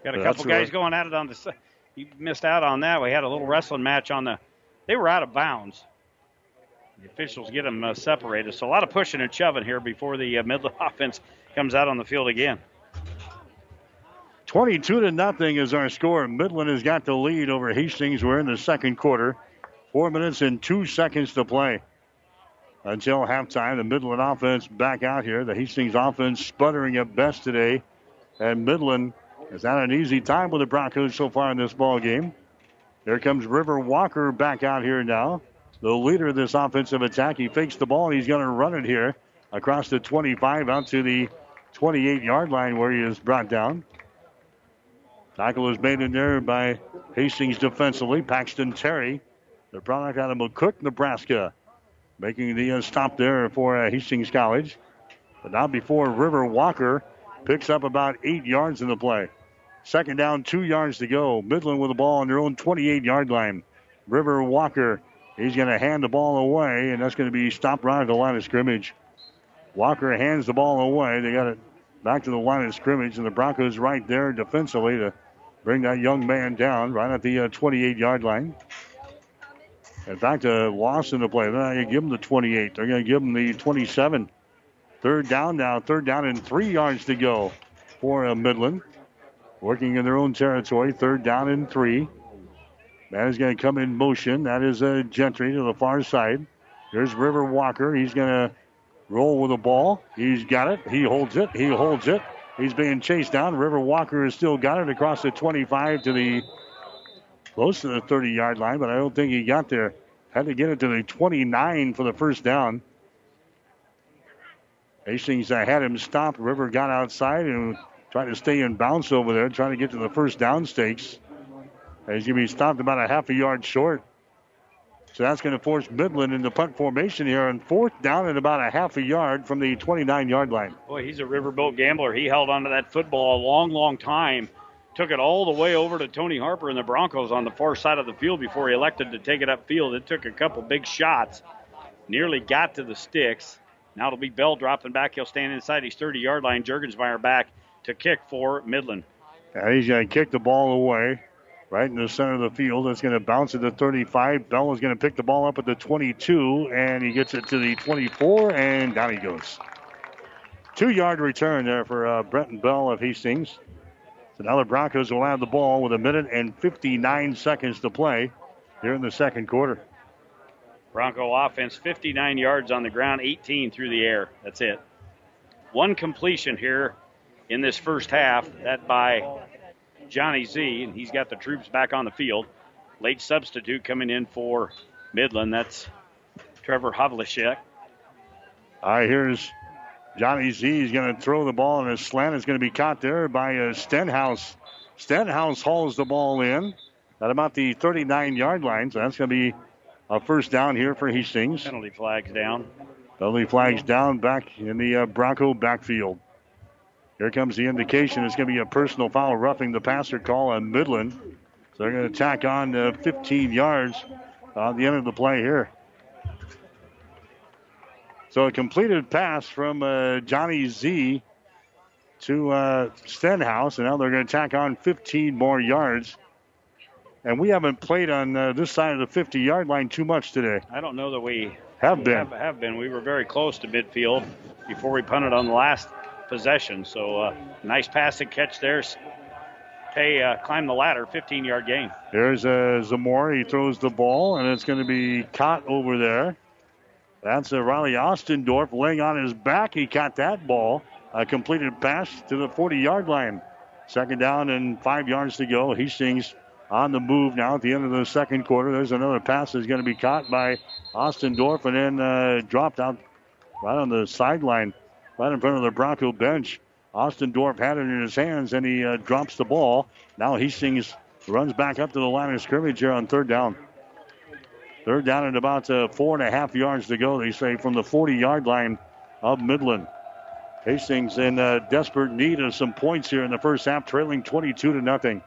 Got a so couple guys going at it on the. Side. You missed out on that. We had a little wrestling match on the. They were out of bounds. The officials get them uh, separated. So a lot of pushing and shoving here before the uh, Midland offense comes out on the field again. 22 to nothing is our score. Midland has got the lead over Hastings. We're in the second quarter. Four minutes and two seconds to play. until halftime. The Midland offense back out here. The Hastings offense sputtering at best today. And Midland has had an easy time with the Broncos so far in this ball game. There comes River Walker back out here now. The leader of this offensive attack. He fakes the ball he's going to run it here across the 25 out to the 28 yard line where he is brought down. Tackle is made in there by Hastings defensively. Paxton Terry, the product out of McCook, Nebraska, making the uh, stop there for uh, Hastings College. But now before River Walker picks up about eight yards in the play. Second down, two yards to go. Midland with the ball on their own 28 yard line. River Walker, he's going to hand the ball away, and that's going to be stopped right at the line of scrimmage. Walker hands the ball away. They got it back to the line of scrimmage, and the Broncos right there defensively to bring that young man down right at the 28 uh, yard line. In fact, a loss in the play. They're not going to give him the 28. They're going to give him the 27. Third down now. Third down and three yards to go for uh, Midland. Working in their own territory. Third down and three. That is going to come in motion. That is a Gentry to the far side. There's River Walker. He's going to roll with the ball. He's got it. He holds it. He holds it. He's being chased down. River Walker has still got it across the 25 to the close to the 30 yard line, but I don't think he got there. Had to get it to the 29 for the first down. Hastings had him stopped. River got outside and tried to stay in bounce over there, trying to get to the first down stakes. He's going to be stopped about a half a yard short. So that's going to force Midland into punt formation here on fourth down and about a half a yard from the 29 yard line. Boy, he's a riverboat gambler. He held onto that football a long, long time. Took it all the way over to Tony Harper and the Broncos on the far side of the field before he elected to take it upfield. It took a couple big shots. Nearly got to the sticks. Now it'll be Bell dropping back. He'll stand inside his 30 yard line. Jurgensmeyer back to kick for Midland. He's going to kick the ball away right in the center of the field. It's going to bounce at the 35. Bell is going to pick the ball up at the 22, and he gets it to the 24, and down he goes. Two yard return there for uh, Brenton Bell of Hastings. So now the Broncos will have the ball with a minute and 59 seconds to play here in the second quarter. Bronco offense 59 yards on the ground, 18 through the air. That's it. One completion here in this first half, that by Johnny Z, and he's got the troops back on the field. Late substitute coming in for Midland. That's Trevor Havlicek. All right, here's Johnny Z. He's going to throw the ball, and a slant is going to be caught there by uh, Stenhouse. Stenhouse hauls the ball in at about the 39 yard line, so that's going to be a first down here for Hastings. Penalty flags down. Penalty flags down back in the uh, Bronco backfield. Here comes the indication. It's going to be a personal foul roughing the passer call on Midland. So they're going to tack on uh, 15 yards on the end of the play here. So a completed pass from uh, Johnny Z to uh, Stenhouse, and now they're going to tack on 15 more yards. And we haven't played on uh, this side of the 50 yard line too much today. I don't know that we have been. Have, have been. We were very close to midfield before we punted on the last possession. So uh, nice pass and catch there. Hey, uh, climb the ladder, 15 yard gain. There's uh, Zamora. He throws the ball, and it's going to be caught over there. That's uh, Riley Ostendorf laying on his back. He caught that ball. A completed pass to the 40 yard line. Second down and five yards to go. Hastings on the move now at the end of the second quarter. There's another pass that's going to be caught by Ostendorf and then uh, dropped out right on the sideline right in front of the Bronco bench. Ostendorf had it in his hands and he uh, drops the ball. Now Hastings runs back up to the line of scrimmage here on third down. Third down at about uh, four and a half yards to go, they say, from the 40 yard line of Midland. Hastings in uh, desperate need of some points here in the first half, trailing 22 to nothing.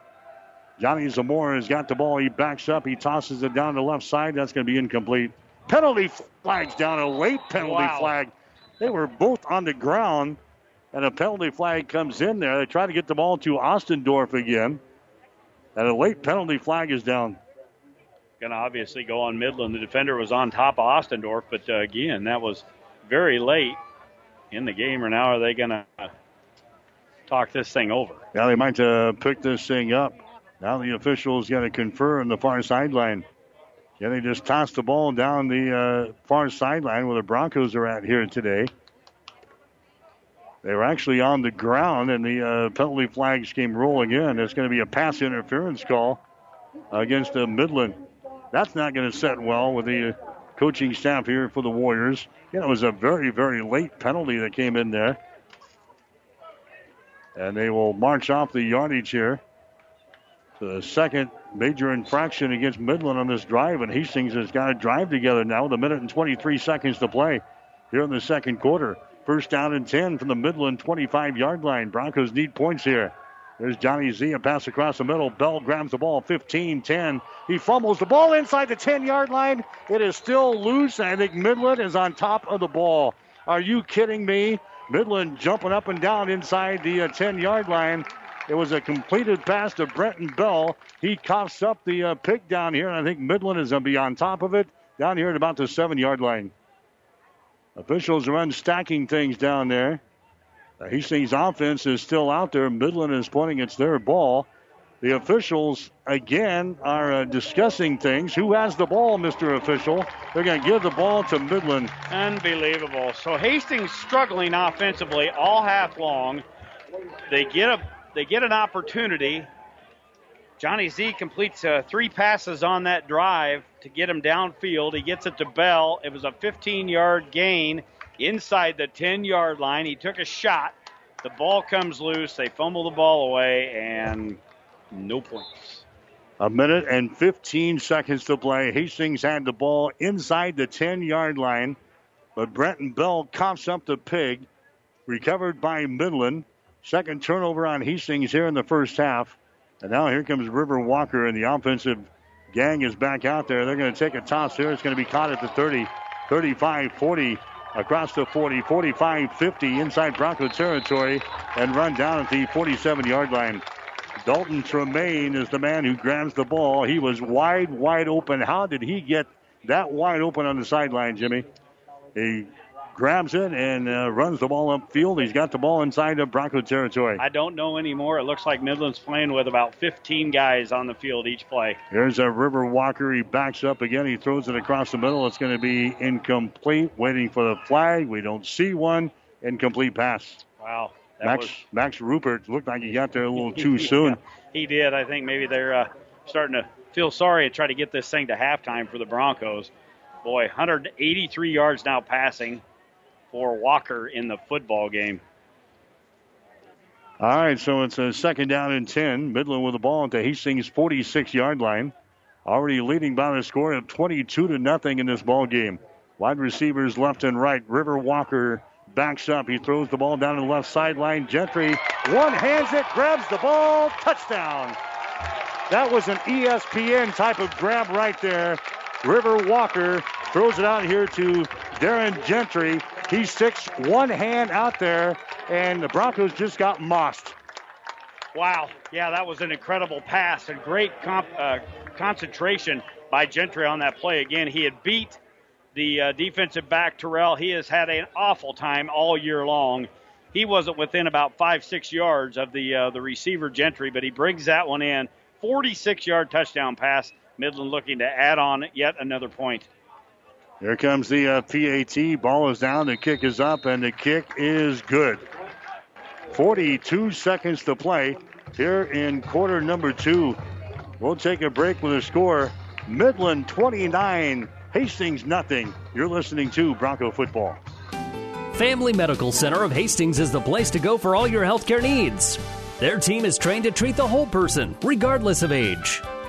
Johnny Zamora has got the ball. He backs up. He tosses it down the left side. That's going to be incomplete. Penalty flags down. A late penalty wow. flag they were both on the ground, and a penalty flag comes in there. They try to get the ball to Ostendorf again, and a late penalty flag is down. Going to obviously go on Midland. The defender was on top of Ostendorf, but uh, again, that was very late in the game. Or now are they going to talk this thing over? Yeah, they might uh, pick this thing up. Now the official is going to confer on the far sideline. Yeah, they just tossed the ball down the uh, far sideline where the Broncos are at here today. They were actually on the ground, and the uh, penalty flags came rolling in. It's going to be a pass interference call against uh, Midland. That's not going to set well with the coaching staff here for the Warriors. Yeah, it was a very, very late penalty that came in there. And they will march off the yardage here. The second major infraction against Midland on this drive, and Hastings has got a drive together now with a minute and 23 seconds to play here in the second quarter. First down and 10 from the Midland 25 yard line. Broncos need points here. There's Johnny Z, a pass across the middle. Bell grabs the ball 15 10. He fumbles the ball inside the 10 yard line. It is still loose. I think Midland is on top of the ball. Are you kidding me? Midland jumping up and down inside the 10 uh, yard line. It was a completed pass to Brenton Bell. He coughs up the uh, pick down here, and I think Midland is going to be on top of it down here at about the seven yard line. Officials are unstacking things down there. The Hastings offense is still out there. Midland is pointing it's their ball. The officials, again, are uh, discussing things. Who has the ball, Mr. Official? They're going to give the ball to Midland. Unbelievable. So Hastings struggling offensively all half long. They get a they get an opportunity. Johnny Z completes uh, three passes on that drive to get him downfield. He gets it to Bell. It was a 15 yard gain inside the 10 yard line. He took a shot. The ball comes loose. They fumble the ball away, and no points. A minute and 15 seconds to play. Hastings had the ball inside the 10 yard line, but Brenton Bell coughs up the pig. Recovered by Midland. Second turnover on Hastings here in the first half. And now here comes River Walker, and the offensive gang is back out there. They're going to take a toss here. It's going to be caught at the 30, 35, 40, across the 40, 45, 50, inside Bronco territory, and run down at the 47 yard line. Dalton Tremaine is the man who grabs the ball. He was wide, wide open. How did he get that wide open on the sideline, Jimmy? He grabs it and uh, runs the ball upfield. He's got the ball inside of Bronco territory. I don't know anymore. It looks like Midland's playing with about 15 guys on the field each play. Here's a River Walker. He backs up again. He throws it across the middle. It's going to be incomplete. Waiting for the flag. We don't see one. Incomplete pass. Wow. Max was... Max Rupert looked like he got there a little too soon. he did. I think maybe they're uh, starting to feel sorry and try to get this thing to halftime for the Broncos. Boy, 183 yards now passing for Walker in the football game. All right, so it's a second down and 10. Midland with the ball at the Hastings 46 yard line. Already leading by the score of 22 to nothing in this ball game. Wide receivers left and right. River Walker backs up. He throws the ball down to the left sideline. Gentry one hands it, grabs the ball, touchdown. That was an ESPN type of grab right there. River Walker throws it out here to Darren Gentry. He sticks one hand out there, and the Broncos just got mossed. Wow. Yeah, that was an incredible pass and great comp, uh, concentration by Gentry on that play. Again, he had beat the uh, defensive back Terrell. He has had an awful time all year long. He wasn't within about five, six yards of the uh, the receiver Gentry, but he brings that one in. 46 yard touchdown pass. Midland looking to add on yet another point. Here comes the uh, PAT. Ball is down. The kick is up, and the kick is good. 42 seconds to play here in quarter number two. We'll take a break with a score Midland 29, Hastings nothing. You're listening to Bronco Football. Family Medical Center of Hastings is the place to go for all your healthcare needs. Their team is trained to treat the whole person, regardless of age.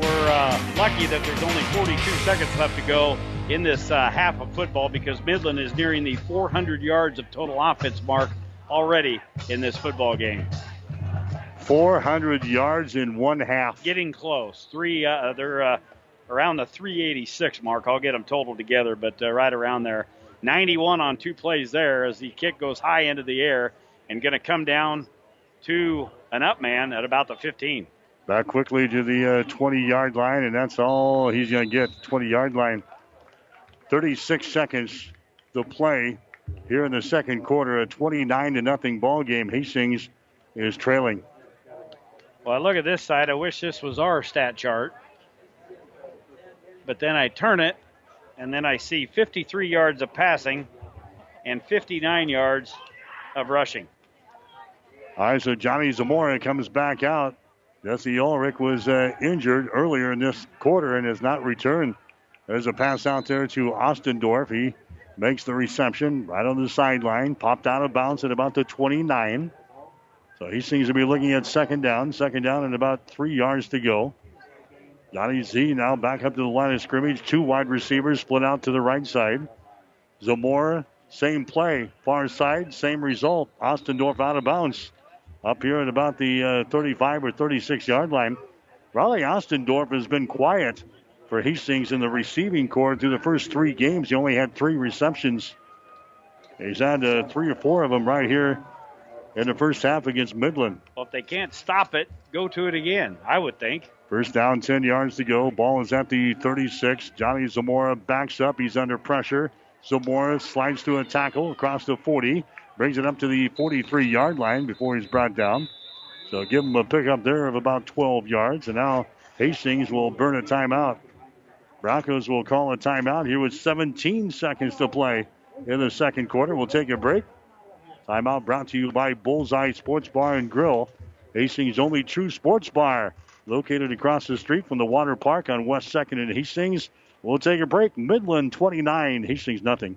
we're uh, lucky that there's only 42 seconds left to go in this uh, half of football because Midland is nearing the 400 yards of total offense mark already in this football game. 400 yards in one half. Getting close. Three. Uh, they're uh, around the 386 mark. I'll get them total together, but uh, right around there. 91 on two plays there as the kick goes high into the air and going to come down to an up man at about the 15. Back quickly to the 20 uh, yard line, and that's all he's going to get 20 yard line. 36 seconds to play here in the second quarter. A 29 to nothing ball game. Hastings is trailing. Well, I look at this side. I wish this was our stat chart. But then I turn it, and then I see 53 yards of passing and 59 yards of rushing. All right, so Johnny Zamora comes back out. Jesse Ulrich was uh, injured earlier in this quarter and has not returned. There's a pass out there to Ostendorf. He makes the reception right on the sideline, popped out of bounds at about the 29. So he seems to be looking at second down. Second down and about three yards to go. Johnny Z now back up to the line of scrimmage. Two wide receivers split out to the right side. Zamora, same play. Far side, same result. Ostendorf out of bounds up here at about the uh, 35 or 36 yard line. Riley Ostendorf has been quiet for Hastings in the receiving corps through the first three games. He only had three receptions. He's had uh, three or four of them right here in the first half against Midland. Well, if they can't stop it, go to it again, I would think. First down, 10 yards to go. Ball is at the 36. Johnny Zamora backs up. He's under pressure. Zamora slides to a tackle across the 40. Brings it up to the 43 yard line before he's brought down. So give him a pickup there of about 12 yards. And now Hastings will burn a timeout. Broncos will call a timeout here with 17 seconds to play in the second quarter. We'll take a break. Timeout brought to you by Bullseye Sports Bar and Grill, Hastings' only true sports bar, located across the street from the water park on West 2nd and Hastings. We'll take a break. Midland 29, Hastings nothing.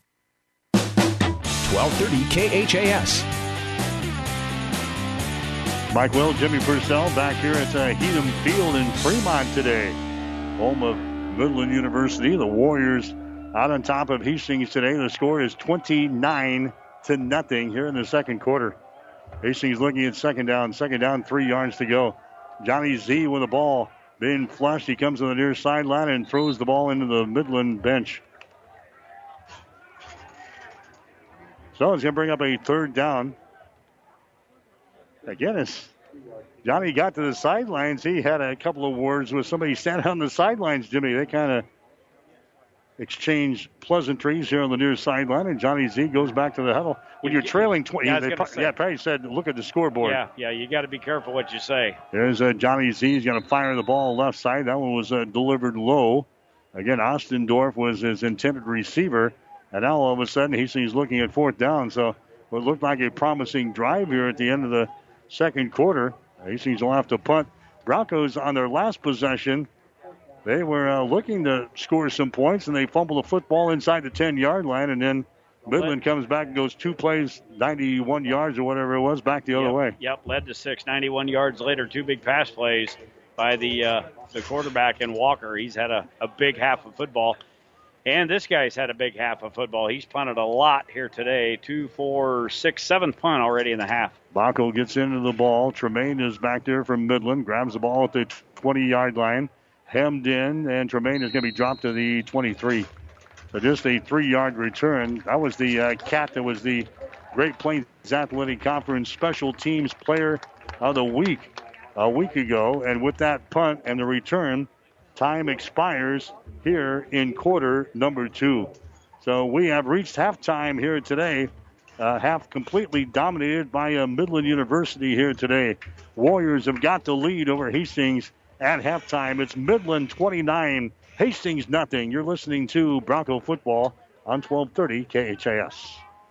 1230 KHAS. Mike Will, Jimmy Purcell back here at uh, Heedum Field in Fremont today. Home of Midland University. The Warriors out on top of Hastings today. The score is 29 to nothing here in the second quarter. Hastings looking at second down. Second down, three yards to go. Johnny Z with the ball being flushed. He comes to the near sideline and throws the ball into the Midland bench. So he's going to bring up a third down. Again, it's Johnny got to the sidelines. He had a couple of words with somebody standing on the sidelines, Jimmy. They kind of exchanged pleasantries here on the near sideline, and Johnny Z goes back to the huddle. When you're trailing 20, yeah, they, yeah, probably said, look at the scoreboard. Yeah, yeah, you got to be careful what you say. There's uh, Johnny Z. He's going to fire the ball left side. That one was uh, delivered low. Again, Ostendorf was his intended receiver. And now all of a sudden he's, he's looking at fourth down. So what looked like a promising drive here at the end of the second quarter. Hastings will have to punt. Broncos on their last possession, they were uh, looking to score some points, and they fumbled the football inside the 10 yard line, and then Midland comes back and goes two plays, 91 yards or whatever it was, back the other yep, way. Yep, led to six, 91 yards later, two big pass plays by the uh, the quarterback and Walker. He's had a, a big half of football. And this guy's had a big half of football. He's punted a lot here today. Two, four, six, seventh punt already in the half. Bockel gets into the ball. Tremaine is back there from Midland, grabs the ball at the 20 yard line, hemmed in, and Tremaine is going to be dropped to the 23. So just a three yard return. That was the uh, cat that was the Great Plains Athletic Conference Special Teams Player of the Week a week ago. And with that punt and the return, time expires here in quarter number two. So we have reached halftime here today. Uh, half completely dominated by uh, Midland University here today. Warriors have got the lead over Hastings at halftime. It's Midland 29, Hastings nothing. You're listening to Bronco football on 1230 KHAS.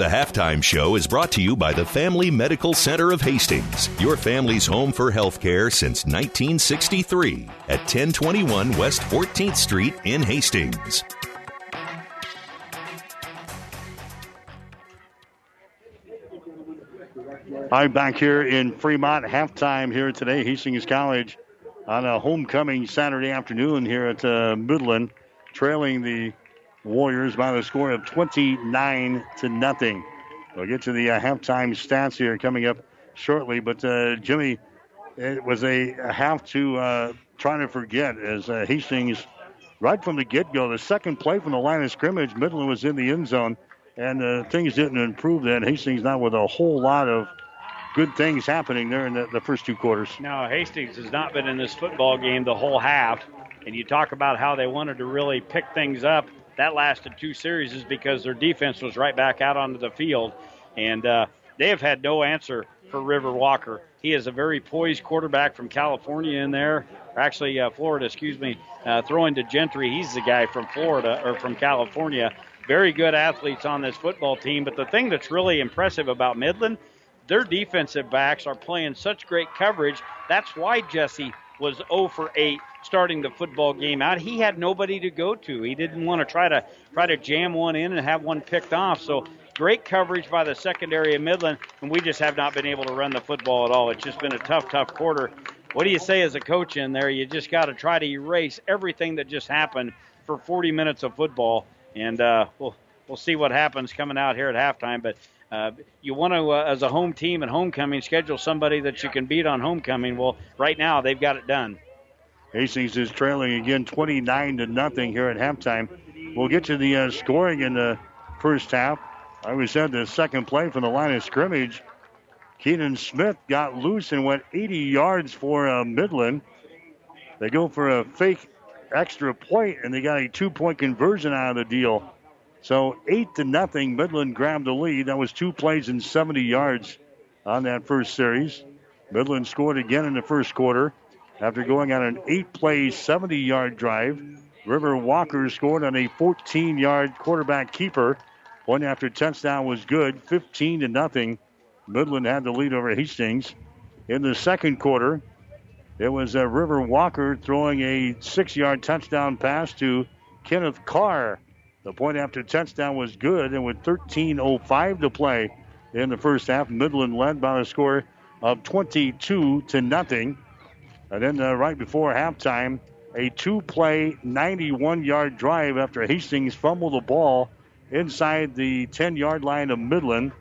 The halftime show is brought to you by the Family Medical Center of Hastings, your family's home for healthcare since 1963 at 1021 West 14th Street in Hastings. I'm back here in Fremont, halftime here today. Hastings College on a homecoming Saturday afternoon here at uh, Midland, trailing the Warriors by the score of 29 to nothing. We'll get to the uh, halftime stats here coming up shortly, but uh, Jimmy, it was a, a half to uh, try to forget as uh, Hastings, right from the get-go, the second play from the line of scrimmage, Midland was in the end zone, and uh, things didn't improve then. Hastings now with a whole lot of good things happening there in the, the first two quarters. No, Hastings has not been in this football game the whole half. And you talk about how they wanted to really pick things up. That lasted two series is because their defense was right back out onto the field. And uh, they have had no answer for River Walker. He is a very poised quarterback from California in there, or actually uh, Florida, excuse me, uh, throwing to Gentry. He's the guy from Florida or from California. Very good athletes on this football team. But the thing that's really impressive about Midland their defensive backs are playing such great coverage. That's why Jesse was 0 for 8 starting the football game out. He had nobody to go to. He didn't want to try to try to jam one in and have one picked off. So great coverage by the secondary of Midland, and we just have not been able to run the football at all. It's just been a tough, tough quarter. What do you say as a coach in there? You just got to try to erase everything that just happened for 40 minutes of football, and uh, we'll we'll see what happens coming out here at halftime. But uh, you want to, uh, as a home team and homecoming, schedule somebody that you can beat on homecoming. Well, right now they've got it done. Hastings is trailing again, 29 to nothing here at halftime. We'll get to the uh, scoring in the first half. I was at the second play from the line of scrimmage. Keenan Smith got loose and went 80 yards for uh, Midland. They go for a fake extra point, and they got a two-point conversion out of the deal. So eight to nothing, Midland grabbed the lead. That was two plays and 70 yards on that first series. Midland scored again in the first quarter after going on an eight-play, 70-yard drive. River Walker scored on a 14-yard quarterback keeper. One after touchdown was good, 15 to nothing. Midland had the lead over Hastings. In the second quarter, it was uh, River Walker throwing a six-yard touchdown pass to Kenneth Carr. The point after touchdown was good, and with 13:05 to play in the first half, Midland led by a score of 22 to nothing. And then uh, right before halftime, a two-play, 91-yard drive after Hastings fumbled the ball inside the 10-yard line of Midland.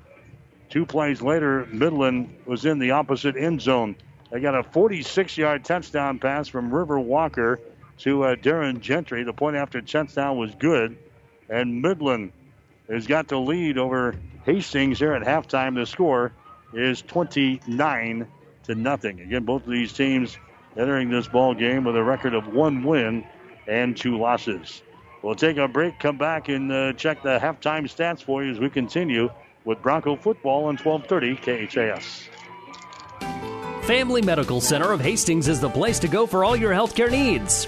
Two plays later, Midland was in the opposite end zone. They got a 46-yard touchdown pass from River Walker to uh, Darren Gentry. The point after touchdown was good and Midland has got the lead over Hastings here at halftime. The score is 29 to nothing. Again, both of these teams entering this ball game with a record of one win and two losses. We'll take a break, come back, and uh, check the halftime stats for you as we continue with Bronco football on 1230 KHAS. Family Medical Center of Hastings is the place to go for all your healthcare needs.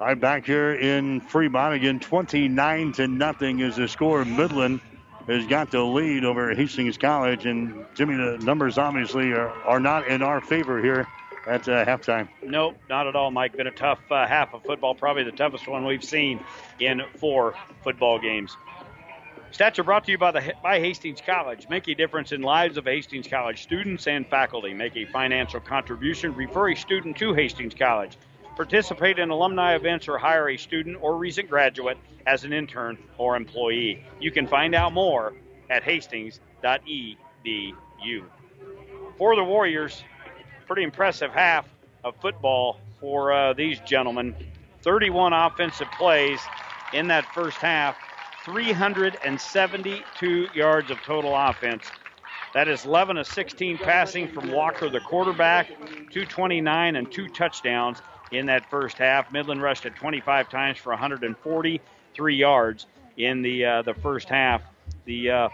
I'm back here in Fremont again. 29 to nothing is the score. Midland has got the lead over Hastings College, and Jimmy, the numbers obviously are, are not in our favor here at uh, halftime. Nope, not at all, Mike. Been a tough uh, half of football, probably the toughest one we've seen in four football games. Stats are brought to you by the by Hastings College. Make a difference in lives of Hastings College students and faculty. Make a financial contribution. Refer a student to Hastings College. Participate in alumni events or hire a student or recent graduate as an intern or employee. You can find out more at hastings.edu. For the Warriors, pretty impressive half of football for uh, these gentlemen. 31 offensive plays in that first half 372 yards of total offense. That is 11 of 16 passing from Walker, the quarterback, 229 and two touchdowns in that first half. Midland rushed it 25 times for 143 yards in the uh, the first half. The uh,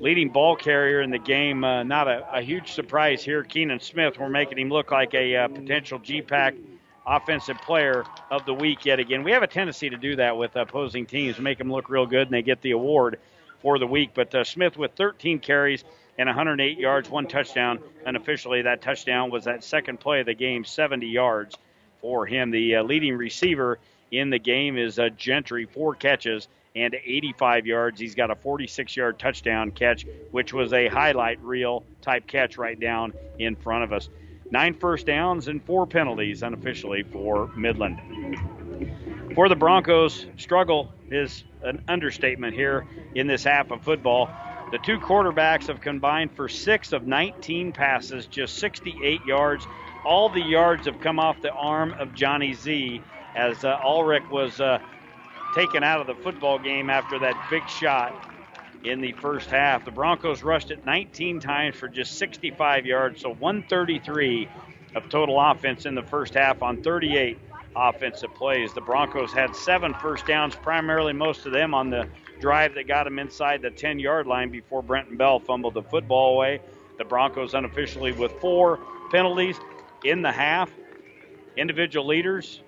leading ball carrier in the game, uh, not a, a, huge surprise here. Keenan Smith, we're making him look like a uh, potential GPAC offensive player of the week yet again. We have a tendency to do that with opposing teams, make them look real good, and they get the award for the week. But uh, Smith with 13 carries and 108 yards, one touchdown, and officially that touchdown was that second play of the game, 70 yards for him. The uh, leading receiver in the game is uh, Gentry, four catches and 85 yards. He's got a 46 yard touchdown catch, which was a highlight reel type catch right down in front of us. Nine first downs and four penalties unofficially for Midland. For the Broncos, struggle is an understatement here in this half of football. The two quarterbacks have combined for six of 19 passes, just 68 yards. All the yards have come off the arm of Johnny Z as uh, Ulrich was uh, taken out of the football game after that big shot in the first half. The Broncos rushed it 19 times for just 65 yards, so 133 of total offense in the first half on 38 offensive plays. The Broncos had seven first downs, primarily most of them on the drive that got them inside the 10 yard line before Brenton Bell fumbled the football away. The Broncos unofficially with four penalties in the half. Individual leaders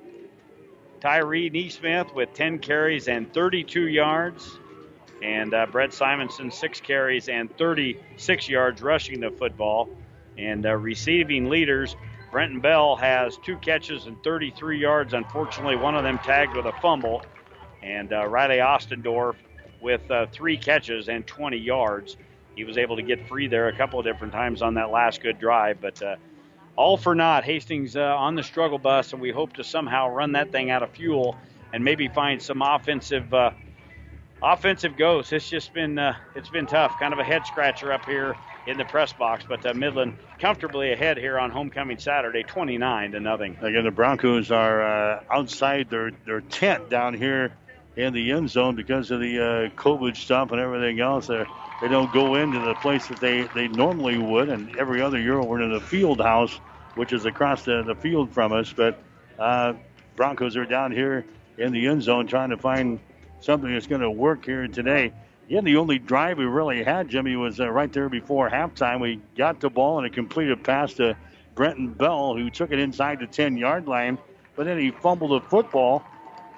Tyree Neesmith with 10 carries and 32 yards. And uh, Brett Simonson, six carries and 36 yards rushing the football. And uh, receiving leaders, Brenton Bell has two catches and 33 yards. Unfortunately, one of them tagged with a fumble. And uh, Riley Ostendorf with uh, three catches and 20 yards. He was able to get free there a couple of different times on that last good drive. But uh, all for naught. Hastings uh, on the struggle bus, and we hope to somehow run that thing out of fuel and maybe find some offensive uh, offensive ghosts. It's just been uh, it's been tough, kind of a head scratcher up here in the press box. But uh, Midland comfortably ahead here on homecoming Saturday, 29 to nothing. Again, the Broncos are uh, outside their their tent down here in the end zone because of the uh, COVID stuff and everything else. They're, they don't go into the place that they, they normally would, and every other year we're in the field house, which is across the, the field from us. But uh, Broncos are down here in the end zone trying to find something that's going to work here today. Yeah, the only drive we really had, Jimmy, was uh, right there before halftime. We got the ball and a completed pass to Brenton Bell, who took it inside the 10 yard line, but then he fumbled the football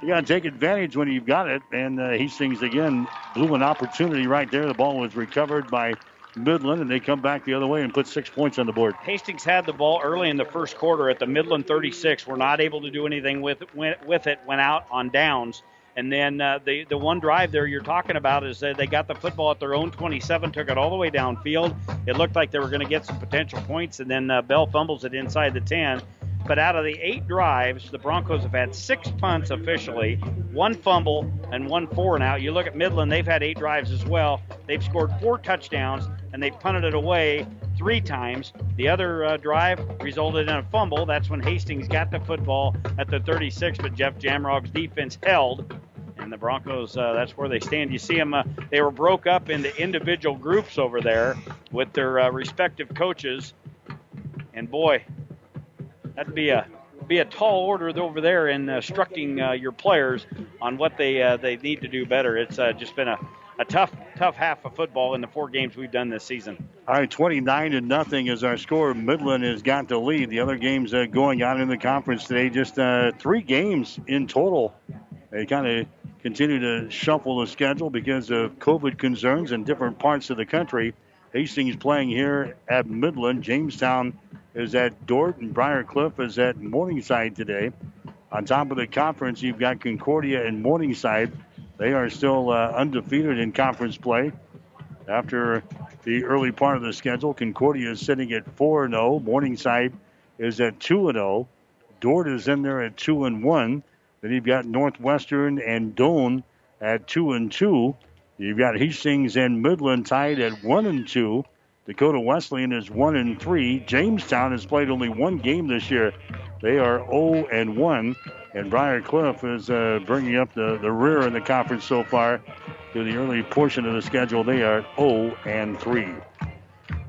you got to take advantage when you've got it. And uh, Hastings again blew an opportunity right there. The ball was recovered by Midland, and they come back the other way and put six points on the board. Hastings had the ball early in the first quarter at the Midland 36. We're not able to do anything with with it. Went out on downs. And then uh, the the one drive there you're talking about is that they got the football at their own 27, took it all the way downfield. It looked like they were going to get some potential points, and then uh, Bell fumbles it inside the 10. But out of the eight drives, the Broncos have had six punts officially, one fumble, and one four and out. You look at Midland, they've had eight drives as well. They've scored four touchdowns, and they've punted it away three times. The other uh, drive resulted in a fumble. That's when Hastings got the football at the 36, but Jeff Jamrog's defense held. And the Broncos, uh, that's where they stand. You see them, uh, they were broke up into individual groups over there with their uh, respective coaches. And boy, that'd be a be a tall order over there in instructing uh, your players on what they uh, they need to do better. It's uh, just been a, a tough tough half of football in the four games we've done this season. All right, 29 to nothing is our score. Midland has got the lead. The other games uh, going on in the conference today, just uh, three games in total. They kind of continue to shuffle the schedule because of COVID concerns in different parts of the country. Hastings playing here at Midland. Jamestown is at Dordt and Briar Cliff is at Morningside today. On top of the conference, you've got Concordia and Morningside They are still uh, undefeated in conference play after the early part of the schedule. Concordia is sitting at 4 0. Morningside is at 2 0. Dordt is in there at 2 and 1. Then you've got Northwestern and Doane at 2 and 2. You've got Hastings and Midland tied at 1 and 2. Dakota Wesleyan is 1 and 3. Jamestown has played only one game this year. They are 0 and 1. And Briar Cliff is uh, bringing up the, the rear in the conference so far to the early portion of the schedule. They are 0 and 3.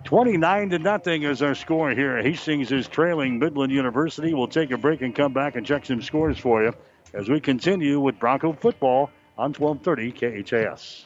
29 to nothing is our score here. Hastings is trailing Midland University. We'll take a break and come back and check some scores for you as we continue with Bronco football on 1230 KHAS.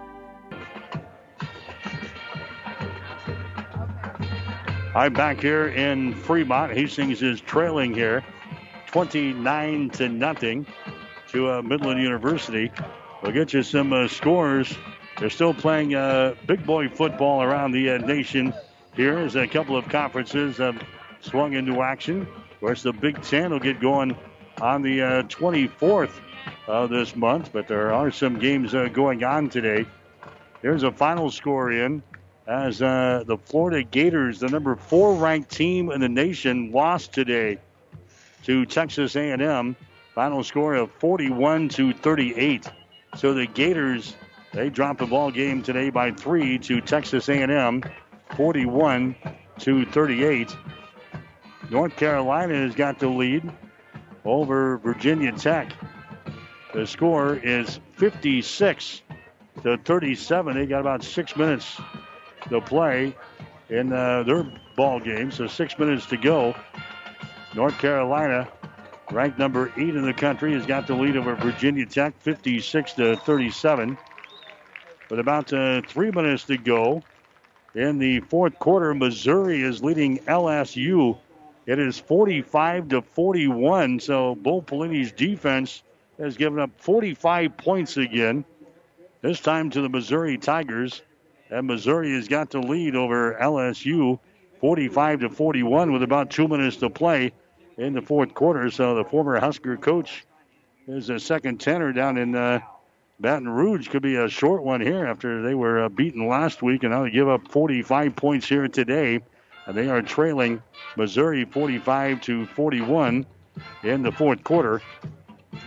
I'm back here in Fremont. Hastings is trailing here 29 to nothing to uh, Midland University. We'll get you some uh, scores. They're still playing uh, big boy football around the uh, nation here a couple of conferences have swung into action. Of course, the Big Ten will get going on the 24th uh, of this month, but there are some games uh, going on today. There's a final score in as uh, the Florida Gators, the number four ranked team in the nation, lost today to Texas A&M. Final score of 41 to 38. So the Gators they drop the ball game today by three to Texas A&M, 41 to 38. North Carolina has got the lead over Virginia Tech. The score is 56 to 37. They got about six minutes to play in uh, their ball game, so six minutes to go. North Carolina, ranked number eight in the country, has got the lead over Virginia Tech, 56 to 37. With about uh, three minutes to go in the fourth quarter, Missouri is leading LSU. It is 45 to 41. So Bo Pelini's defense has given up 45 points again. This time to the Missouri Tigers. And Missouri has got the lead over LSU 45 to 41 with about two minutes to play in the fourth quarter. So the former Husker coach is a second tenor down in uh, Baton Rouge. Could be a short one here after they were uh, beaten last week, and now they give up 45 points here today. And they are trailing Missouri 45 to 41 in the fourth quarter.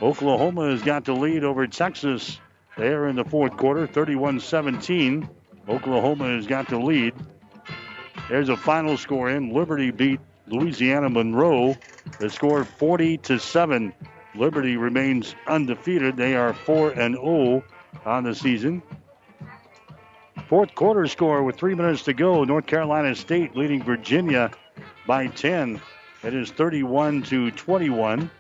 Oklahoma has got the lead over Texas there in the fourth quarter, 31 17. Oklahoma has got the lead. There's a final score in. Liberty beat Louisiana Monroe. The score 40 to 7. Liberty remains undefeated. They are 4 and 0 on the season. Fourth quarter score with three minutes to go. North Carolina State leading Virginia by 10. It is 31 to 21.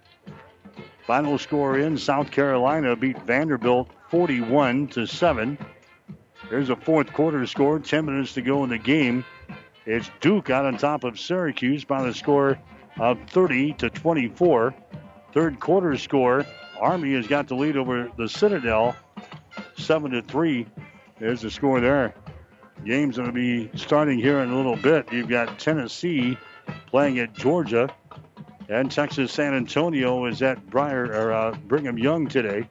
Final score in South Carolina beat Vanderbilt 41 to 7. There's a fourth quarter score, 10 minutes to go in the game. It's Duke out on top of Syracuse by the score of 30 to 24. Third quarter score, Army has got the lead over the Citadel, 7 to 3. There's the score there. Game's going to be starting here in a little bit. You've got Tennessee playing at Georgia, and Texas San Antonio is at Briar or uh, Brigham Young today.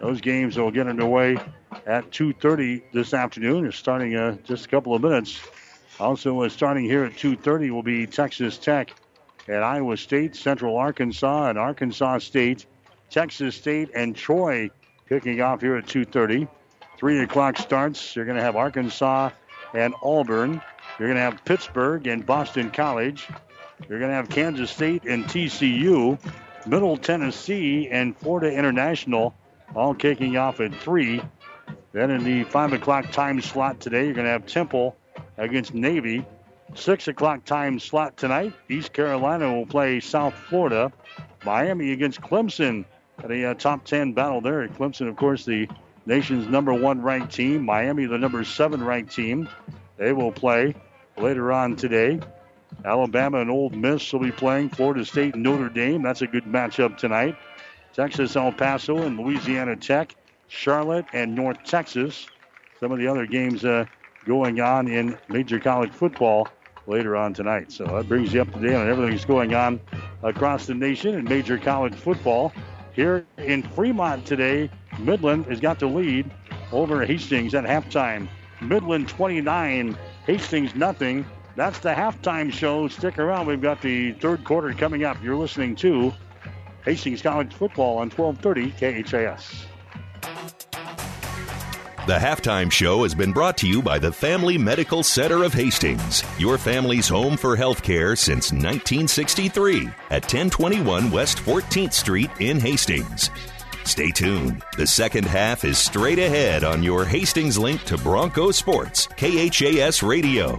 Those games will get underway at 2:30 this afternoon. It's starting uh, just a couple of minutes. Also, uh, starting here at 2:30 will be Texas Tech at Iowa State, Central Arkansas, and Arkansas State, Texas State, and Troy kicking off here at 2:30. Three o'clock starts. You're going to have Arkansas and Auburn. You're going to have Pittsburgh and Boston College. You're going to have Kansas State and TCU, Middle Tennessee and Florida International, all kicking off at three. Then in the five o'clock time slot today, you're going to have Temple against Navy. Six o'clock time slot tonight. East Carolina will play South Florida. Miami against Clemson at a uh, top 10 battle there. At Clemson, of course, the nation's number one ranked team. Miami, the number seven ranked team. They will play later on today. Alabama and Ole Miss will be playing Florida State and Notre Dame. That's a good matchup tonight. Texas, El Paso, and Louisiana Tech, Charlotte, and North Texas. Some of the other games uh, going on in major college football later on tonight. So that brings you up to date on everything that's going on across the nation in major college football. Here in Fremont today, Midland has got the lead over Hastings at halftime. Midland 29, Hastings nothing. That's the halftime show. Stick around. We've got the third quarter coming up. You're listening to Hastings College Football on 1230 KHAS. The halftime show has been brought to you by the Family Medical Center of Hastings, your family's home for healthcare since 1963 at 1021 West 14th Street in Hastings. Stay tuned. The second half is straight ahead on your Hastings link to Bronco Sports, KHAS Radio.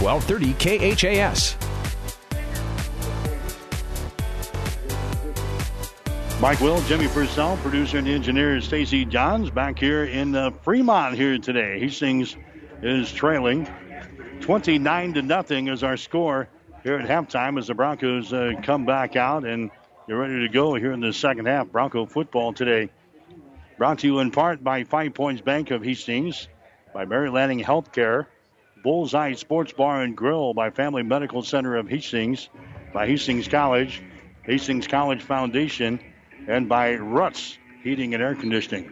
1230 KHAS. Mike Will, Jimmy Purcell, producer and engineer Stacy Johns back here in uh, Fremont here today. Hastings is trailing 29 to nothing is our score here at halftime as the Broncos uh, come back out and they're ready to go here in the second half. Bronco football today. Brought to you in part by Five Points Bank of Hastings, by Mary Lanning Healthcare, Bullseye Sports Bar and Grill by Family Medical Center of Hastings, by Hastings College, Hastings College Foundation, and by Ruts Heating and Air Conditioning.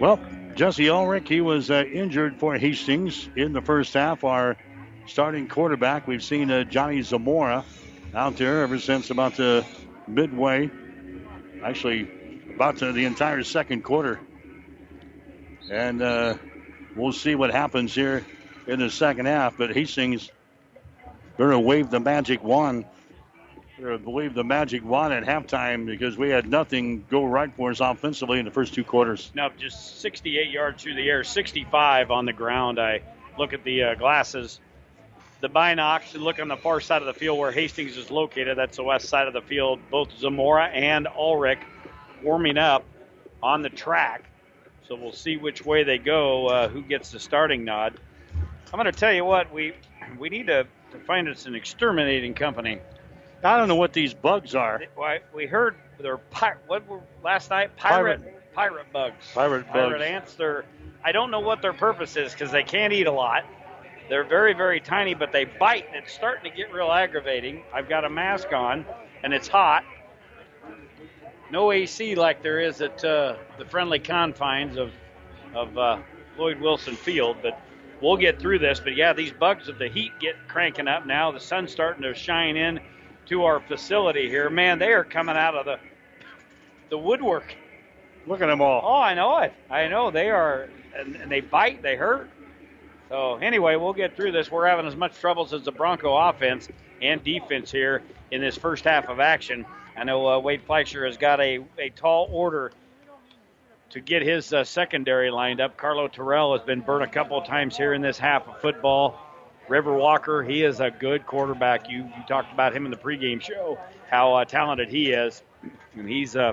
Well, Jesse Ulrich, he was uh, injured for Hastings in the first half. Our starting quarterback, we've seen uh, Johnny Zamora out there ever since about the midway, actually about the entire second quarter. And uh, we'll see what happens here in the second half. But Hastings going to wave the magic wand. Going to wave the magic wand at halftime because we had nothing go right for us offensively in the first two quarters. No, just 68 yards through the air, 65 on the ground. I look at the uh, glasses, the binocs, and look on the far side of the field where Hastings is located. That's the west side of the field. Both Zamora and Ulrich warming up on the track. So we'll see which way they go, uh, who gets the starting nod. I'm going to tell you what, we we need to, to find us an exterminating company. I don't know what these bugs are. We heard they're pi- what were last night pirate pirate, pirate bugs. Pirate, pirate bugs. ants. They're I don't know what their purpose is because they can't eat a lot. They're very very tiny, but they bite. And it's starting to get real aggravating. I've got a mask on, and it's hot. No AC like there is at uh, the friendly confines of of uh, Lloyd Wilson Field, but we'll get through this. But yeah, these bugs of the heat get cranking up now. The sun's starting to shine in to our facility here. Man, they are coming out of the the woodwork. Look at them all. Oh, I know it. I know they are, and, and they bite, they hurt. So anyway, we'll get through this. We're having as much troubles as the Bronco offense and defense here in this first half of action. I know uh, Wade Fleischer has got a, a tall order to get his uh, secondary lined up. Carlo Terrell has been burnt a couple of times here in this half of football. River Walker, he is a good quarterback. You, you talked about him in the pregame show, how uh, talented he is. And he's uh,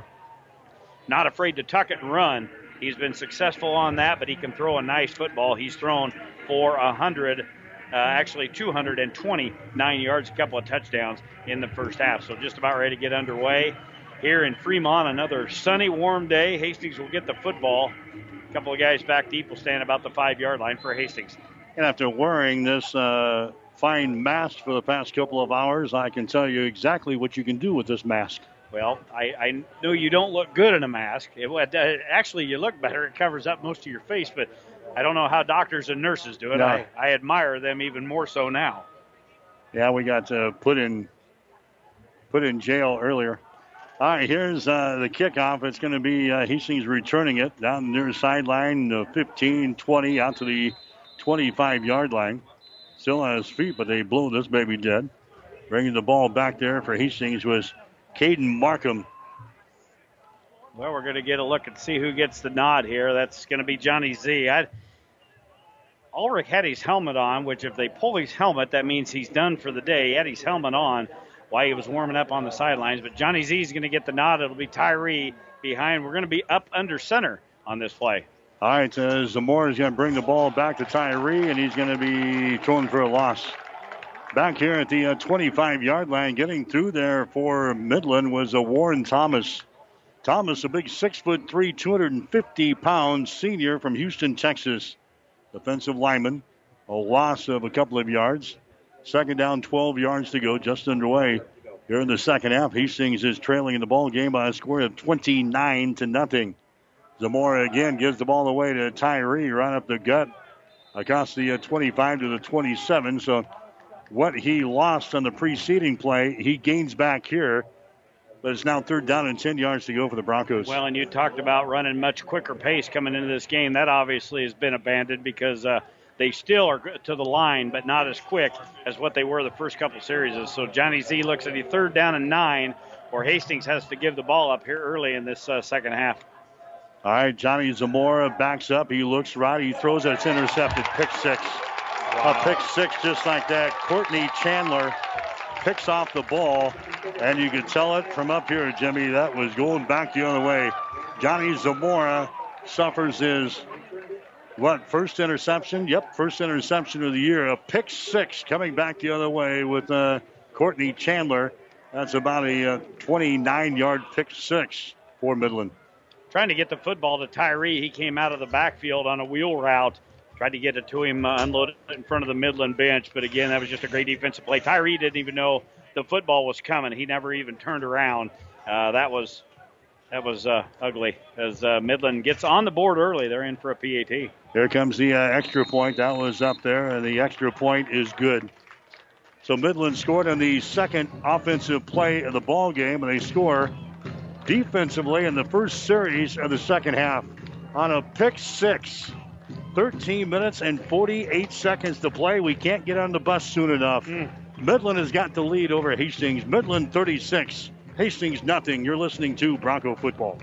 not afraid to tuck it and run. He's been successful on that, but he can throw a nice football. He's thrown for 100 uh, actually 229 yards, a couple of touchdowns in the first half. So just about ready to get underway here in Fremont. Another sunny, warm day. Hastings will get the football. A couple of guys back deep will stand about the five yard line for Hastings. And after wearing this uh, fine mask for the past couple of hours, I can tell you exactly what you can do with this mask. Well, I, I know you don't look good in a mask. It, uh, actually, you look better. It covers up most of your face, but I don't know how doctors and nurses do it. No. I, I admire them even more so now. Yeah, we got uh, put in put in jail earlier. All right, here's uh, the kickoff. It's going to be uh, Hastings returning it down near the sideline, uh, 15 20 out to the 25 yard line. Still on his feet, but they blew this baby dead. Bringing the ball back there for Hastings was Caden Markham. Well, we're going to get a look and see who gets the nod here. That's going to be Johnny Z. I, Ulrich had his helmet on, which if they pull his helmet, that means he's done for the day. He had his helmet on while he was warming up on the sidelines. But Johnny Z is going to get the nod. It'll be Tyree behind. We're going to be up under center on this play. All right, uh, Zamora is going to bring the ball back to Tyree, and he's going to be thrown for a loss. Back here at the 25 uh, yard line, getting through there for Midland was a Warren Thomas. Thomas, a big six foot three, 250 pound senior from Houston, Texas. Defensive lineman. A loss of a couple of yards. Second down, 12 yards to go, just underway. Here in the second half, Hastings is trailing in the ball game by a score of 29 to nothing. Zamora again gives the ball away to Tyree right up the gut across the uh, 25 to the 27. So what he lost on the preceding play, he gains back here. But it's now third down and 10 yards to go for the Broncos. Well, and you talked about running much quicker pace coming into this game. That obviously has been abandoned because uh, they still are to the line, but not as quick as what they were the first couple series. So Johnny Z looks at a third down and nine, or Hastings has to give the ball up here early in this uh, second half. All right, Johnny Zamora backs up. He looks right. He throws it. It's intercepted. Pick six. Wow. A pick six just like that. Courtney Chandler picks off the ball, and you can tell it from up here, Jimmy. That was going back the other way. Johnny Zamora suffers his what first interception? Yep, first interception of the year. A pick six coming back the other way with uh, Courtney Chandler. That's about a uh, 29 yard pick six for Midland. Trying to get the football to Tyree. He came out of the backfield on a wheel route Tried to get it to him, uh, unloaded in front of the Midland bench, but again, that was just a great defensive play. Tyree didn't even know the football was coming. He never even turned around. Uh, that was that was uh, ugly as uh, Midland gets on the board early. They're in for a PAT. Here comes the uh, extra point. That was up there, and the extra point is good. So Midland scored on the second offensive play of the ball game, and they score defensively in the first series of the second half on a pick six. 13 minutes and 48 seconds to play. We can't get on the bus soon enough. Mm. Midland has got the lead over Hastings. Midland 36, Hastings nothing. You're listening to Bronco Football.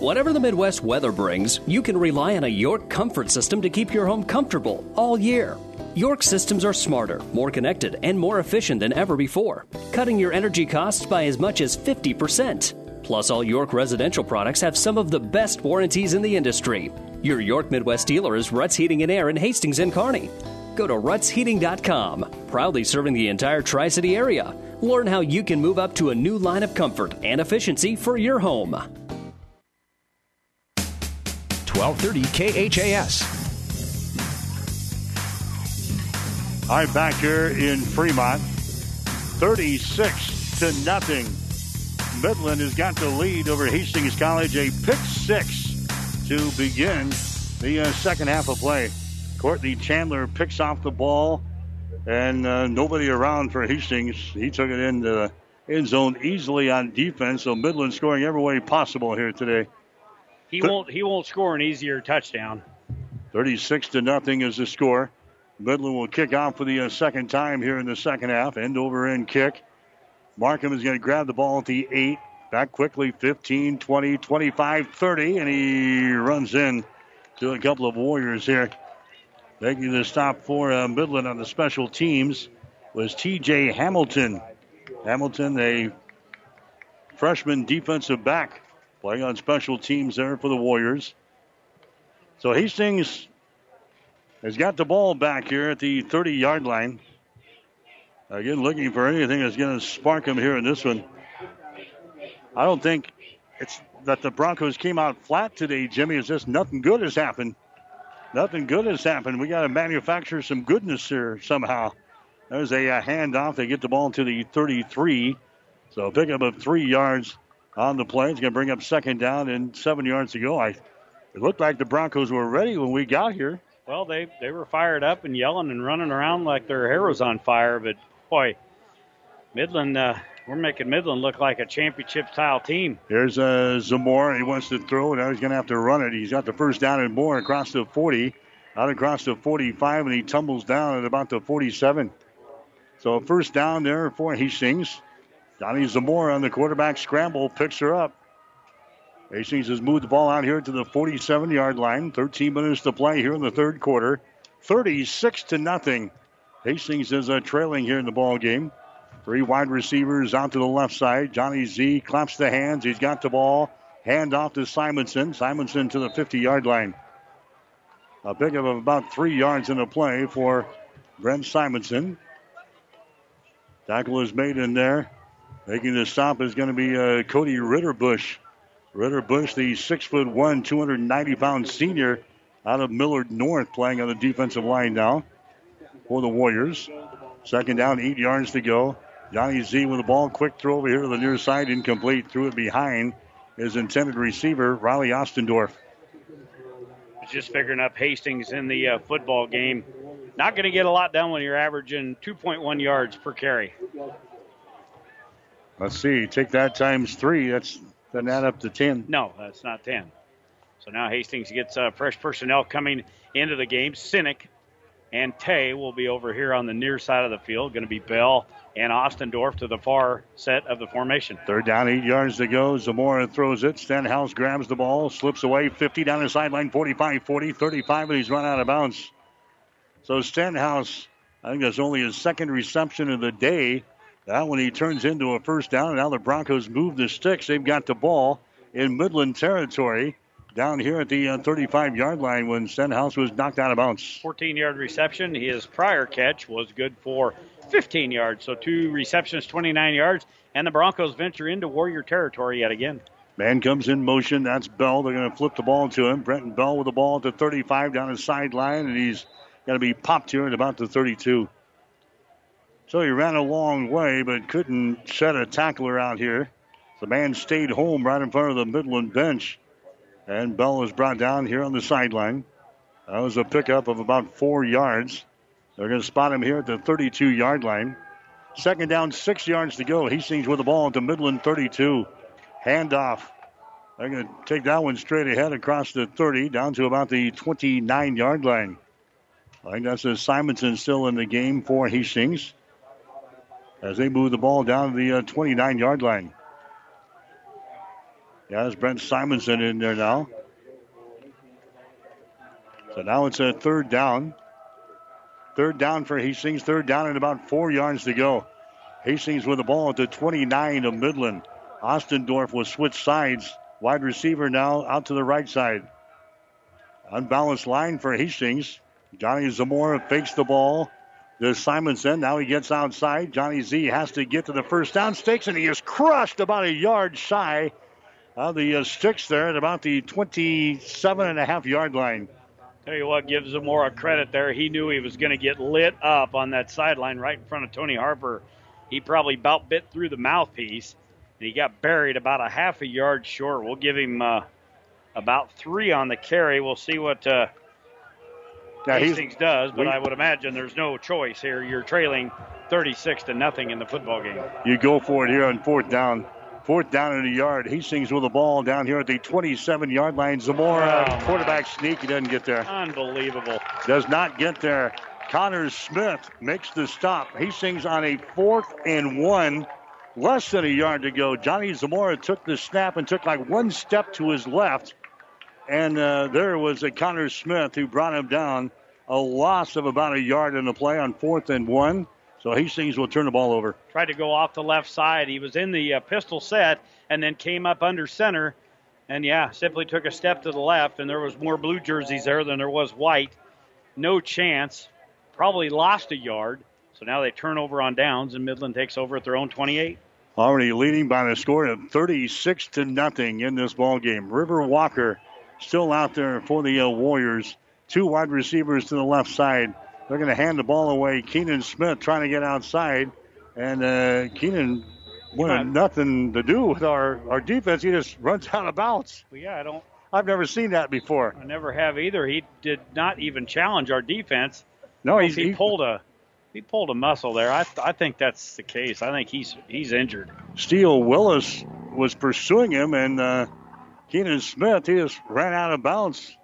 Whatever the Midwest weather brings, you can rely on a York comfort system to keep your home comfortable all year. York systems are smarter, more connected, and more efficient than ever before, cutting your energy costs by as much as 50%. Plus, all York residential products have some of the best warranties in the industry. Your York Midwest dealer is Ruts Heating and Air in Hastings and Kearney. Go to rutsheating.com, proudly serving the entire Tri City area. Learn how you can move up to a new line of comfort and efficiency for your home. 1230 KHAS. I'm back here in Fremont. 36 to nothing. Midland has got the lead over Hastings College, a pick six to begin the uh, second half of play. Courtney Chandler picks off the ball, and uh, nobody around for Hastings. He took it into the end zone easily on defense. So Midland scoring every way possible here today. He Th- won't. He won't score an easier touchdown. Thirty-six to nothing is the score. Midland will kick off for the uh, second time here in the second half. End over end kick. Markham is going to grab the ball at the 8. Back quickly 15, 20, 25, 30, and he runs in to a couple of Warriors here. Making the stop for uh, Midland on the special teams was TJ Hamilton. Hamilton, a freshman defensive back, playing on special teams there for the Warriors. So Hastings has got the ball back here at the 30 yard line. Again, looking for anything that's going to spark him here in this one. I don't think it's that the Broncos came out flat today, Jimmy. It's just nothing good has happened. Nothing good has happened. We got to manufacture some goodness here somehow. There's a, a handoff. They get the ball to the 33. So pick up of three yards on the play. It's going to bring up second down and seven yards to go. I, it looked like the Broncos were ready when we got here. Well, they they were fired up and yelling and running around like their hair was on fire. But boy, Midland, uh, we're making Midland look like a championship style team. Here's uh, Zamora. He wants to throw. Now he's going to have to run it. He's got the first down and more across the 40, out across the 45, and he tumbles down at about the 47. So first down there for Hastings. Johnny Zamora on the quarterback scramble picks her up. Hastings has moved the ball out here to the 47 yard line. 13 minutes to play here in the third quarter. 36 to nothing. Hastings is uh, trailing here in the ball game. Three wide receivers out to the left side. Johnny Z claps the hands. He's got the ball. Hand off to Simonson. Simonson to the 50 yard line. A pick of about three yards in the play for Brent Simonson. Tackle is made in there. Making the stop is going to be uh, Cody Ritterbush. Ritterbush, the six foot one, 290 pound senior out of Millard North, playing on the defensive line now for the Warriors. Second down, eight yards to go. Johnny Z with the ball. Quick throw over here to the near side. Incomplete. Threw it behind his intended receiver, Riley Ostendorf. Just figuring up Hastings in the uh, football game. Not going to get a lot done when you're averaging 2.1 yards per carry. Let's see. Take that times three. That's doesn't add up to 10. No, that's not 10. So now Hastings gets uh, fresh personnel coming into the game. Cynic and Tay will be over here on the near side of the field. Going to be Bell and Ostendorf to the far set of the formation. Third down, eight yards to go. Zamora throws it. Stenhouse grabs the ball, slips away 50 down the sideline, 45, 40, 35, and he's run out of bounds. So Stenhouse, I think that's only his second reception of the day. That one he turns into a first down, and now the Broncos move the sticks. They've got the ball in Midland territory down here at the 35 uh, yard line when Stenhouse was knocked out of bounds. 14 yard reception. His prior catch was good for 15 yards. So two receptions, 29 yards, and the Broncos venture into Warrior territory yet again. Man comes in motion. That's Bell. They're going to flip the ball to him. Brenton Bell with the ball at the 35 down the sideline, and he's going to be popped here at about the 32. So he ran a long way, but couldn't set a tackler out here. The man stayed home right in front of the Midland bench. And Bell was brought down here on the sideline. That was a pickup of about four yards. They're going to spot him here at the 32 yard line. Second down, six yards to go. Hastings with the ball the Midland 32. Handoff. They're going to take that one straight ahead across the 30 down to about the 29 yard line. I think that's a Simonson still in the game for Hastings as they move the ball down to the uh, 29 yard line. Yeah, there's Brent Simonson in there now. So now it's a third down. Third down for Hastings. Third down and about four yards to go. Hastings with the ball at the 29 of Midland. Ostendorf will switch sides. Wide receiver now out to the right side. Unbalanced line for Hastings. Johnny Zamora fakes the ball to Simonson. Now he gets outside. Johnny Z has to get to the first down stakes, and he is crushed about a yard shy of the uh, sticks there at about the 27 and a half yard line. Tell you what, gives him more credit there. He knew he was going to get lit up on that sideline right in front of Tony Harper. He probably about bit through the mouthpiece, and he got buried about a half a yard short. We'll give him uh, about three on the carry. We'll see what uh, now Hastings does, but we, I would imagine there's no choice here. You're trailing 36 to nothing in the football game. You go for it here on fourth down. Fourth down in the yard. Hastings with the ball down here at the 27 yard line. Zamora, oh, quarterback sneak. He doesn't get there. Unbelievable. Does not get there. Connor Smith makes the stop. Hastings on a fourth and one. Less than a yard to go. Johnny Zamora took the snap and took like one step to his left. And uh, there was a Connor Smith who brought him down. A loss of about a yard in the play on fourth and one. So Hastings will turn the ball over. Tried to go off the left side. He was in the uh, pistol set and then came up under center. And yeah, simply took a step to the left, and there was more blue jerseys there than there was white. no chance, probably lost a yard. So now they turn over on downs, and Midland takes over at their own 28. Already leading by the score of 36 to nothing in this ball game. River Walker still out there for the uh, Warriors. Two wide receivers to the left side. They're going to hand the ball away. Keenan Smith trying to get outside, and uh, Keenan wanted nothing to do with our, our defense. He just runs out of bounds. Well, yeah, I don't. I've never seen that before. I never have either. He did not even challenge our defense. No, he, he pulled a he pulled a muscle there. I I think that's the case. I think he's he's injured. Steele Willis was pursuing him, and uh, Keenan Smith he just ran out of bounds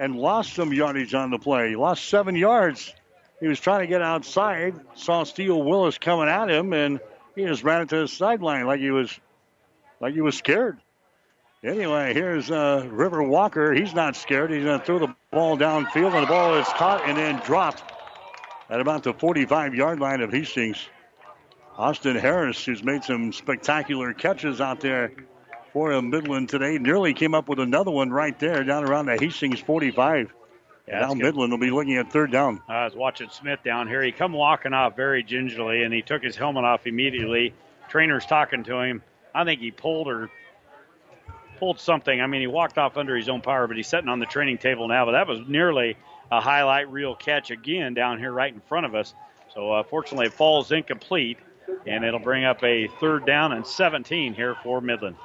and lost some yardage on the play. He lost seven yards. He was trying to get outside, saw Steele Willis coming at him, and he just ran into the sideline like he was like he was scared. Anyway, here's uh, River Walker. He's not scared. He's going to throw the ball downfield, and the ball is caught and then dropped at about the 45 yard line of Hastings. Austin Harris, who's made some spectacular catches out there for Midland today, nearly came up with another one right there down around the Hastings 45. Yeah, now. Midland will be looking at third down. I was watching Smith down here. He come walking off very gingerly, and he took his helmet off immediately. Trainer's talking to him. I think he pulled or pulled something. I mean, he walked off under his own power, but he's sitting on the training table now. But that was nearly a highlight reel catch again down here right in front of us. So uh, fortunately, it falls incomplete, and it'll bring up a third down and 17 here for Midland.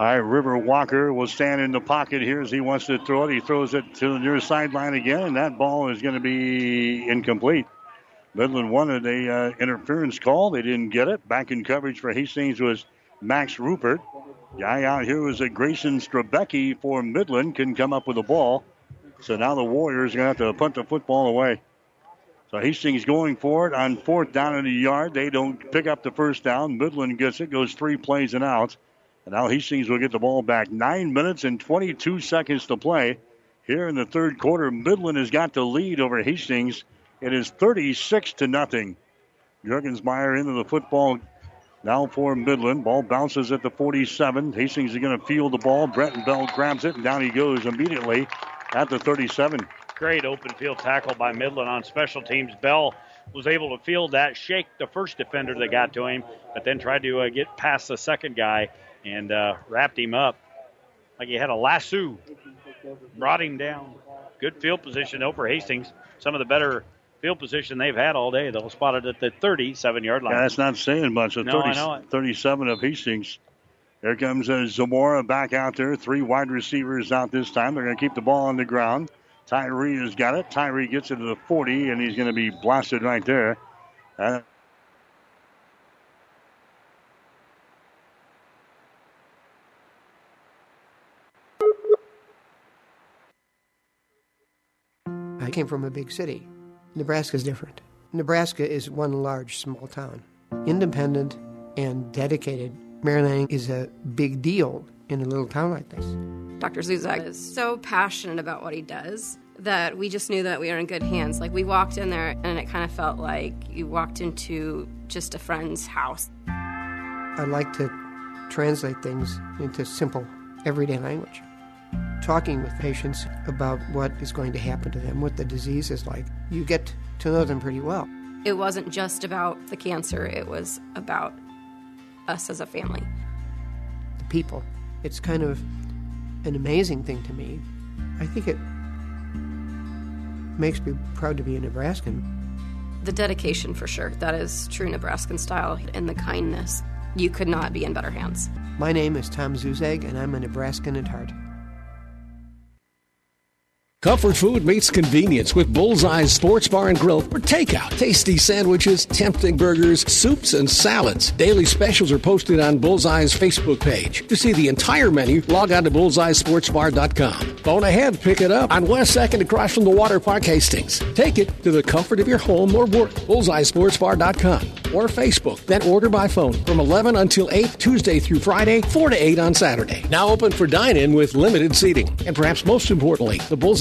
All right, River Walker will stand in the pocket here as he wants to throw it. He throws it to the near sideline again, and that ball is going to be incomplete. Midland wanted a uh, interference call. They didn't get it. Back in coverage for Hastings was Max Rupert. Guy out here was a Grayson Strabecki for Midland. Couldn't come up with the ball. So now the Warriors are going to have to punt the football away. So Hastings going for it on fourth down in the yard. They don't pick up the first down. Midland gets it, goes three plays and out. And now Hastings will get the ball back. Nine minutes and 22 seconds to play. Here in the third quarter, Midland has got the lead over Hastings. It is 36 to nothing. Jurgensmeyer into the football now for Midland. Ball bounces at the 47. Hastings is going to field the ball. Brenton Bell grabs it, and down he goes immediately at the 37. Great open field tackle by Midland on special teams. Bell was able to field that, shake the first defender that got to him, but then tried to uh, get past the second guy and uh, wrapped him up like he had a lasso. Brought him down. Good field position over Hastings. Some of the better field position they've had all day. They'll spot it at the 37 yard line. Yeah, that's not saying much. The No, 30, I know it. 37 of Hastings. Here comes uh, Zamora back out there. Three wide receivers out this time. They're going to keep the ball on the ground. Tyree has got it. Tyree gets it to the 40, and he's going to be blasted right there. Uh, I came from a big city. Nebraska's different. Nebraska is one large small town, independent and dedicated. Mary Lanning is a big deal in a little town like this. Dr. Zuzak is so passionate about what he does that we just knew that we were in good hands. Like we walked in there and it kind of felt like you walked into just a friend's house. I like to translate things into simple, everyday language. Talking with patients about what is going to happen to them, what the disease is like, you get to know them pretty well. It wasn't just about the cancer, it was about us as a family. The people. It's kind of an amazing thing to me. I think it makes me proud to be a Nebraskan. The dedication, for sure. That is true Nebraskan style. And the kindness. You could not be in better hands. My name is Tom Zuzag, and I'm a Nebraskan at heart. Comfort food meets convenience with Bullseye's Sports Bar and Grill for takeout. Tasty sandwiches, tempting burgers, soups, and salads. Daily specials are posted on Bullseye's Facebook page. To see the entire menu, log on to bullseyesportsbar.com. Phone ahead, pick it up on West 2nd across from the Water Park Hastings. Take it to the comfort of your home or work. Bullseyesportsbar.com or Facebook. Then order by phone from 11 until 8 Tuesday through Friday, 4 to 8 on Saturday. Now open for dine-in with limited seating. And perhaps most importantly, the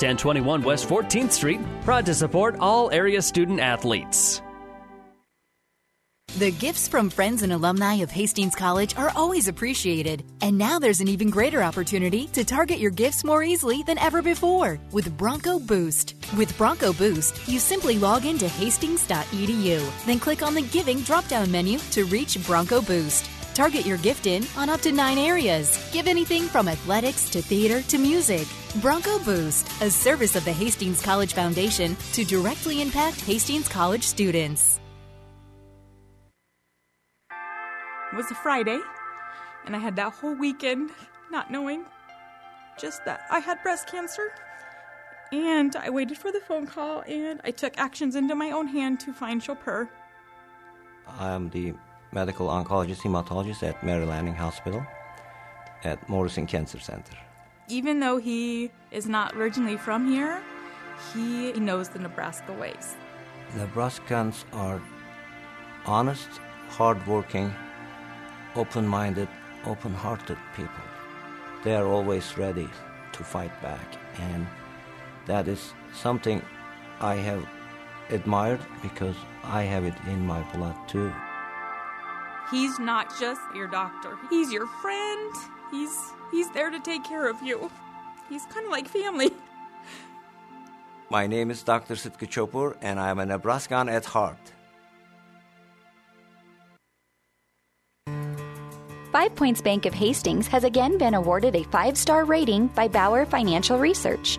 1021 West 14th Street, proud to support all area student athletes. The gifts from friends and alumni of Hastings College are always appreciated. And now there's an even greater opportunity to target your gifts more easily than ever before with Bronco Boost. With Bronco Boost, you simply log into hastings.edu, then click on the Giving drop down menu to reach Bronco Boost. Target your gift in on up to nine areas. Give anything from athletics to theater to music. Bronco Boost, a service of the Hastings College Foundation to directly impact Hastings College students. It was a Friday, and I had that whole weekend not knowing just that I had breast cancer. And I waited for the phone call and I took actions into my own hand to find Copur. I'm the medical oncologist hematologist at Mary Lanning Hospital at Morrison Cancer Center. Even though he is not originally from here, he knows the Nebraska ways. Nebraskans are honest, hardworking, open minded, open hearted people. They are always ready to fight back, and that is something I have admired because I have it in my blood too. He's not just your doctor. He's your friend. He's he's there to take care of you. He's kind of like family. My name is Dr. Sitki Copur, and I am a Nebraskan at heart. Five Points Bank of Hastings has again been awarded a five star rating by Bauer Financial Research.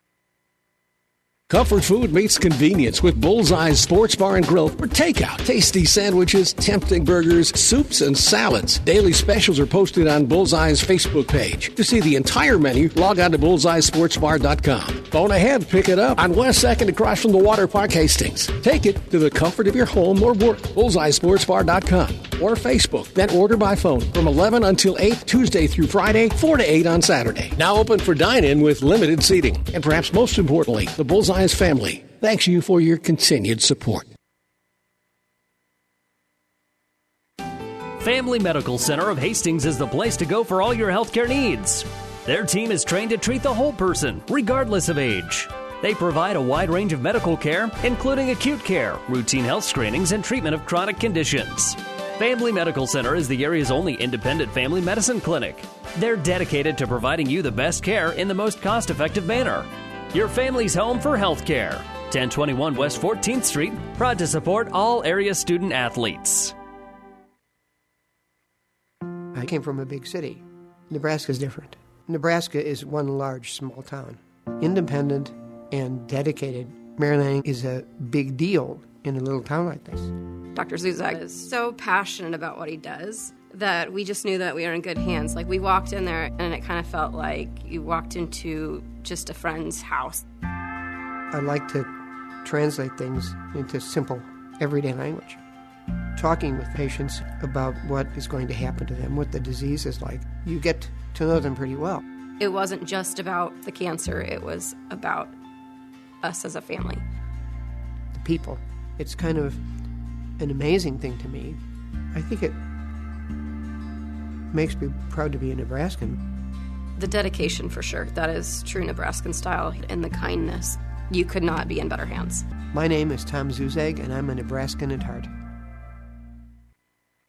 Comfort food meets convenience with Bullseye's Sports Bar and Grill for takeout. Tasty sandwiches, tempting burgers, soups, and salads. Daily specials are posted on Bullseye's Facebook page. To see the entire menu, log on to bullseyesportsbar.com. Phone ahead, pick it up on West 2nd across from the Water Park Hastings. Take it to the comfort of your home or work. Bullseyesportsbar.com or Facebook. Then order by phone from 11 until 8 Tuesday through Friday, 4 to 8 on Saturday. Now open for dine-in with limited seating. And perhaps most importantly, the Bullseye family thanks you for your continued support. Family Medical Center of Hastings is the place to go for all your healthcare needs. Their team is trained to treat the whole person, regardless of age. They provide a wide range of medical care, including acute care, routine health screenings, and treatment of chronic conditions. Family Medical Center is the area's only independent family medicine clinic. They're dedicated to providing you the best care in the most cost effective manner. Your family's home for healthcare. 1021 West 14th Street, proud to support all area student athletes. I came from a big city. Nebraska is different. Nebraska is one large small town, independent and dedicated. Mary Lanning is a big deal in a little town like this. Dr. Zuzak is so passionate about what he does that we just knew that we were in good hands. Like we walked in there and it kind of felt like you walked into just a friend's house. I like to translate things into simple, everyday language. Talking with patients about what is going to happen to them, what the disease is like, you get to know them pretty well. It wasn't just about the cancer, it was about us as a family. The people. It's kind of an amazing thing to me. I think it makes me proud to be a Nebraskan. The dedication, for sure. That is true Nebraskan style, and the kindness. You could not be in better hands. My name is Tom Zuzag, and I'm a Nebraskan at heart.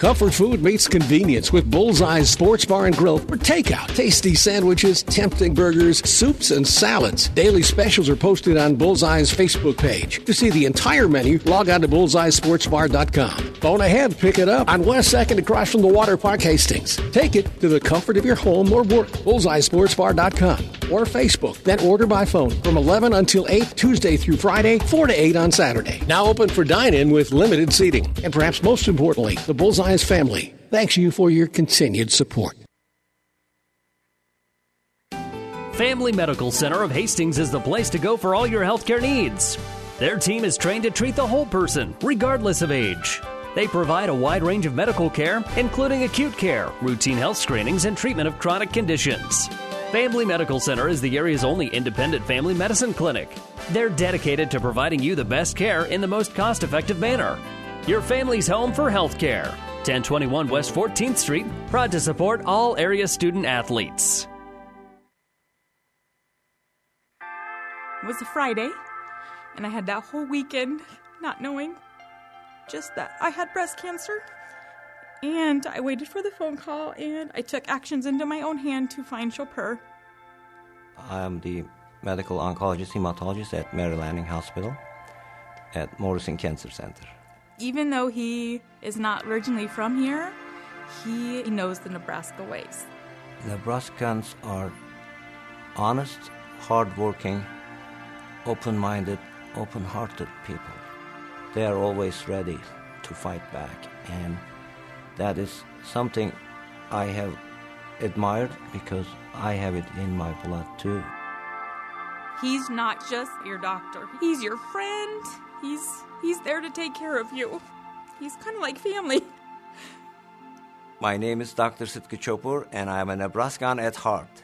Comfort food meets convenience with Bullseye's Sports Bar and Grill for takeout. Tasty sandwiches, tempting burgers, soups, and salads. Daily specials are posted on Bullseye's Facebook page. To see the entire menu, log on to bullseyesportsbar.com. Phone ahead, pick it up on West 2nd across from the Water Park Hastings. Take it to the comfort of your home or work. Bullseyesportsbar.com or Facebook. Then order by phone from 11 until 8 Tuesday through Friday, 4 to 8 on Saturday. Now open for dine-in with limited seating. And perhaps most importantly, the Bullseye family thanks you for your continued support. Family Medical Center of Hastings is the place to go for all your healthcare needs. Their team is trained to treat the whole person, regardless of age. They provide a wide range of medical care, including acute care, routine health screenings, and treatment of chronic conditions. Family Medical Center is the area's only independent family medicine clinic. They're dedicated to providing you the best care in the most cost effective manner. Your family's home for health care. 1021 West 14th Street, proud to support all area student athletes. It was a Friday, and I had that whole weekend not knowing just that I had breast cancer. And I waited for the phone call, and I took actions into my own hand to find Copur. I am the medical oncologist hematologist at Mary Lanning Hospital at Morrison Cancer Center even though he is not originally from here, he knows the Nebraska ways. Nebraskans are honest, hardworking, open minded, open hearted people. They are always ready to fight back, and that is something I have admired because I have it in my blood too. He's not just your doctor, he's your friend. He's He's there to take care of you. He's kind of like family. My name is Dr. Sitki Copur, and I am a Nebraskan at heart.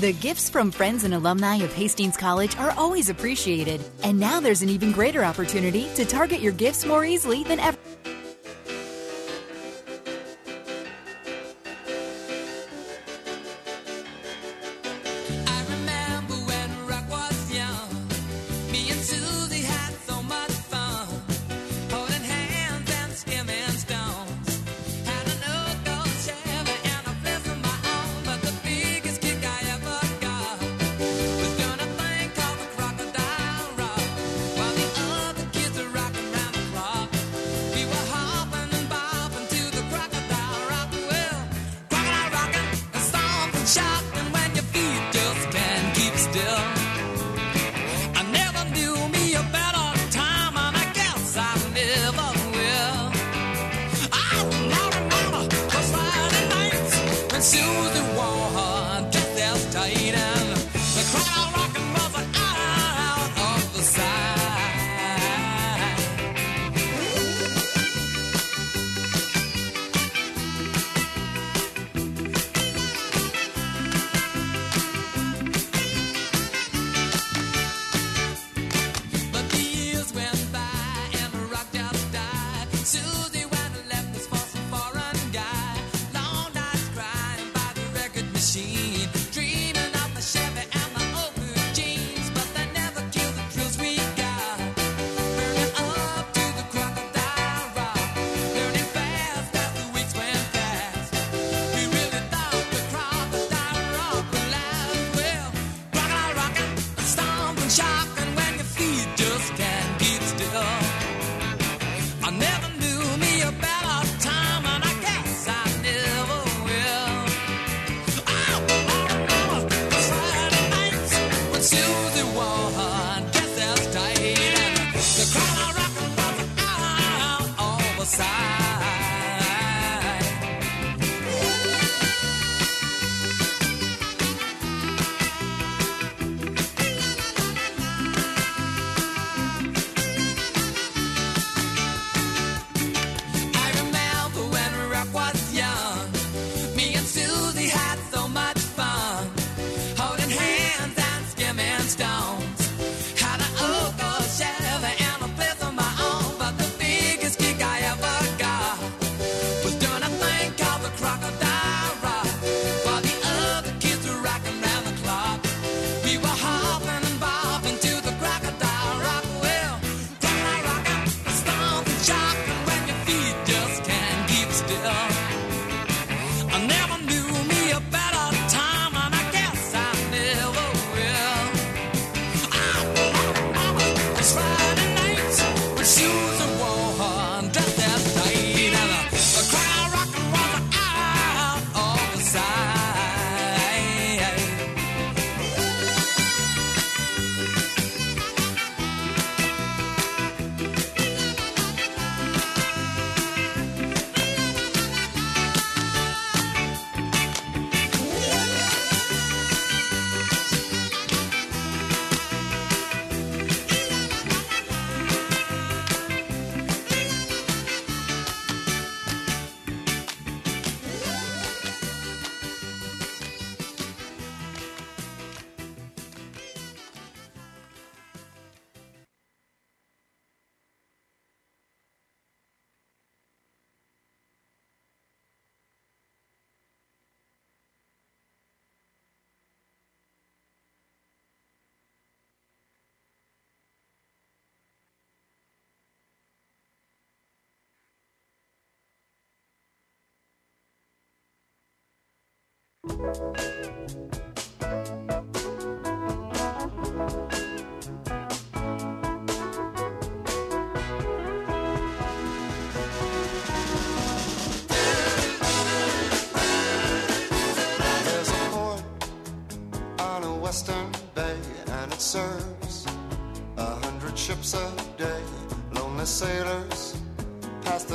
The gifts from friends and alumni of Hastings College are always appreciated. And now there's an even greater opportunity to target your gifts more easily than ever.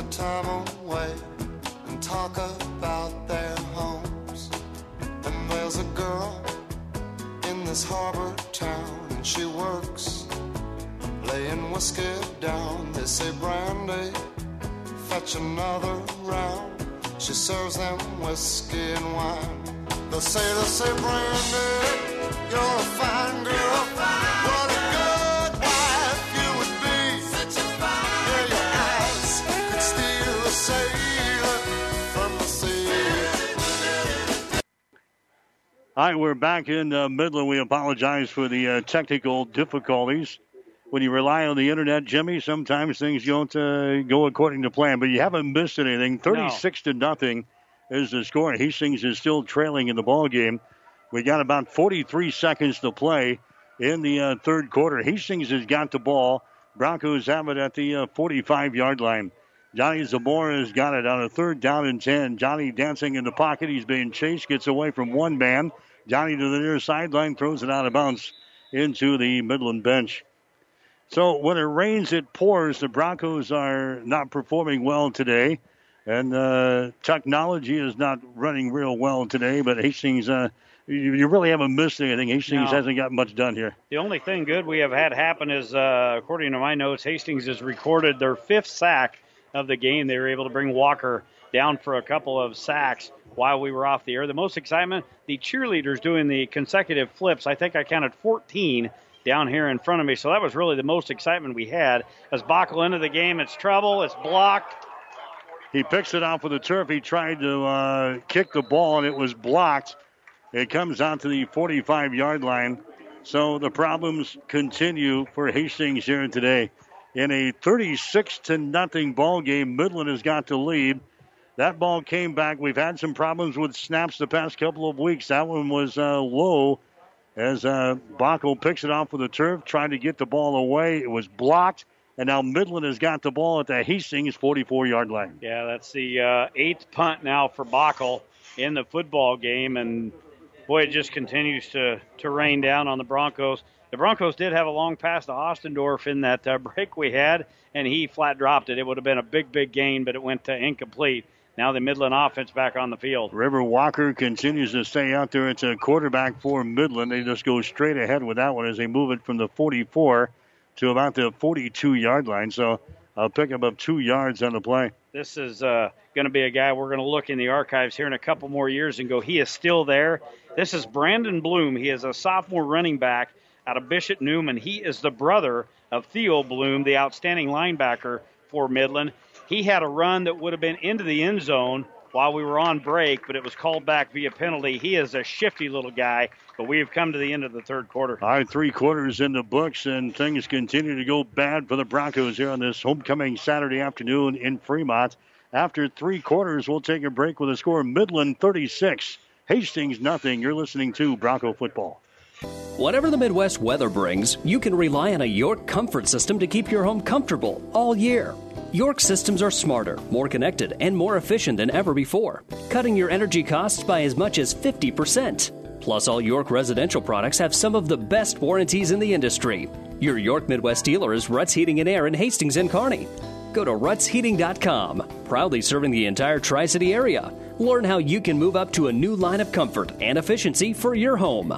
The time away and talk about their homes. And there's a girl in this harbor town, and she works laying whiskey down. They say, Brandy, fetch another round. She serves them whiskey and wine. The sailors say, Brandy, you're a fine girl. All right, we're back in uh, Midland. We apologize for the uh, technical difficulties. When you rely on the internet, Jimmy, sometimes things don't uh, go according to plan. But you haven't missed anything. Thirty-six to nothing is the score. Hastings is still trailing in the ball game. We got about 43 seconds to play in the uh, third quarter. Hastings has got the ball. Broncos have it at the 45 yard line. Johnny Zamora has got it on a third down and 10. Johnny dancing in the pocket. He's being chased, gets away from one man. Johnny to the near sideline, throws it out of bounds into the Midland bench. So when it rains, it pours. The Broncos are not performing well today. And uh, technology is not running real well today, but Hastings, uh, you, you really haven't missed anything. Hastings No. hasn't got much done here. The only thing good we have had happen is, uh, according to my notes, Hastings has recorded their fifth sack of the game. They were able to bring Walker down for a couple of sacks while we were off the air. The most excitement, the cheerleaders doing the consecutive flips. I think I counted 14 down here in front of me. So that was really the most excitement we had. As Bockel into the game, it's trouble. It's blocked. He picks it off with the turf. He tried to uh, kick the ball, and it was blocked. It comes out to the 45 yard line. So the problems continue for Hastings here today. In a 36 to nothing ball game, Midland has got to lead. That ball came back. We've had some problems with snaps the past couple of weeks. That one was uh, low as uh, picks it off with the turf, trying to get the ball away. It was blocked, and now Midland has got the ball at the Hastings 44 yard line. Yeah, that's the uh, eighth punt now for Bockel in the football game, and boy, it just continues to to rain down on the Broncos. The Broncos did have a long pass to Ostendorf in that uh, break we had, and he flat dropped it. It would have been a big, big gain, but it went to incomplete. Now the Midland offense back on the field. River Walker continues to stay out there. It's a quarterback for Midland. They just go straight ahead with that one as they move it from the 44 to about the 42 yard line. So a pickup of two yards on the play. This is uh, going to be a guy we're going to look in the archives here in a couple more years and go, he is still there. This is Brandon Bloom. He is a sophomore running back out of Bishop Neumann. He is the brother of Theo Bloom, the outstanding linebacker for Midland. He had a run that would have been into the end zone while we were on break, but it was called back via penalty. He is a shifty little guy, but we have come to the end of the third quarter. All right, three quarters in the books, and things continue to go bad for the Broncos here on this homecoming Saturday afternoon in Fremont. after three quarters. We'll take a break with a score Midland 36, Hastings nothing. You're listening to Bronco Football. Whatever the Midwest weather brings, you can rely on a York comfort system to keep your home comfortable all year. York systems are smarter, more connected, and more efficient than ever before, cutting your energy costs by as much as 50%. Plus, all York residential products have some of the best warranties in the industry. Your York Midwest dealer is Ruts Heating and Air in Hastings and Kearney. Go to rutsheating.com, proudly serving the entire Tri City area. Learn how you can move up to a new line of comfort and efficiency for your home.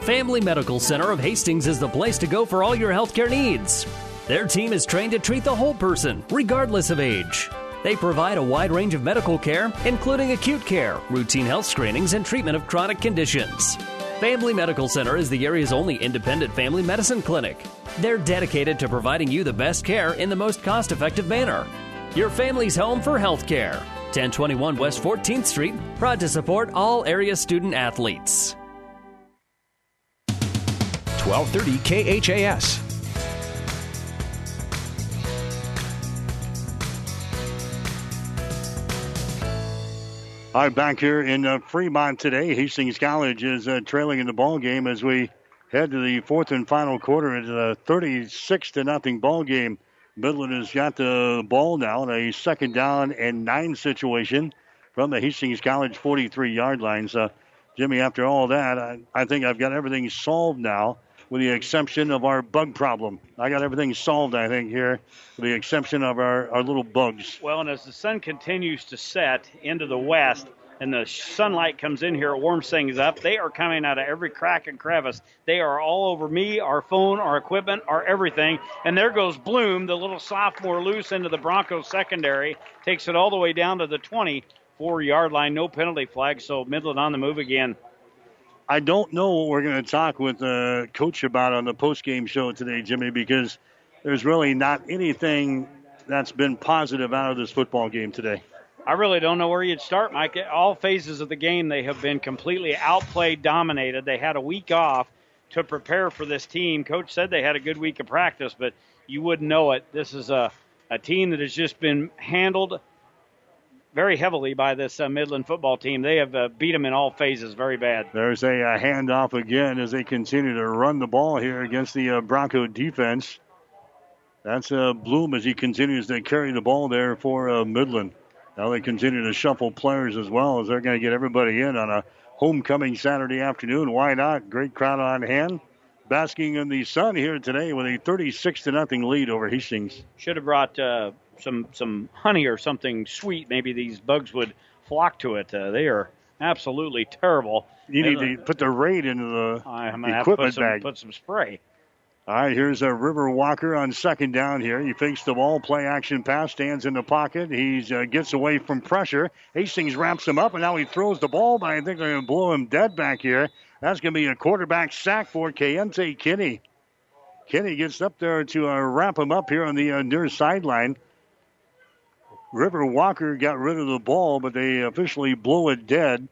Family Medical Center of Hastings is the place to go for all your healthcare needs. Their team is trained to treat the whole person, regardless of age. They provide a wide range of medical care, including acute care, routine health screenings, and treatment of chronic conditions. Family Medical Center is the area's only independent family medicine clinic. They're dedicated to providing you the best care in the most cost effective manner. Your family's home for health care. 1021 West 14th Street, proud to support all area student athletes. 1230 KHAS. All right, back here in uh, Fremont today, Hastings College is uh, trailing in the ball game as we head to the fourth and final quarter. It's a 36 to nothing ball game. Midland has got the ball now in a second down and nine situation from the Hastings College 43 yard line. So, Jimmy, after all that, I, I think I've got everything solved now with the exception of our bug problem. I got everything solved, I think, here, with the exception of our, our little bugs. Well, and as the sun continues to set into the west, and the sunlight comes in here, it warms things up. They are coming out of every crack and crevice. They are all over me, our phone, our equipment, our everything. And there goes Bloom, the little sophomore, loose into the Broncos secondary, takes it all the way down to the 24 yard line. No penalty flag, so Midland on the move again. I don't know what we're going to talk with the uh, coach about on the post game show today, Jimmy, because there's really not anything that's been positive out of this football game today. I really don't know where you'd start, Mike. All phases of the game, they have been completely outplayed, dominated. They had a week off to prepare for this team. Coach said they had a good week of practice, but you wouldn't know it. This is a, a team that has just been handled very heavily by this uh, Midland football team. They have uh, beat them in all phases very bad. There's a, a, handoff again as they continue to run the ball here against the uh, Bronco defense. That's uh, Bloom as he continues to carry the ball there for uh, Midland. Now they continue to shuffle players as well as they're going to get everybody in on a homecoming Saturday afternoon. Why not? Great crowd on hand. Basking in the sun here today with a 36 to nothing lead over Hastings. Should have brought uh, some some honey or something sweet, maybe these bugs would flock to it. Uh, they are absolutely terrible. You need to put the raid into the I'm equipment have to put some, bag. Put some spray. All right, here's a River Walker on second down here. He fakes the ball, play action pass, stands in the pocket. He uh, gets away from pressure. Hastings wraps him up, and now he throws the ball, but I think they're going to blow him dead back here. That's going to be a quarterback sack for Keontae Kinney. Kinney gets up there to uh, wrap him up here on the uh, near sideline. River Walker got rid of the ball, but they officially blow it dead.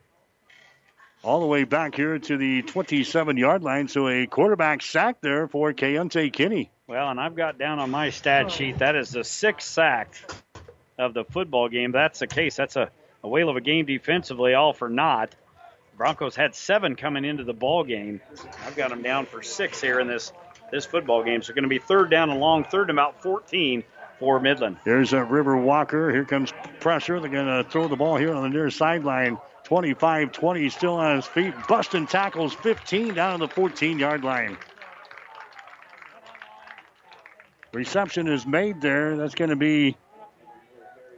All the way back here to the 27 yard line. So a quarterback sack there for Keontae Kinney. Well, and I've got down on my stat sheet that is the sixth sack of the football game. That's the case. That's a, a whale of a game defensively, all for naught. Broncos had seven coming into the ball game. I've got them down for six here in this this football game. So going to be third down and long, third and about 14 for Midland. Here's a River Walker. Here comes pressure. They're going to throw the ball here on the near sideline. 25 20, still on his feet. Busting tackles 15 down to the 14 yard line. Reception is made there. That's going to be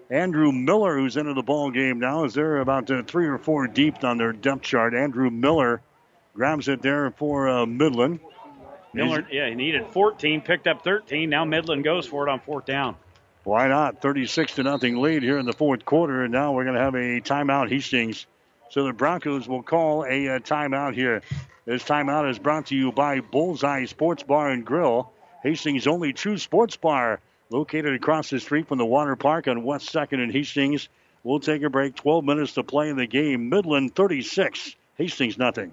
Andrew Miller, who's into the ball game now, is they're about uh, three or four deep on their depth chart. Andrew Miller grabs it there for uh, Midland. Miller, yeah, he needed 14, picked up 13. Now Midland goes for it on fourth down. Why not? 36 to nothing lead here in the fourth quarter, and now we're going to have a timeout. Hastings. So the Broncos will call a, a timeout here. This timeout is brought to you by Bullseye Sports Bar and Grill, Hastings' only true sports bar, located across the street from the water park on West 2nd and Hastings. We'll take a break. 12 minutes to play in the game. Midland 36, Hastings nothing.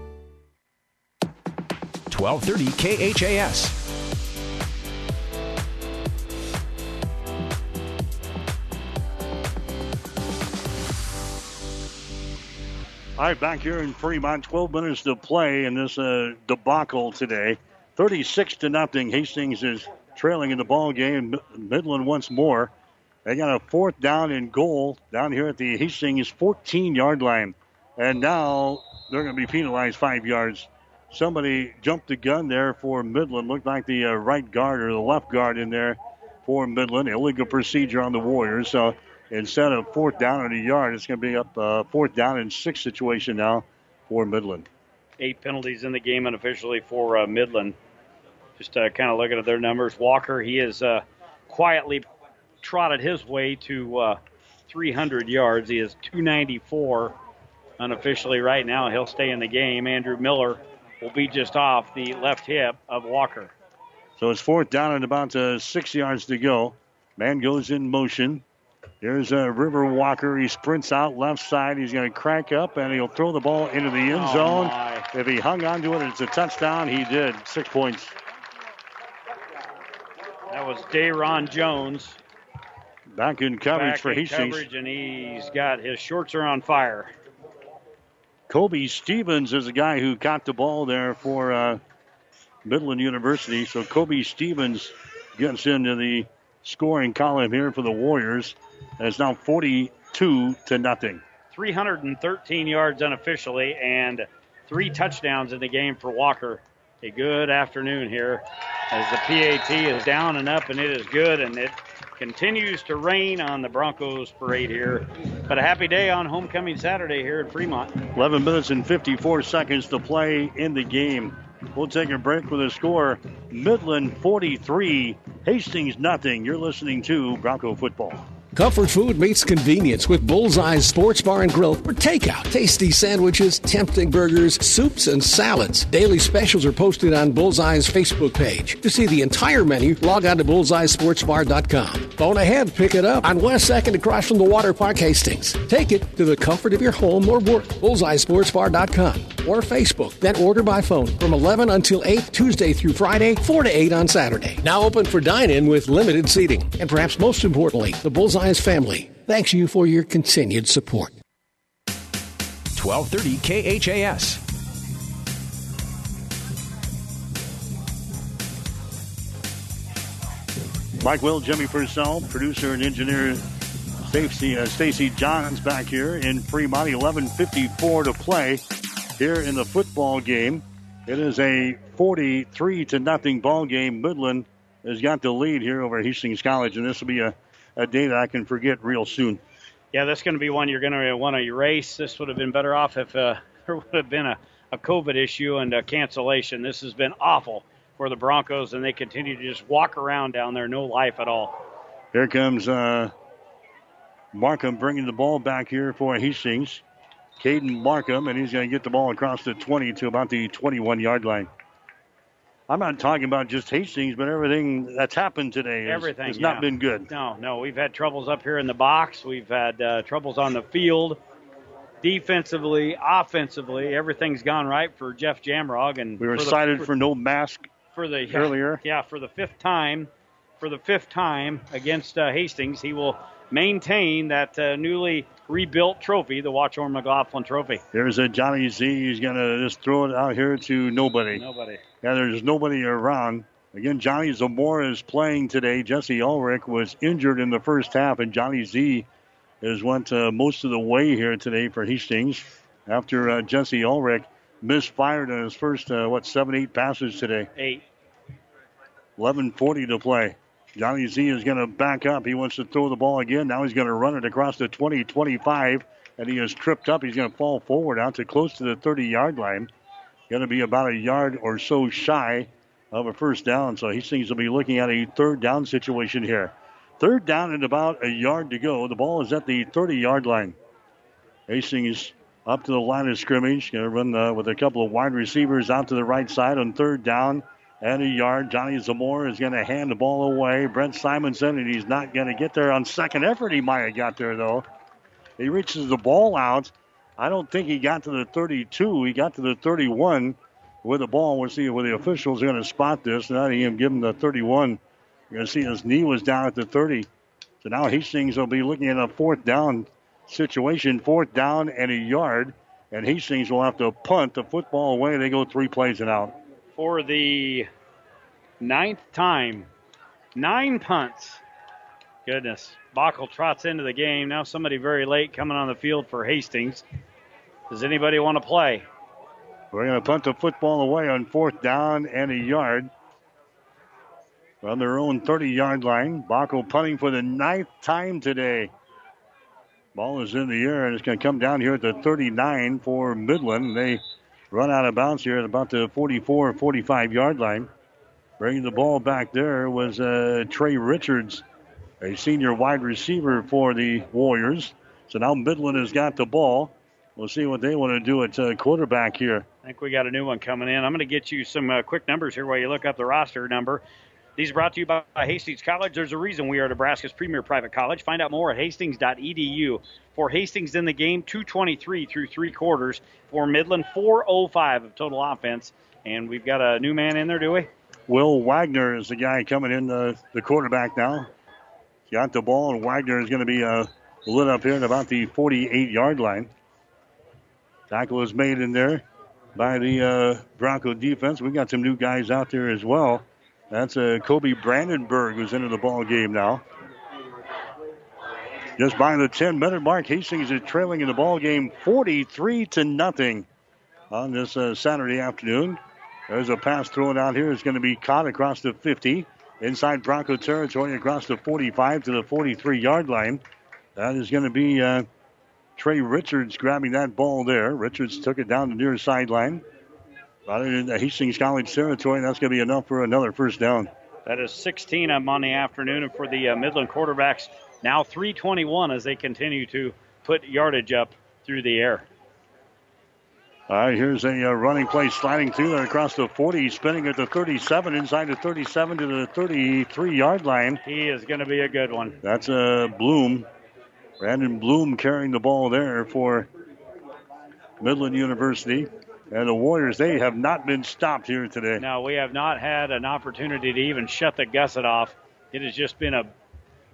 1230 KHAS. All right, back here in Fremont, 12 minutes to play in this uh, debacle today. 36 to nothing. Hastings is trailing in the ball game. Midland once more. They got a fourth down and goal down here at the Hastings 14 yard line. And now they're going to be penalized five yards somebody jumped the gun there for Midland. Looked like the uh, right guard or the left guard in there for Midland. Illegal procedure on the Warriors. So instead of fourth down and a yard, it's going to be up uh, fourth down and six situation now for Midland. Eight penalties in the game unofficially for uh, Midland. Just uh, kind of looking at their numbers. Walker, he has uh, quietly trotted his way to uh, 300 yards. He is 294 unofficially right now. He'll stay in the game. Andrew Miller will be just off the left hip of Walker. So it's fourth down and about uh, six yards to go. Man goes in motion. There's a uh, River Walker. He sprints out left side. He's going to crank up and he'll throw the ball into the end oh zone. My. If he hung onto it, it's a touchdown. He did. Six points. That was Dayron Jones. Back in coverage Back for in Hastings. coverage, and he's got his shorts are on fire. Kobe Stevens is the guy who caught the ball there for uh, Midland University. So Kobe Stevens gets into the scoring column here for the Warriors. And it's now 42 to nothing. 313 yards unofficially and three touchdowns in the game for Walker. A good afternoon here as the PAT is down and up, and it is good, and it continues to rain on the Broncos parade here. But a happy day on homecoming Saturday here in Fremont. 11 minutes and 54 seconds to play in the game. We'll take a break with a score Midland 43, Hastings nothing. You're listening to Bronco Football. Comfort food meets convenience with Bullseye's Sports Bar and Grill for takeout. Tasty sandwiches, tempting burgers, soups, and salads. Daily specials are posted on Bullseye's Facebook page. To see the entire menu, log on to bullseyesportsbar.com. Phone ahead, pick it up on West 2nd across from the Water Park Hastings. Take it to the comfort of your home or work. Bullseyesportsbar.com or Facebook. Then order by phone from 11 until 8 Tuesday through Friday, 4 to 8 on Saturday. Now open for dine-in with limited seating. And perhaps most importantly, the Bullseye family thanks you for your continued support. 1230 KHAS. Mike Will, Jimmy Purcell, producer and engineer Stacy uh, Stacy Johns back here in Fremont. 11:54 to play here in the football game. It is a 43 to nothing ball game. Midland has got the lead here over Hastings College, and this will be a a day that I can forget real soon. Yeah, that's going to be one you're going to want to erase. This would have been better off if uh, there would have been a, a COVID issue and a cancellation. This has been awful for the Broncos, and they continue to just walk around down there, no life at all. Here comes uh, Markham bringing the ball back here for Hastings. Caden Markham, and he's going to get the ball across the 20 to about the 21 yard line. I'm not talking about just Hastings, but everything that's happened today has, everything has yeah. not been good. No, no, we've had troubles up here in the box. We've had uh, troubles on the field, defensively, offensively. Everything's gone right for Jeff Jamrog, and we were for cited the, for no mask for the earlier. Yeah, for the fifth time, for the fifth time against uh, Hastings, he will maintain that uh, newly rebuilt trophy, the Watchorn McLaughlin Trophy. There's a Johnny Z. He's going to just throw it out here to nobody. Nobody. Yeah, there's nobody around. Again, Johnny Zamora is playing today. Jesse Ulrich was injured in the first half, and Johnny Z has went uh, most of the way here today for Hastings after uh, Jesse Ulrich misfired on his first, uh, what, seven, eight passes today. Eight. 11.40 to play. Johnny Z is going to back up. He wants to throw the ball again. Now he's going to run it across the 20 25, and he is tripped up. He's going to fall forward out to close to the 30 yard line. Going to be about a yard or so shy of a first down. So Hastings will be looking at a third down situation here. Third down and about a yard to go. The ball is at the 30 yard line. Hastings up to the line of scrimmage. Going to run uh, with a couple of wide receivers out to the right side on third down and a yard. Johnny Zamora is going to hand the ball away. Brent Simonson, and he's not going to get there on second effort. He might have got there, though. He reaches the ball out. I don't think he got to the 32. He got to the 31 with the ball. We'll see where the officials are going to spot this. Now he give him the 31. You're going to see his knee was down at the 30. So now Hastings will be looking at a fourth down situation, fourth down and a yard. And Hastings will have to punt the football away. They go three plays and out. For the ninth time, nine punts. Goodness. Bockel trots into the game. Now somebody very late coming on the field for Hastings. Does anybody want to play? We're going to punt the football away on fourth down and a yard. On their own 30 yard line. Bockel punting for the ninth time today. Ball is in the air and it's going to come down here at the 39 for Midland. They run out of bounds here at about the 44 45 yard line. Bringing the ball back there was uh, Trey Richards, a senior wide receiver for the Warriors. So now Midland has got the ball. We'll see what they want to do at uh, quarterback here. I think we got a new one coming in. I'm going to get you some uh, quick numbers here while you look up the roster number. These are brought to you by Hastings College. There's a reason we are Nebraska's premier private college. Find out more at hastings.edu. For Hastings in the game, 223 through three quarters. For Midland, 405 of total offense. And we've got a new man in there, do we? Will Wagner is the guy coming in, the, the quarterback now. Got the ball, and Wagner is going to be uh, lit up here at about the 48 yard line. Tackle is made in there by the uh, Bronco defense. We've got some new guys out there as well. That's uh, Kobe Brandenburg who's into the ball game now. Just by the 10 minute mark, Hastings is trailing in the ball game 43 to nothing on this uh, Saturday afternoon. There's a pass thrown out here. It's going to be caught across the 50 inside Bronco territory across the 45 to the 43 yard line. That is going to be uh, Trey Richards grabbing that ball there. Richards took it down the near sideline. Got it in the Hastings College territory. That's going to be enough for another first down. That is 16 on Monday afternoon. And for the uh, Midland quarterbacks, now 321 as they continue to put yardage up through the air. All right, here's a uh, running play sliding through there across the 40, spinning at the 37, inside the 37 to the 33 yard line. He is going to be a good one. That's a uh, Bloom. Brandon Bloom carrying the ball there for Midland University. And the Warriors, they have not been stopped here today. No, we have not had an opportunity to even shut the gusset off. It has just been a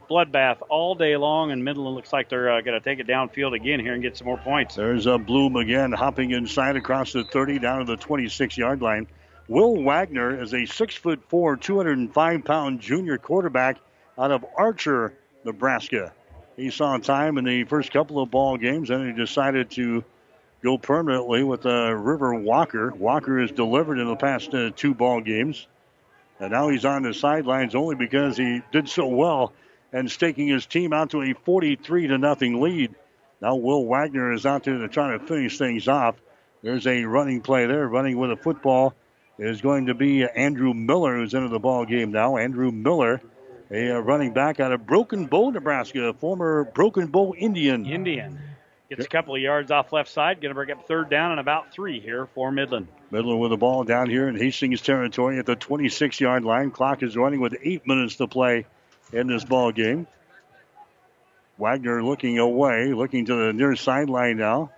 bloodbath all day long, and Midland looks like they're uh, going to take it downfield again here and get some more points. There's a Bloom again, hopping inside across the 30 down to the 26 yard line. Will Wagner is a six foot four, 205 pound junior quarterback out of Archer, Nebraska. He saw time in the first couple of ball games, and he decided to go permanently with uh, River Walker. Walker has delivered in the past uh, two ball games, and now he's on the sidelines only because he did so well and staking his team out to a 43 to nothing lead. Now Will Wagner is out there to try to finish things off. There's a running play there, running with a football is going to be Andrew Miller, who's into the ball game now. Andrew Miller a uh, running back out of Broken Bow, Nebraska, former Broken Bow Indian. Indian. Gets a couple of yards off left side. Going to bring up third down and about three here for Midland. Midland with the ball down here in Hastings territory at the 26 yard line. Clock is running with eight minutes to play in this ball game. Wagner looking away, looking to the near sideline now.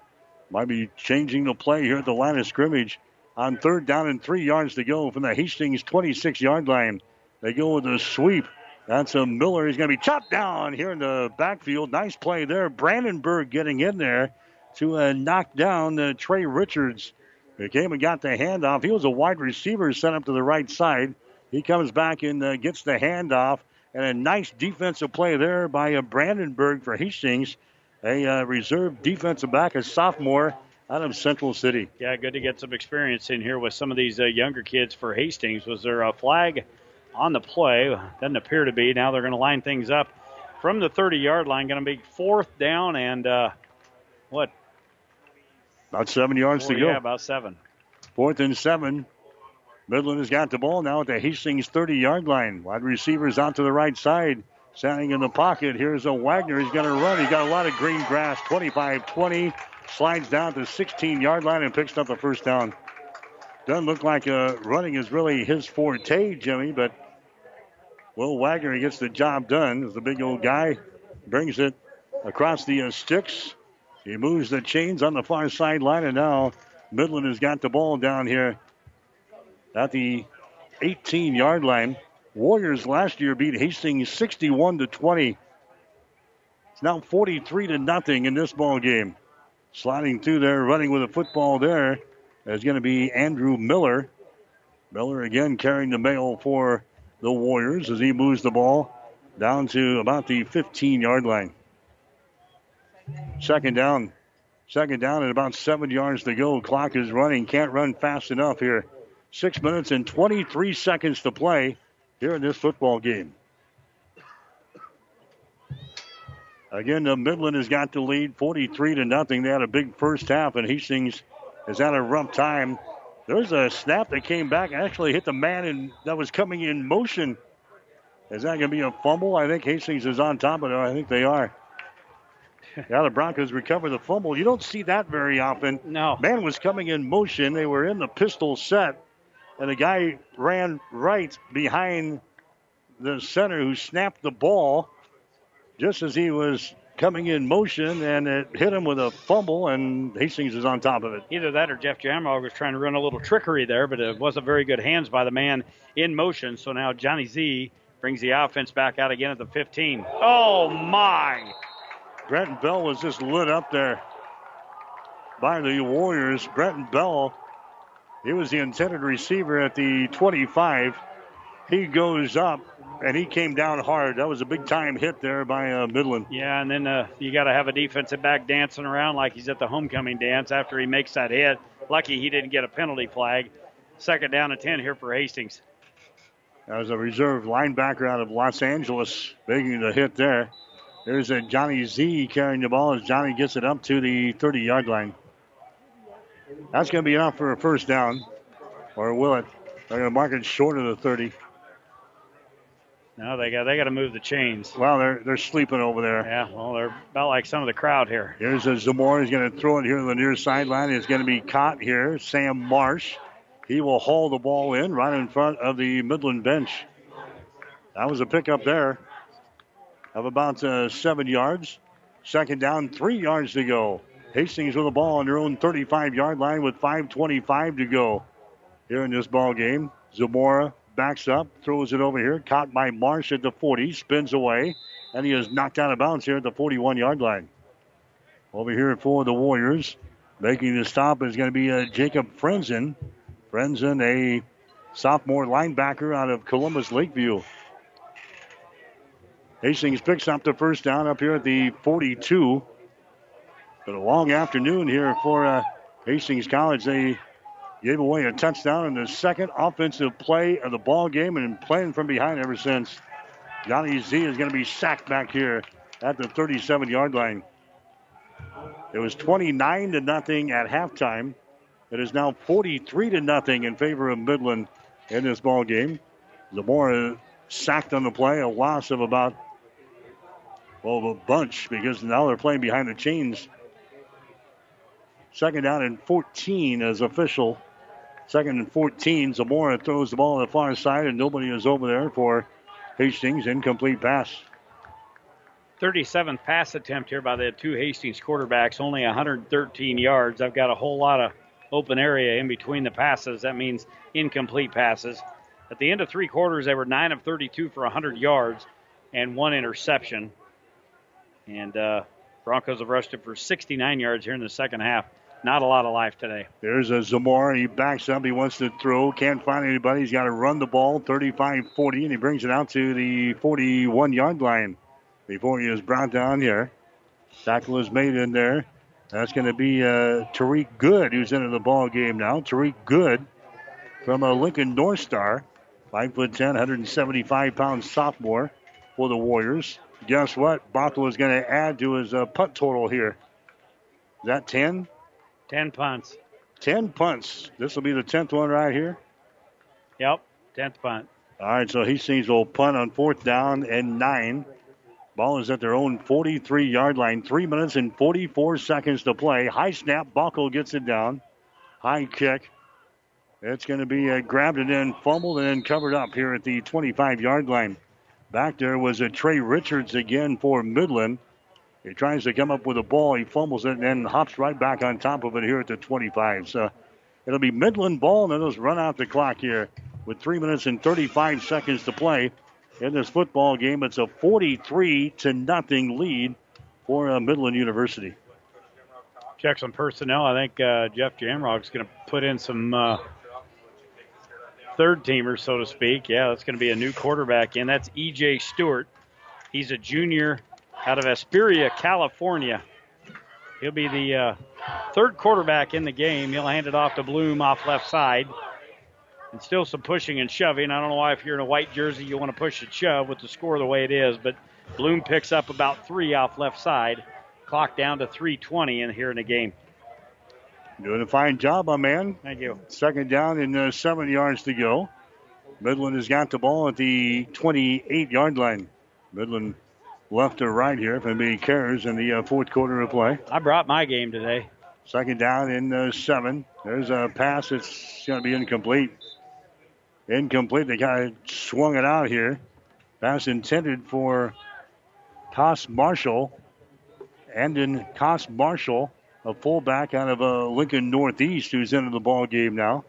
Might be changing the play here at the line of scrimmage on third down and three yards to go from the Hastings 26 yard line. They go with a sweep that's a Miller. He's going to be chopped down here in the backfield. Nice play there. Brandenburg getting in there to uh, knock down uh, Trey Richards. He came and got the handoff. He was a wide receiver sent up to the right side. He comes back and uh, gets the handoff. And a nice defensive play there by uh, Brandenburg for Hastings, a uh, reserve defensive back, a sophomore out of Central City. Yeah, good to get some experience in here with some of these uh, younger kids for Hastings. Was there a flag on the play. Doesn't appear to be. Now they're going to line things up from the 30 yard line. Going to be fourth down and uh, what? About seven yards Four, to go. Yeah, about seven. Fourth and seven. Midland has got the ball now at the Hastings 30 yard line. Wide receivers out to the right side. Standing in the pocket. Here's a Wagner. He's going to run. He's got a lot of green grass. 25 20. Slides down to 16 yard line and picks up the first down. Doesn't look like uh, running is really his forte, Jimmy, but Will Wagner gets the job done as the big old guy brings it across the uh, sticks. He moves the chains on the far sideline, and now Midland has got the ball down here at the 18 yard line. Warriors last year beat Hastings 61 to 20. It's now 43 to nothing in this ball game. Sliding through there, running with a football there is going to be Andrew Miller. Miller again carrying the mail for the Warriors as he moves the ball down to about the 15 yard line. Second down. Second down and about seven yards to go. Clock is running. Can't run fast enough here. Six minutes and 23 seconds to play here in this football game. Again, the Midland has got the lead 43 to nothing. They had a big first half, and Hastings has had a rough time. There was a snap that came back and actually hit the man in, that was coming in motion. Is that going to be a fumble? I think Hastings is on top of it. I think they are. yeah, the Broncos recover the fumble. You don't see that very often. No. Man was coming in motion. They were in the pistol set, and the guy ran right behind the center who snapped the ball just as he was coming in motion, and it hit him with a fumble, and Hastings is on top of it. Either that or Jeff Jamrog was trying to run a little trickery there, but it wasn't very good hands by the man in motion. So now Johnny Z brings the offense back out again at the 15. Oh, my! Brenton Bell was just lit up there by the Warriors. Brenton Bell, he was the intended receiver at the 25. He goes up and he came down hard. That was a big time hit there by uh, Midland. Yeah, and then uh, you got to have a defensive back dancing around like he's at the homecoming dance after he makes that hit. Lucky he didn't get a penalty flag. Second down and 10 here for Hastings. That was a reserve linebacker out of Los Angeles making the hit there. There's a Johnny Z carrying the ball as Johnny gets it up to the 30 yard line. That's going to be enough for a first down. Or will it? They're going to mark it short of the 30. No, they got they got to move the chains. Well, they're they're sleeping over there. Yeah, well, they're about like some of the crowd here. Here's a Zamora. He's going to throw it here to the near sideline. It's going to be caught here. Sam Marsh. He will haul the ball in right in front of the Midland bench. That was a pickup there of about uh, seven yards. Second down, three yards to go. Hastings with the ball on their own 35 yard line with 5.25 to go here in this ball game. Zamora backs up, throws it over here, caught by Marsh at the 40, spins away, and he is knocked out of bounds here at the 41 yard line. Over here for the Warriors, making the stop is going to be uh, Jacob Frenzen. Frenzen, a sophomore linebacker out of Columbus Lakeview. Hastings picks up the first down up here at the 42. But a long afternoon here for uh, Hastings College. They gave away a touchdown in the second offensive play of the ball game and playing from behind ever since. Johnny Z is going to be sacked back here at the 37 yard line. It was 29 to nothing at halftime. It is now 43 to nothing in favor of Midland in this ball game. Zamora sacked on the play, a loss of about well a bunch because now they're playing behind the chains. Second down and 14 as official. Second and 14. Zamora throws the ball on the far side, and nobody is over there for Hastings. Incomplete pass. 37th pass attempt here by the two Hastings quarterbacks, only 113 yards. I've got a whole lot of open area in between the passes. That means incomplete passes. At the end of three quarters, they were 9 of 32 for 100 yards and one interception. And uh, Broncos have rushed it for 69 yards here in the second half. Not a lot of life today. There's a Zamora. He backs up. He wants to throw. Can't find anybody. He's got to run the ball 35 40, and he brings it out to the 41 yard line before he is brought down here. Tackle is made in there. That's going to be uh, Tariq Good who's into the ball game now. Tariq Good from a Lincoln North Star, 5 foot 10, 175 pound sophomore for the Warriors. Guess what? Bockel is going to add to his uh, punt total here. Is that 10? 10 punts. 10 punts. This will be the 10th one right here. Yep, 10th punt. All right, so Hastings will punt on fourth down and nine. Ball is at their own 43 yard line. Three minutes and 44 seconds to play. High snap. Bockel gets it down. High kick. It's going to be uh, grabbed and then fumbled and then covered up here at the 25 yard line. Back there was a Trey Richards again for Midland. He tries to come up with a ball. He fumbles it and then hops right back on top of it here at the 25. So it'll be Midland ball, and let's run out the clock here with three minutes and 35 seconds to play in this football game. It's a 43 to nothing lead for uh, Midland University. Check some personnel. I think uh, Jeff Jamrog's going to put in some uh, third teamers, so to speak. Yeah, that's going to be a new quarterback in. That's E.J. Stewart. He's a junior out of Hesperia, California. He'll be the uh, third quarterback in the game. He'll hand it off to Bloom off left side. And still some pushing and shoving. I don't know why, if you're in a white jersey, you want to push and shove with the score the way it is, but Bloom picks up about three off left side. Clock down to 320 in here in the game. Doing a fine job, my man. Thank you. Second down and uh, seven yards to go. Midland has got the ball at the 28 yard line. Midland left or right here if anybody cares in the uh, fourth quarter of play. I brought my game today. Second down in uh, seven. There's a pass. It's going to be incomplete. Incomplete. They kind of swung it out here. Pass intended for Toss Marshall. And in Toss Marshall, a fullback out of uh, Lincoln Northeast, who's into the ball game now.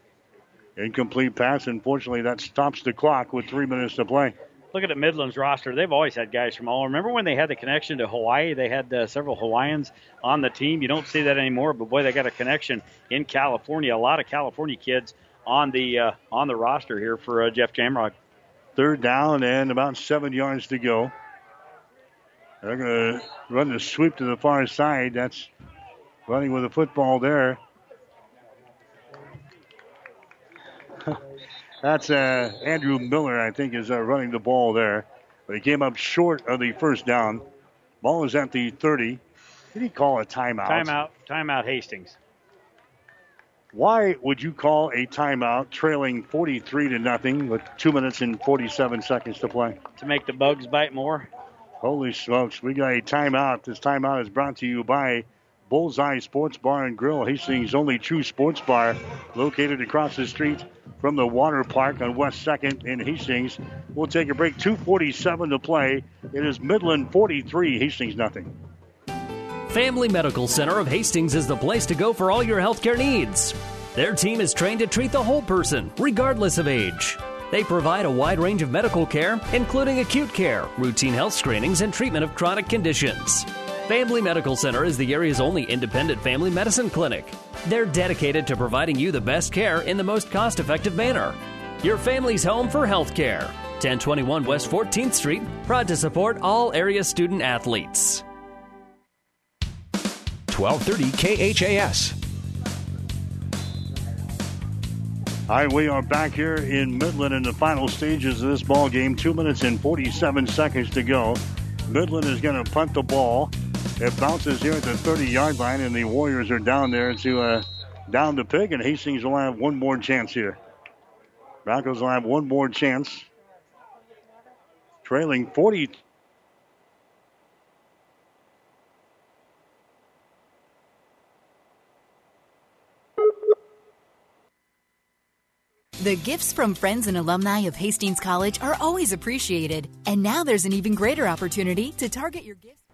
Incomplete pass. Unfortunately, that stops the clock with three minutes to play. Look at Midland's roster. They've always had guys from all. Remember when they had the connection to Hawaii? They had uh, several Hawaiians on the team. You don't see that anymore, but boy, they got a connection in California. A lot of California kids on the uh, on the roster here for uh, Jeff Jamrog. Third down and about seven yards to go. They're going to run the sweep to the far side. That's running with the football there. That's uh, Andrew Miller, I think, is uh, running the ball there. But he came up short of the first down. Ball is at the 30. Did he call a timeout? Timeout. Timeout Hastings. Why would you call a timeout trailing 43 to nothing with 2 minutes and 47 seconds to play? To make the bugs bite more. Holy smokes, we got a timeout. This timeout is brought to you by Bullseye Sports Bar and Grill, Hastings' only true sports bar, located across the street from the water park on West 2nd in Hastings. We'll take a break. 247 to play. It is Midland 43, Hastings nothing. Family Medical Center of Hastings is the place to go for all your healthcare needs. Their team is trained to treat the whole person, regardless of age. They provide a wide range of medical care, including acute care, routine health screenings, and treatment of chronic conditions. Family Medical Center is the area's only independent family medicine clinic. They're dedicated to providing you the best care in the most cost effective manner. Your family's home for health care. 1021 West 14th Street, proud to support all area student athletes. 1230 KHAS. All right, we are back here in Midland in the final stages of this ball game. Two minutes and 47 seconds to go. Midland is going to punt the ball. It bounces here at the 30 yard line, and the Warriors are down there to uh, down the pig, and Hastings will have one more chance here. Broncos will have one more chance. Trailing 40. The gifts from friends and alumni of Hastings College are always appreciated. And now there's an even greater opportunity to target your gifts.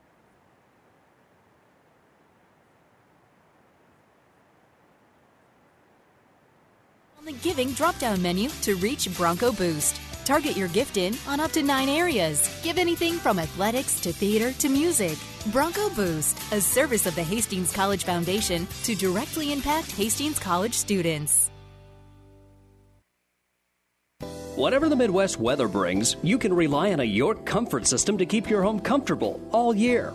The Giving drop down menu to reach Bronco Boost. Target your gift in on up to nine areas. Give anything from athletics to theater to music. Bronco Boost, a service of the Hastings College Foundation to directly impact Hastings College students. Whatever the Midwest weather brings, you can rely on a York comfort system to keep your home comfortable all year.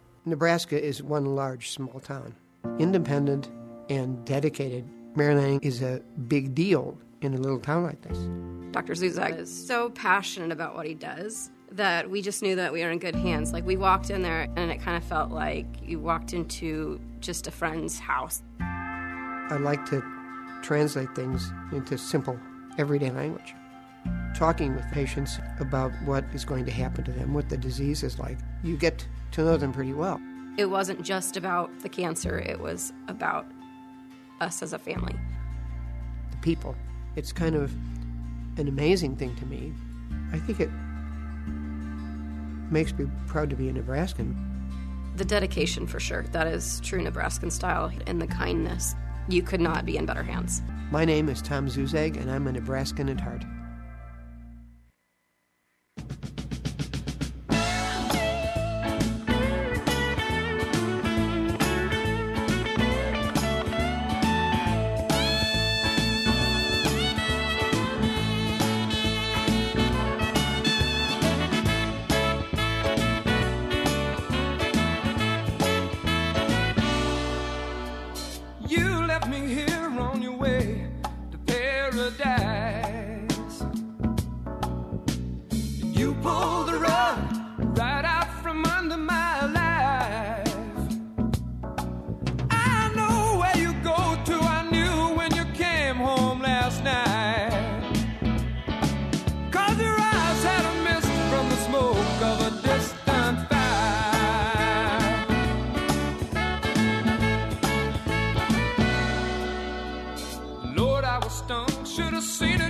Nebraska is one large small town, independent and dedicated. Mary Lanning is a big deal in a little town like this. Dr. Zuzak is so passionate about what he does that we just knew that we were in good hands. Like we walked in there and it kind of felt like you walked into just a friend's house. I like to translate things into simple, everyday language. Talking with patients about what is going to happen to them, what the disease is like, you get to know them pretty well. It wasn't just about the cancer, it was about us as a family. The people. It's kind of an amazing thing to me. I think it makes me proud to be a Nebraskan. The dedication, for sure. That is true Nebraskan style, and the kindness. You could not be in better hands. My name is Tom Zuzag, and I'm a Nebraskan at heart. Should have seen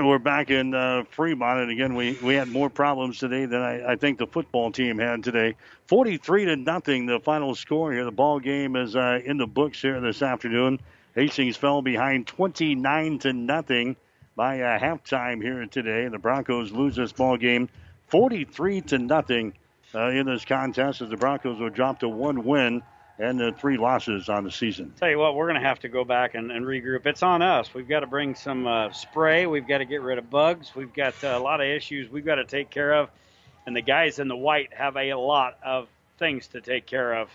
right, we're back in uh, Fremont, and again, we, we had more problems today than I, I think the football team had today. 43 to nothing, the final score here. The ball game is uh, in the books here this afternoon. Hastings fell behind 29 to nothing by uh, halftime here today. The Broncos lose this ball game 43 to nothing uh, in this contest as the Broncos will drop to one win and the three losses on the season. Tell you what, we're going to have to go back and, and, regroup. It's on us. We've got to bring some uh, spray. We've got to get rid of bugs. We've got uh, a lot of issues we've got to take care of. And the guys in the white have a lot of things to take care of.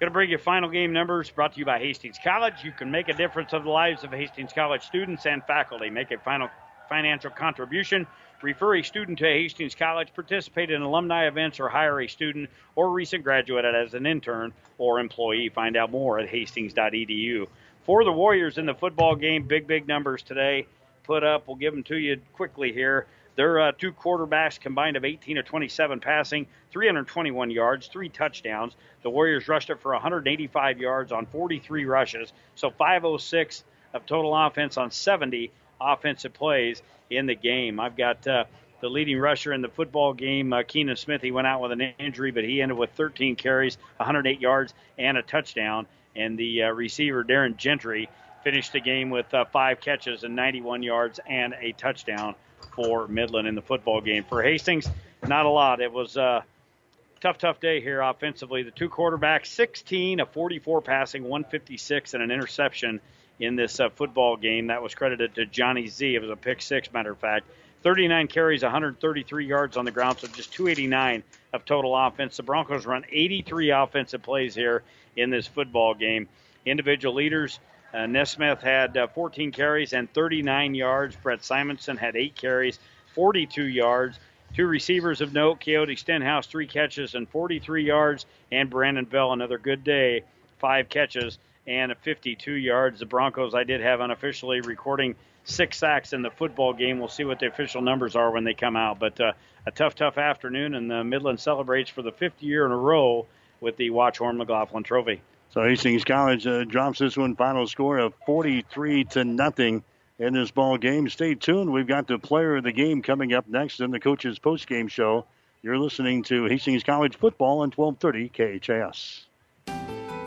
Going to bring you final game numbers brought to you by Hastings College. You can make a difference of the lives of Hastings College students and faculty. Make a final financial contribution Refer a student to Hastings College, participate in alumni events, or hire a student or recent graduate as an intern or employee. Find out more at hastings.edu. For the Warriors in the football game, big, big numbers today put up. We'll give them to you quickly here. Their uh, two quarterbacks combined of 18 of 27 passing, 321 yards, three touchdowns. The Warriors rushed it for 185 yards on 43 rushes, so 506 of total offense on 70 offensive plays in the game. I've got uh, the leading rusher in the football game, uh, Keenan Smith. He went out with an injury, but he ended with 13 carries, 108 yards, and a touchdown. And the uh, receiver, Darren Gentry, finished the game with uh, five catches and 91 yards and a touchdown for Midland in the football game. For Hastings, not a lot. It was a uh, tough, tough day here offensively. The two quarterbacks, 16 of 44 passing, 156 and an interception in this uh, football game. That was credited to Johnny Z. It was a pick six, matter of fact. 39 carries, 133 yards on the ground, so just 289 of total offense. The Broncos run 83 offensive plays here in this football game. Individual leaders, uh, Nesmith had uh, 14 carries and 39 yards. Brett Simonson had 8 carries, 42 yards. Two receivers of note, Coyote Stenhouse, three catches and 43 yards, and Brenton Bell, another good day, five catches and 52 yards. The Broncos, I did have unofficially recording six sacks in the football game. We'll see what the official numbers are when they come out. But uh, a tough, tough afternoon, and the Midland celebrates for the fifth year in a row with the Watchorn McLaughlin Trophy. So Hastings College uh, drops this one final score of 43 to nothing in this ball game. Stay tuned. We've got the player of the game coming up next in the coach's post game show. You're listening to Hastings College football on 1230 KHAS.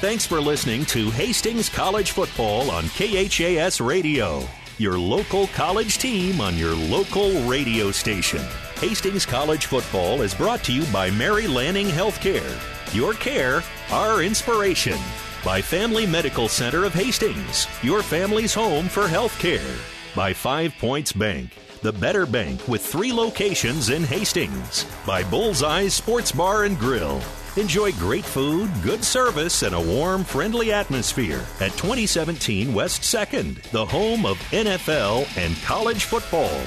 Thanks for listening to Hastings College Football on KHAS Radio, your local college team on your local radio station. Hastings College Football is brought to you by Mary Lanning Healthcare. Your care, our inspiration. By Family Medical Center of Hastings, your family's home for healthcare. By Five Points Bank, the better bank with three locations in Hastings. By Bullseye Sports Bar and Grill Enjoy great food, good service, and a warm, friendly atmosphere at 2017 West 2nd, the home of NFL and college football.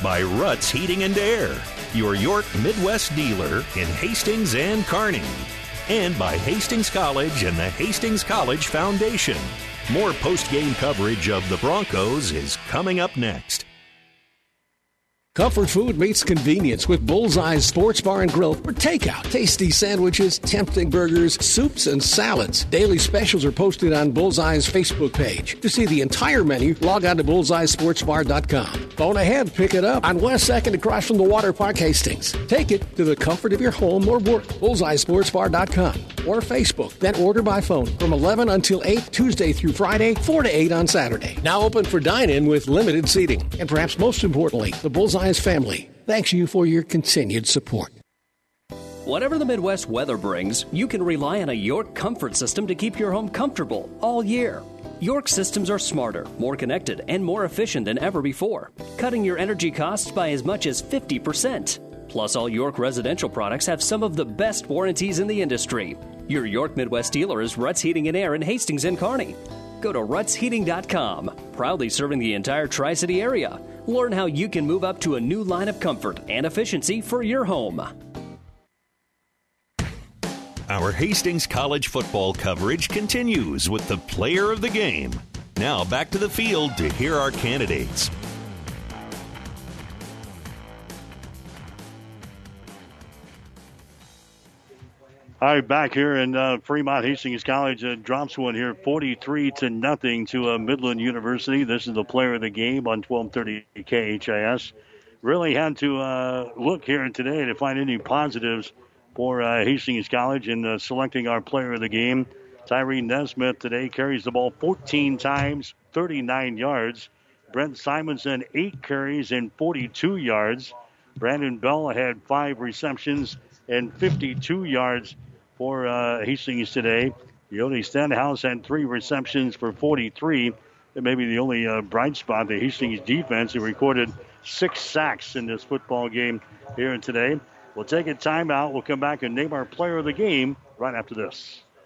By Ruts Heating and Air, your York Midwest dealer in Hastings and Kearney. And by Hastings College and the Hastings College Foundation. More post game coverage of the Broncos is coming up next. Comfort food meets convenience with Bullseye's Sports Bar and Grill for takeout. Tasty sandwiches, tempting burgers, soups, and salads. Daily specials are posted on Bullseye's Facebook page. To see the entire menu, log on to bullseyesportsbar.com. Phone ahead, pick it up on West 2nd across from the Water Park Hastings. Take it to the comfort of your home or work. Bullseyesportsbar.com or Facebook. Then order by phone from 11 until 8 Tuesday through Friday, 4 to 8 on Saturday. Now open for dine-in with limited seating. And perhaps most importantly, the Bullseye family thanks you for your continued support. Whatever the Midwest weather brings, you can rely on a York comfort system to keep your home comfortable all year. York systems are smarter, more connected, and more efficient than ever before, cutting your energy costs by as much as 50%. Plus, all York residential products have some of the best warranties in the industry. Your York Midwest dealer is Ruts Heating and Air in Hastings and Kearney. Go to rutsheating.com. proudly serving the entire Tri City area. Learn how you can move up to a new line of comfort and efficiency for your home. Our Hastings College football coverage continues with the player of the game. Now back to the field to hear our candidates. All right, back here in uh, Fremont, Hastings College uh, drops one here, 43 to nothing to uh, Midland University. This is the player of the game on 1230 KHAS. Really had to uh, look here today to find any positives for uh, Hastings College in uh, selecting our player of the game. Tyree Nesmith today carries the ball 14 times, 39 yards. Brent Simonson, eight carries and 42 yards. Brenton Bell had five receptions and 52 yards for uh, Hastings today. Yodi Stenhouse had three receptions for 43. It may be the only uh, bright spot. The Hastings defense who recorded six sacks in this football game here and today. We'll take a timeout. We'll come back and name our player of the game right after this.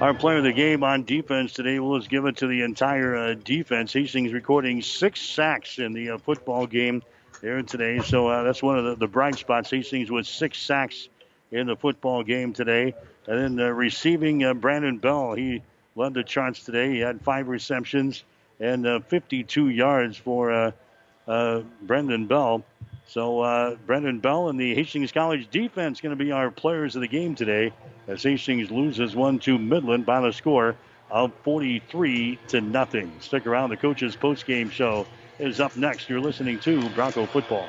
Our player of the game on defense today was given to the entire uh, defense. Hastings recording six sacks in the uh, football game here today. So uh, that's one of the, the, bright spots. Hastings with six sacks in the football game today. And then uh, receiving uh, Brenton Bell, he led the charts today. He had five receptions and uh, 52 yards for Brenton Bell. So uh, Brenton Bell and the Hastings College defense going to be our players of the game today as Hastings loses one to Midland by the score of 43 to nothing. Stick around. The coaches post game show is up next. You're listening to Bronco Football.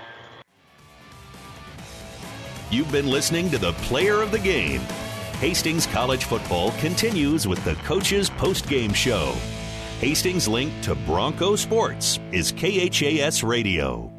You've been listening to the player of the game. Hastings College Football continues with the coaches post game show. Hastings' link to Bronco Sports is KHAS Radio.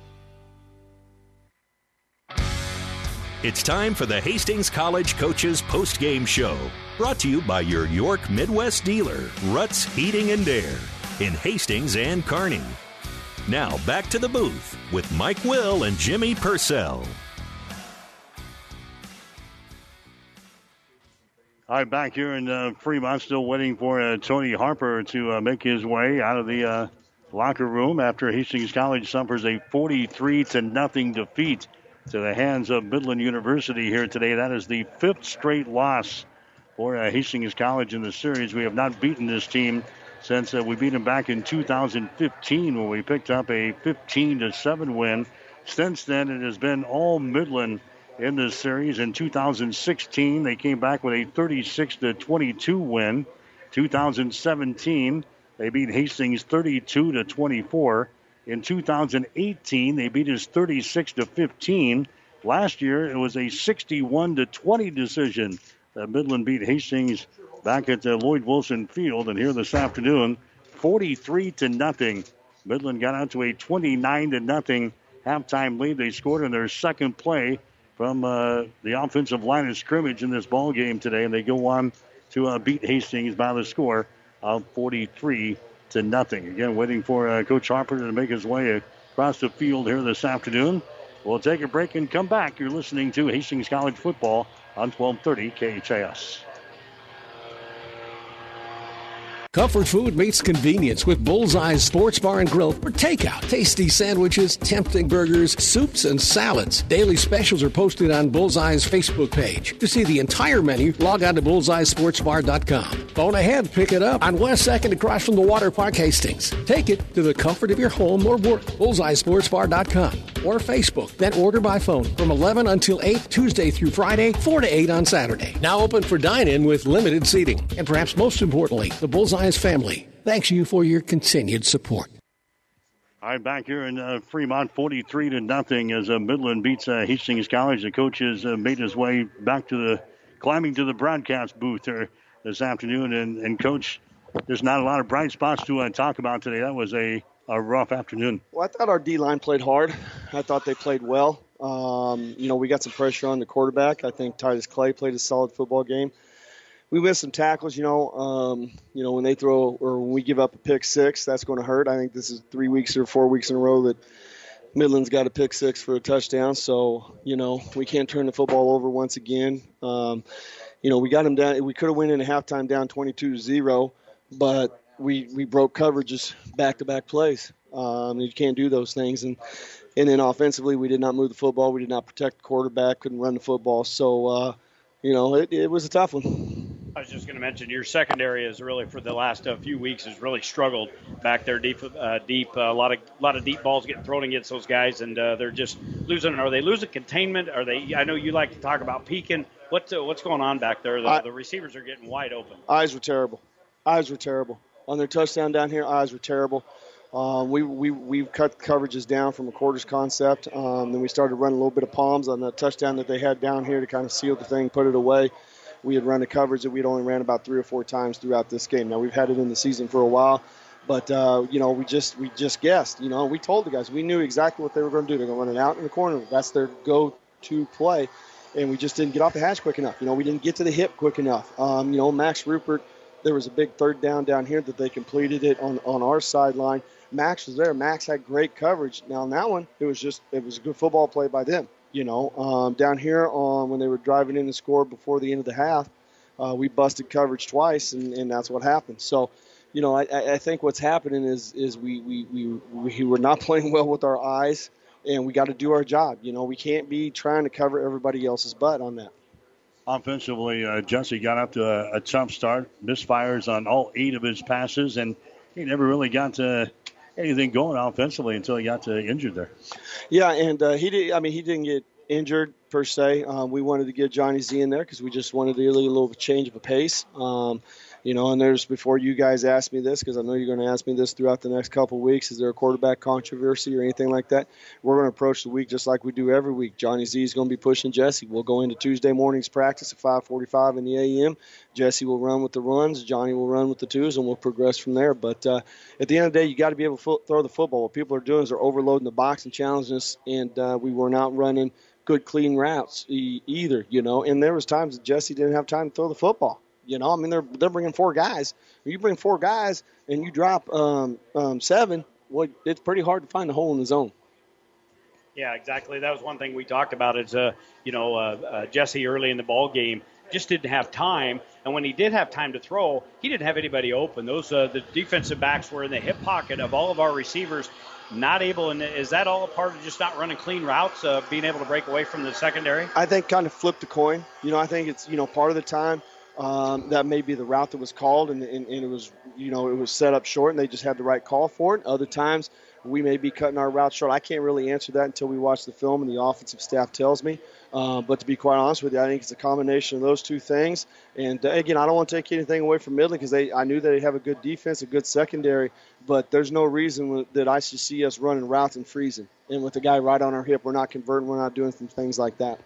It's time for the Hastings College Coaches Post Game Show, brought to you by your York Midwest dealer, Ruts Heating and Air, in Hastings and Kearney. Now back to the booth with Mike Will and Jimmy Purcell. All right, back here in uh, Fremont, still waiting for uh, Tony Harper to uh, make his way out of the uh, locker room after Hastings College suffers a 43 to nothing defeat to the hands of Midland University here today. That is the fifth straight loss for uh, Hastings College in the series. We have not beaten this team since uh, we beat them back in 2015 when we picked up a 15 to 7 win. Since then, it has been all Midland in this series. In 2016, they came back with a 36 to 22 win. 2017, they beat Hastings 32 to 24. In 2018, they beat us 36 to 15. Last year, it was a 61 to 20 decision that Midland beat Hastings back at the Lloyd Wilson Field. And here this afternoon, 43 to nothing. Midland got out to a 29 to nothing halftime lead. They scored in their second play from uh, the offensive line of scrimmage in this ball game today, and they go on to uh, beat Hastings by the score of 43 to nothing. Again, waiting for uh, Coach Harper to make his way across the field here this afternoon. We'll take a break and come back. You're listening to Hastings College football on 1230 KHAS. Comfort food meets convenience with Bullseye's Sports Bar and Grill for takeout. Tasty sandwiches, tempting burgers, soups, and salads. Daily specials are posted on Bullseye's Facebook page. To see the entire menu, log on to bullseyesportsbar.com. Phone ahead, pick it up on West 2nd across from the Water Park Hastings. Take it to the comfort of your home or work. Bullseyesportsbar.com or Facebook. Then order by phone from 11 until 8 Tuesday through Friday, 4 to 8 on Saturday. Now open for dine-in with limited seating. And perhaps most importantly, the Bullseye family thanks you for your continued support. All right, back here in uh, Fremont, 43 to nothing as uh, Midland beats uh, Hastings College. The coach has uh, made his way back to the, climbing to the broadcast booth here this afternoon. And, and coach, there's not a lot of bright spots to uh, talk about today. That was a, a rough afternoon. Well, I thought our D line played hard. I thought they played well. Um, you know, we got some pressure on the quarterback. I think Titus Clay played a solid football game we missed some tackles. You know, um, you know when they throw or when we give up a pick six, that's going to hurt. I think this is three weeks or four weeks in a row that Midland's got a pick six for a touchdown. So you know we can't turn the football over once again. Um, you know we got them down. We could have went in a halftime down 22-0, but we we broke coverages back to back plays. Um, you can't do those things and. And then offensively, we did not move the football. We did not protect the quarterback. Couldn't run the football. So, uh, you know, it, it was a tough one. I was just going to mention your secondary is really for the last uh, few weeks has really struggled back there deep. Uh, deep, uh, a lot of lot of deep balls getting thrown against those guys, and uh, they're just losing. Are they losing containment? Are they? I know you like to talk about peaking. What uh, what's going on back there? The, I, the receivers are getting wide open. Eyes were terrible. Eyes were terrible on their touchdown down here. Eyes were terrible. Um, we, we, we cut coverages down from a quarters concept. Um, then we started running a little bit of palms on the touchdown that they had down here to kind of seal the thing, put it away we had run a coverage that we'd only ran about three or four times throughout this game. Now we've had it in the season for a while, but uh, you know we just we just guessed. You know we told the guys we knew exactly what they were going to do. They're going to run it out in the corner. That's their go-to play, and we just didn't get off the hash quick enough. You know we didn't get to the hip quick enough. Um, you know Max Rupert. There was a big third down down here that they completed it on on our sideline. Max was there. Max had great coverage. Now on that one, it was just it was a good football play by them. You know, um, down here on when they were driving in the score before the end of the half, uh, we busted coverage twice, and, and that's what happened. So, you know, I, I think what's happening is is we we we we were not playing well with our eyes, and we got to do our job. You know, we can't be trying to cover everybody else's butt on that. Offensively, uh, Jesse got up to a, a tough start, misfires on all eight of his passes, and he never really got to anything going offensively until he got injured there. Yeah, and uh, he did. I mean, he didn't get injured per se. Um, we wanted to get Johnny Z in there because we just wanted a little change of a pace. Um, you know, and there's before you guys ask me this because I know you're going to ask me this throughout the next couple weeks. Is there a quarterback controversy or anything like that? We're going to approach the week just like we do every week. Johnny Z is going to be pushing Jesse. We'll go into Tuesday morning's practice at 5:45 in the a.m. Jesse will run with the runs, Johnny will run with the twos, and we'll progress from there. But uh, at the end of the day, you got to be able to fo- throw the football. What people are doing is they're overloading the box and challenging us, and uh, we were not running good clean routes e- either. You know, and there was times that Jesse didn't have time to throw the football. You know, I mean, they're they're bringing four guys. When you bring four guys and you drop um, um, seven, well, it's pretty hard to find a hole in the zone. Yeah, exactly. That was one thing we talked about. Is uh, you know, uh, uh, Jesse early in the ball game just didn't have time, and when he did have time to throw, he didn't have anybody open. Those uh, the defensive backs were in the hip pocket of all of our receivers, not able. And is that all a part of just not running clean routes, uh, being able to break away from the secondary? I think kind of flip the coin. You know, I think it's you know part of the time um, that may be the route that was called, and, and, and, it was, you know, it was set up short, and they just had the right call for it. Other times, we may be cutting our route short. I can't really answer that until we watch the film and the offensive staff tells me. Uh, but to be quite honest with you, I think it's a combination of those two things. And uh, again, I don't want to take anything away from Midland because I knew they have a good defense, a good secondary. But there's no reason that I should see us running routes and freezing. And with the guy right on our hip, we're not converting, we're not doing some things like that.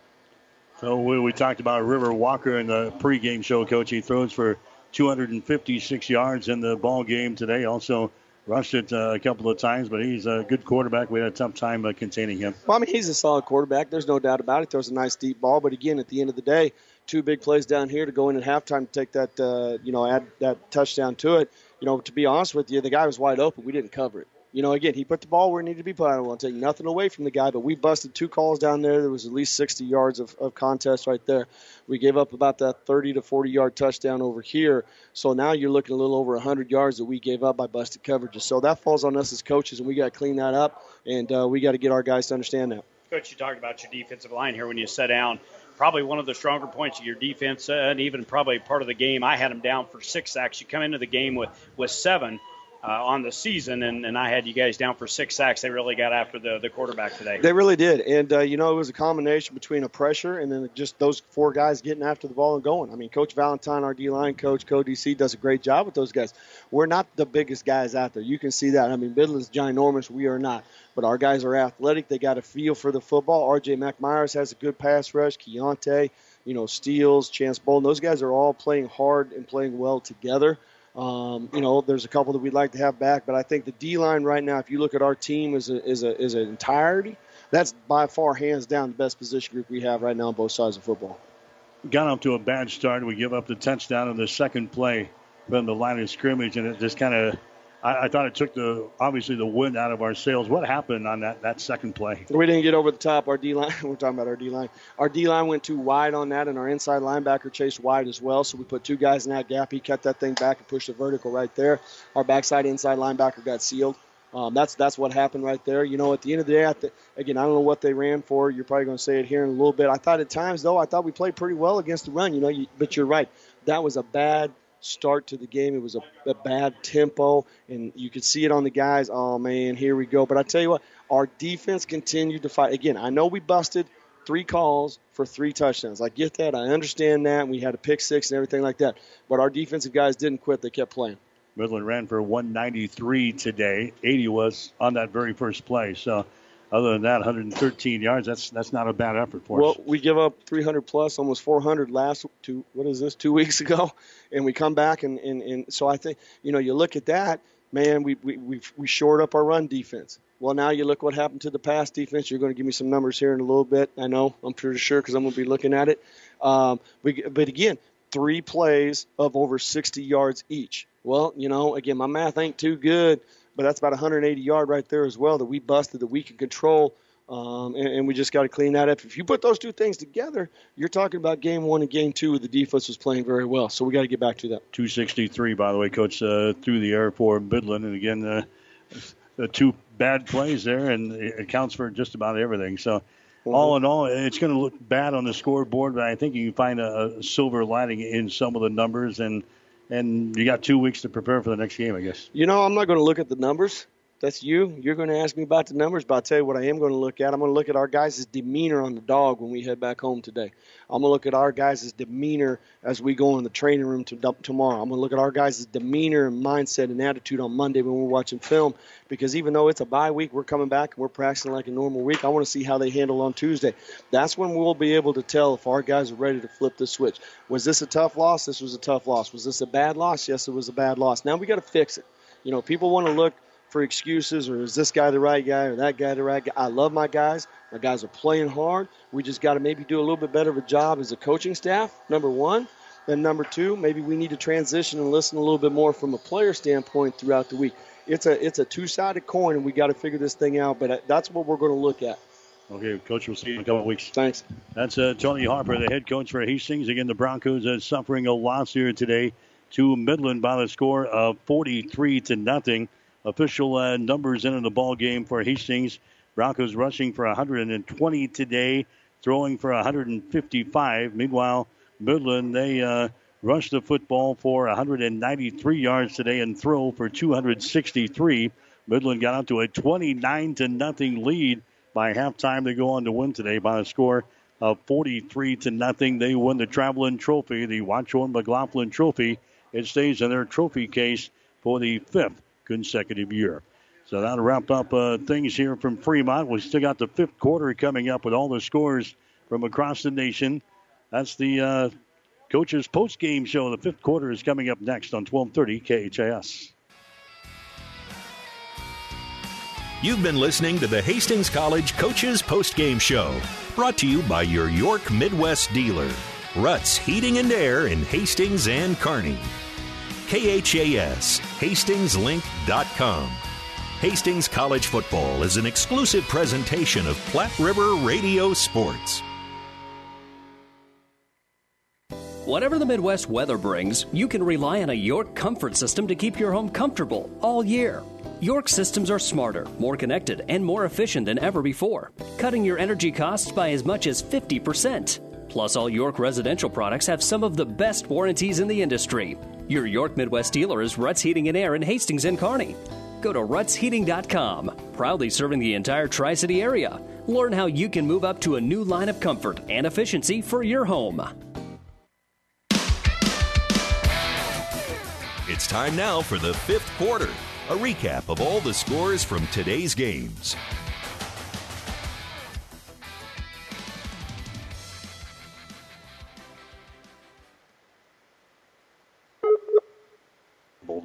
So we, we talked about River Walker in the pregame show, Coach. He throws for 256 yards in the ball game today. Also rushed it uh, a couple of times, but he's a good quarterback. We had a tough time uh, containing him. Well, I mean, he's a solid quarterback. There's no doubt about it. Throws a nice deep ball, but again, at the end of the day, two big plays down here to go in at halftime to take that, uh, you know, add that touchdown to it. You know, to be honest with you, the guy was wide open. We didn't cover it you know, again, he put the ball where it needed to be put. I to take nothing away from the guy, but we busted two calls down there. There was at least 60 yards of, of contest right there. We gave up about that 30 to 40 yard touchdown over here. So now you're looking a little over 100 yards that we gave up by busted coverages. So that falls on us as coaches, and we got to clean that up, and uh, we got to get our guys to understand that. Coach, you talked about your defensive line here when you sat down. Probably one of the stronger points of your defense, and even probably part of the game. I had them down for six sacks. You come into the game with with seven uh, on the season, and, and I had you guys down for six sacks. They really got after the, the quarterback today. They really did, and uh, you know it was a combination between a pressure and then just those four guys getting after the ball and going. I mean, Coach Valentine, our D line coach, Co DC does a great job with those guys. We're not the biggest guys out there. You can see that. I mean, Midland's ginormous. We are not, but our guys are athletic. They got a feel for the football. R.J. McMyers has a good pass rush. Keontae, you know, Steels, Chance Bolden. Those guys are all playing hard and playing well together. Um, you know, there's a couple that we'd like to have back, but I think the D line right now, if you look at our team as a, as a, as an entirety, that's by far hands down the best position group we have right now on both sides of football. Got off to a bad start. We give up the touchdown in the second play from the line of scrimmage, and it just kind of I, I, thought it took the obviously the wind out of our sails. What happened on that, that second play? We didn't get over the top. Our D line. We're talking about our D line. Our D line went too wide on that, and our inside linebacker chased wide as well. So we put two guys in that gap. He cut that thing back and pushed the vertical right there. Our backside inside linebacker got sealed. Um, that's that's what happened right there. You know, at the end of the day, I th- again, I don't know what they ran for. You're probably going to say it here in a little bit. I thought at times, though, I thought we played pretty well against the run. You know, you, but you're right. That was a bad start to the game. It was a, a, bad tempo, and you could see it on the guys. Oh man, here we go. But I tell you what, our defense continued to fight. Again, I know we busted three calls for three touchdowns. I get that. I understand that. We had a pick six and everything like that. But our defensive guys didn't quit. They kept playing. Midland ran for 193 today. 80 was on that very first play. So other than that, 113 yards. That's that's not a bad effort for well, us. Well, we give up 300 plus, almost 400 last two. What is this? Two weeks ago, and we come back and and, and so I think you know you look at that, man. We we we we shored up our run defense. Well, now you look what happened to the pass defense. You're going to give me some numbers here in a little bit. I know. I'm pretty sure because I'm going to be looking at it. Um, we, but again, three plays of over 60 yards each. Well, you know, again, my math ain't too good but that's about 180 yard right there as well that we busted that we can control. Um, and, and, we just got to clean that up. If you put those two things together, you're talking about game one and game two. where The defense was playing very well, so we got to get back to that. 263, by the way, coach, uh, through the air for Midland, and again, uh, the two bad plays there, and it accounts for just about everything. So, mm-hmm. all in all, it's going to look bad on the scoreboard, but I think you can find a, a silver lining in some of the numbers and and you got two weeks to prepare for the next game, I guess. You know, I'm not going to look at the numbers. That's you. You're going to ask me about the numbers, but I'll tell you what I am going to look at. I'm going to look at our guys' demeanor on the dog when we head back home today. I'm going to look at our guys' demeanor as we go in the training room to, tomorrow. I'm going to look at our guys' demeanor and mindset and attitude on Monday when we're watching film because even though it's a bye week, we're coming back and we're practicing like a normal week. I want to see how they handle on Tuesday. That's when we'll be able to tell if our guys are ready to flip the switch. Was this a tough loss? This was a tough loss. Was this a bad loss? Yes, it was a bad loss. Now we got to fix it. You know, people want to look for excuses or is this guy the right guy or that guy the right guy. I love my guys. My guys are playing hard. We just got to maybe do a little bit better of a job as a coaching staff, number one. And number two, maybe we need to transition and listen a little bit more from a player standpoint throughout the week. It's a it's a two sided coin, and we got to figure this thing out. But that's what we're going to look at. Okay, coach, we'll see you in a couple of weeks. Thanks. That's uh, Tony Harper, the head coach for Hastings. Again, the Broncos are suffering a loss here today to Midland by the score of 43 to nothing official uh, numbers in the ball game for Hastings. Broncos rushing for 120 today, throwing for 155. Meanwhile, Midland they uh, rushed the football for 193 yards today and throw for 263. Midland got out to a 29 to nothing lead by halftime. They go on to win today by a score of 43 to nothing. They win the traveling trophy, the Watchorn McLaughlin Trophy. It stays in their trophy case for the fifth consecutive year. So that'll wrap up uh, things here from Fremont. We still got the fifth quarter coming up with all the scores from across the nation. That's the uh, coach's post game show. The fifth quarter is coming up next on 1230 KHAS. You've been listening to the Hastings College Coaches Post Game Show, brought to you by your York Midwest dealer, Ruts Heating and Air in Hastings and Kearney. KHAS, HastingsLink.com. Hastings College Football is an exclusive presentation of Platte River Radio Sports. Whatever the Midwest weather brings, you can rely on a York comfort system to keep your home comfortable all year. York systems are smarter, more connected, and more efficient than ever before, cutting your energy costs by as much as 50%. Plus, all York residential products have some of the best warranties in the industry. Your York Midwest dealer is Ruts Heating and Air in Hastings and Kearney. Go to rutsheating.com, proudly serving the entire Tri City area. Learn how you can move up to a new line of comfort and efficiency for your home. It's time now for the fifth quarter, a recap of all the scores from today's games.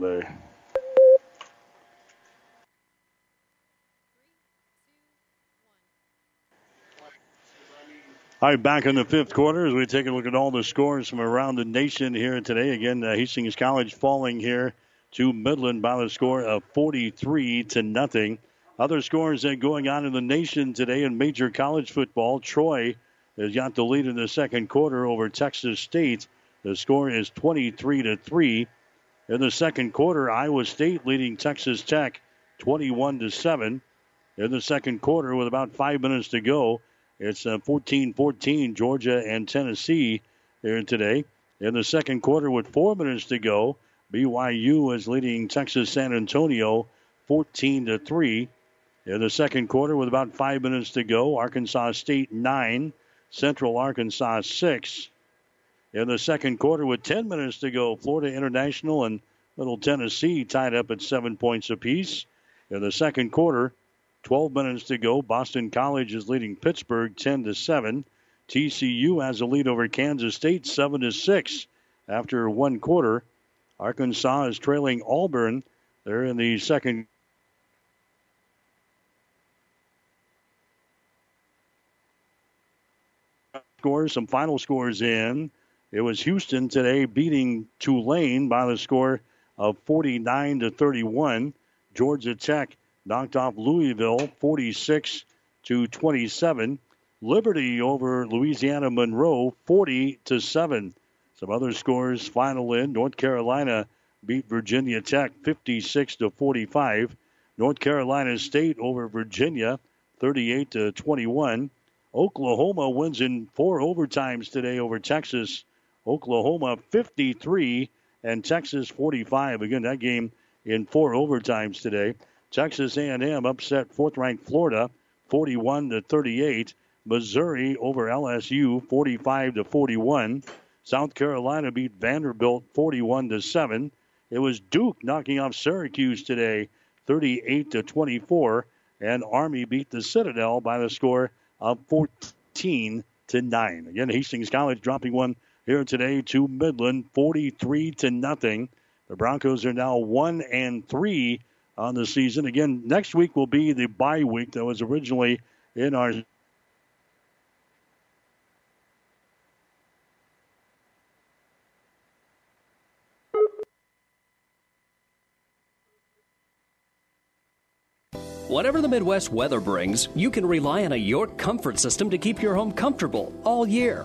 Day. All right, back in the fifth quarter as we take a look at all the scores from around the nation here today. Again, uh, Hastings College falling here to Midland by the score of 43 to nothing. Other scores that going on in the nation today in major college football. Troy has got the lead in the second quarter over Texas State. The score is 23 to 3. In the second quarter, Iowa State leading Texas Tech 21 to 7. In the second quarter, with about five minutes to go, it's 14 uh, 14, Georgia and Tennessee here today. In the second quarter, with four minutes to go, BYU is leading Texas San Antonio 14 to 3. In the second quarter, with about five minutes to go, Arkansas State 9, Central Arkansas 6. In the second quarter, with 10 minutes to go, Florida International and Middle Tennessee tied up at seven points apiece. In the second quarter, 12 minutes to go. Boston College is leading Pittsburgh 10 to 7. TCU has a lead over Kansas State 7 to 6 after one quarter. Arkansas is trailing Auburn. They're in the second scores, some final scores in. It was Houston today beating Tulane by the score of 49 to 31. Georgia Tech knocked off Louisville 46 to 27. Liberty over Louisiana Monroe 40 to 7. Some other scores final in North Carolina beat Virginia Tech 56 to 45. North Carolina State over Virginia 38 to 21. Oklahoma wins in four overtimes today over Texas. Oklahoma 53 and Texas 45. Again, that game in four overtimes today. Texas A&M upset fourth-ranked Florida 41 to 38. Missouri over LSU 45 to 41. South Carolina beat Vanderbilt 41 to 7. It was Duke knocking off Syracuse today 38 to 24 and Army beat the Citadel by the score of 14 to 9. Again, Hastings College dropping one here today to Midland 43 to nothing. The Broncos are now 1 and 3 on the season. Again, next week will be the bye week that was originally in our Whatever the Midwest weather brings, you can rely on a York comfort system to keep your home comfortable all year.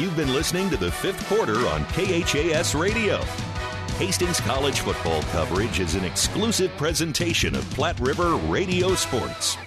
You've been listening to the fifth quarter on KHAS Radio. Hastings College football coverage is an exclusive presentation of Platte River Radio Sports.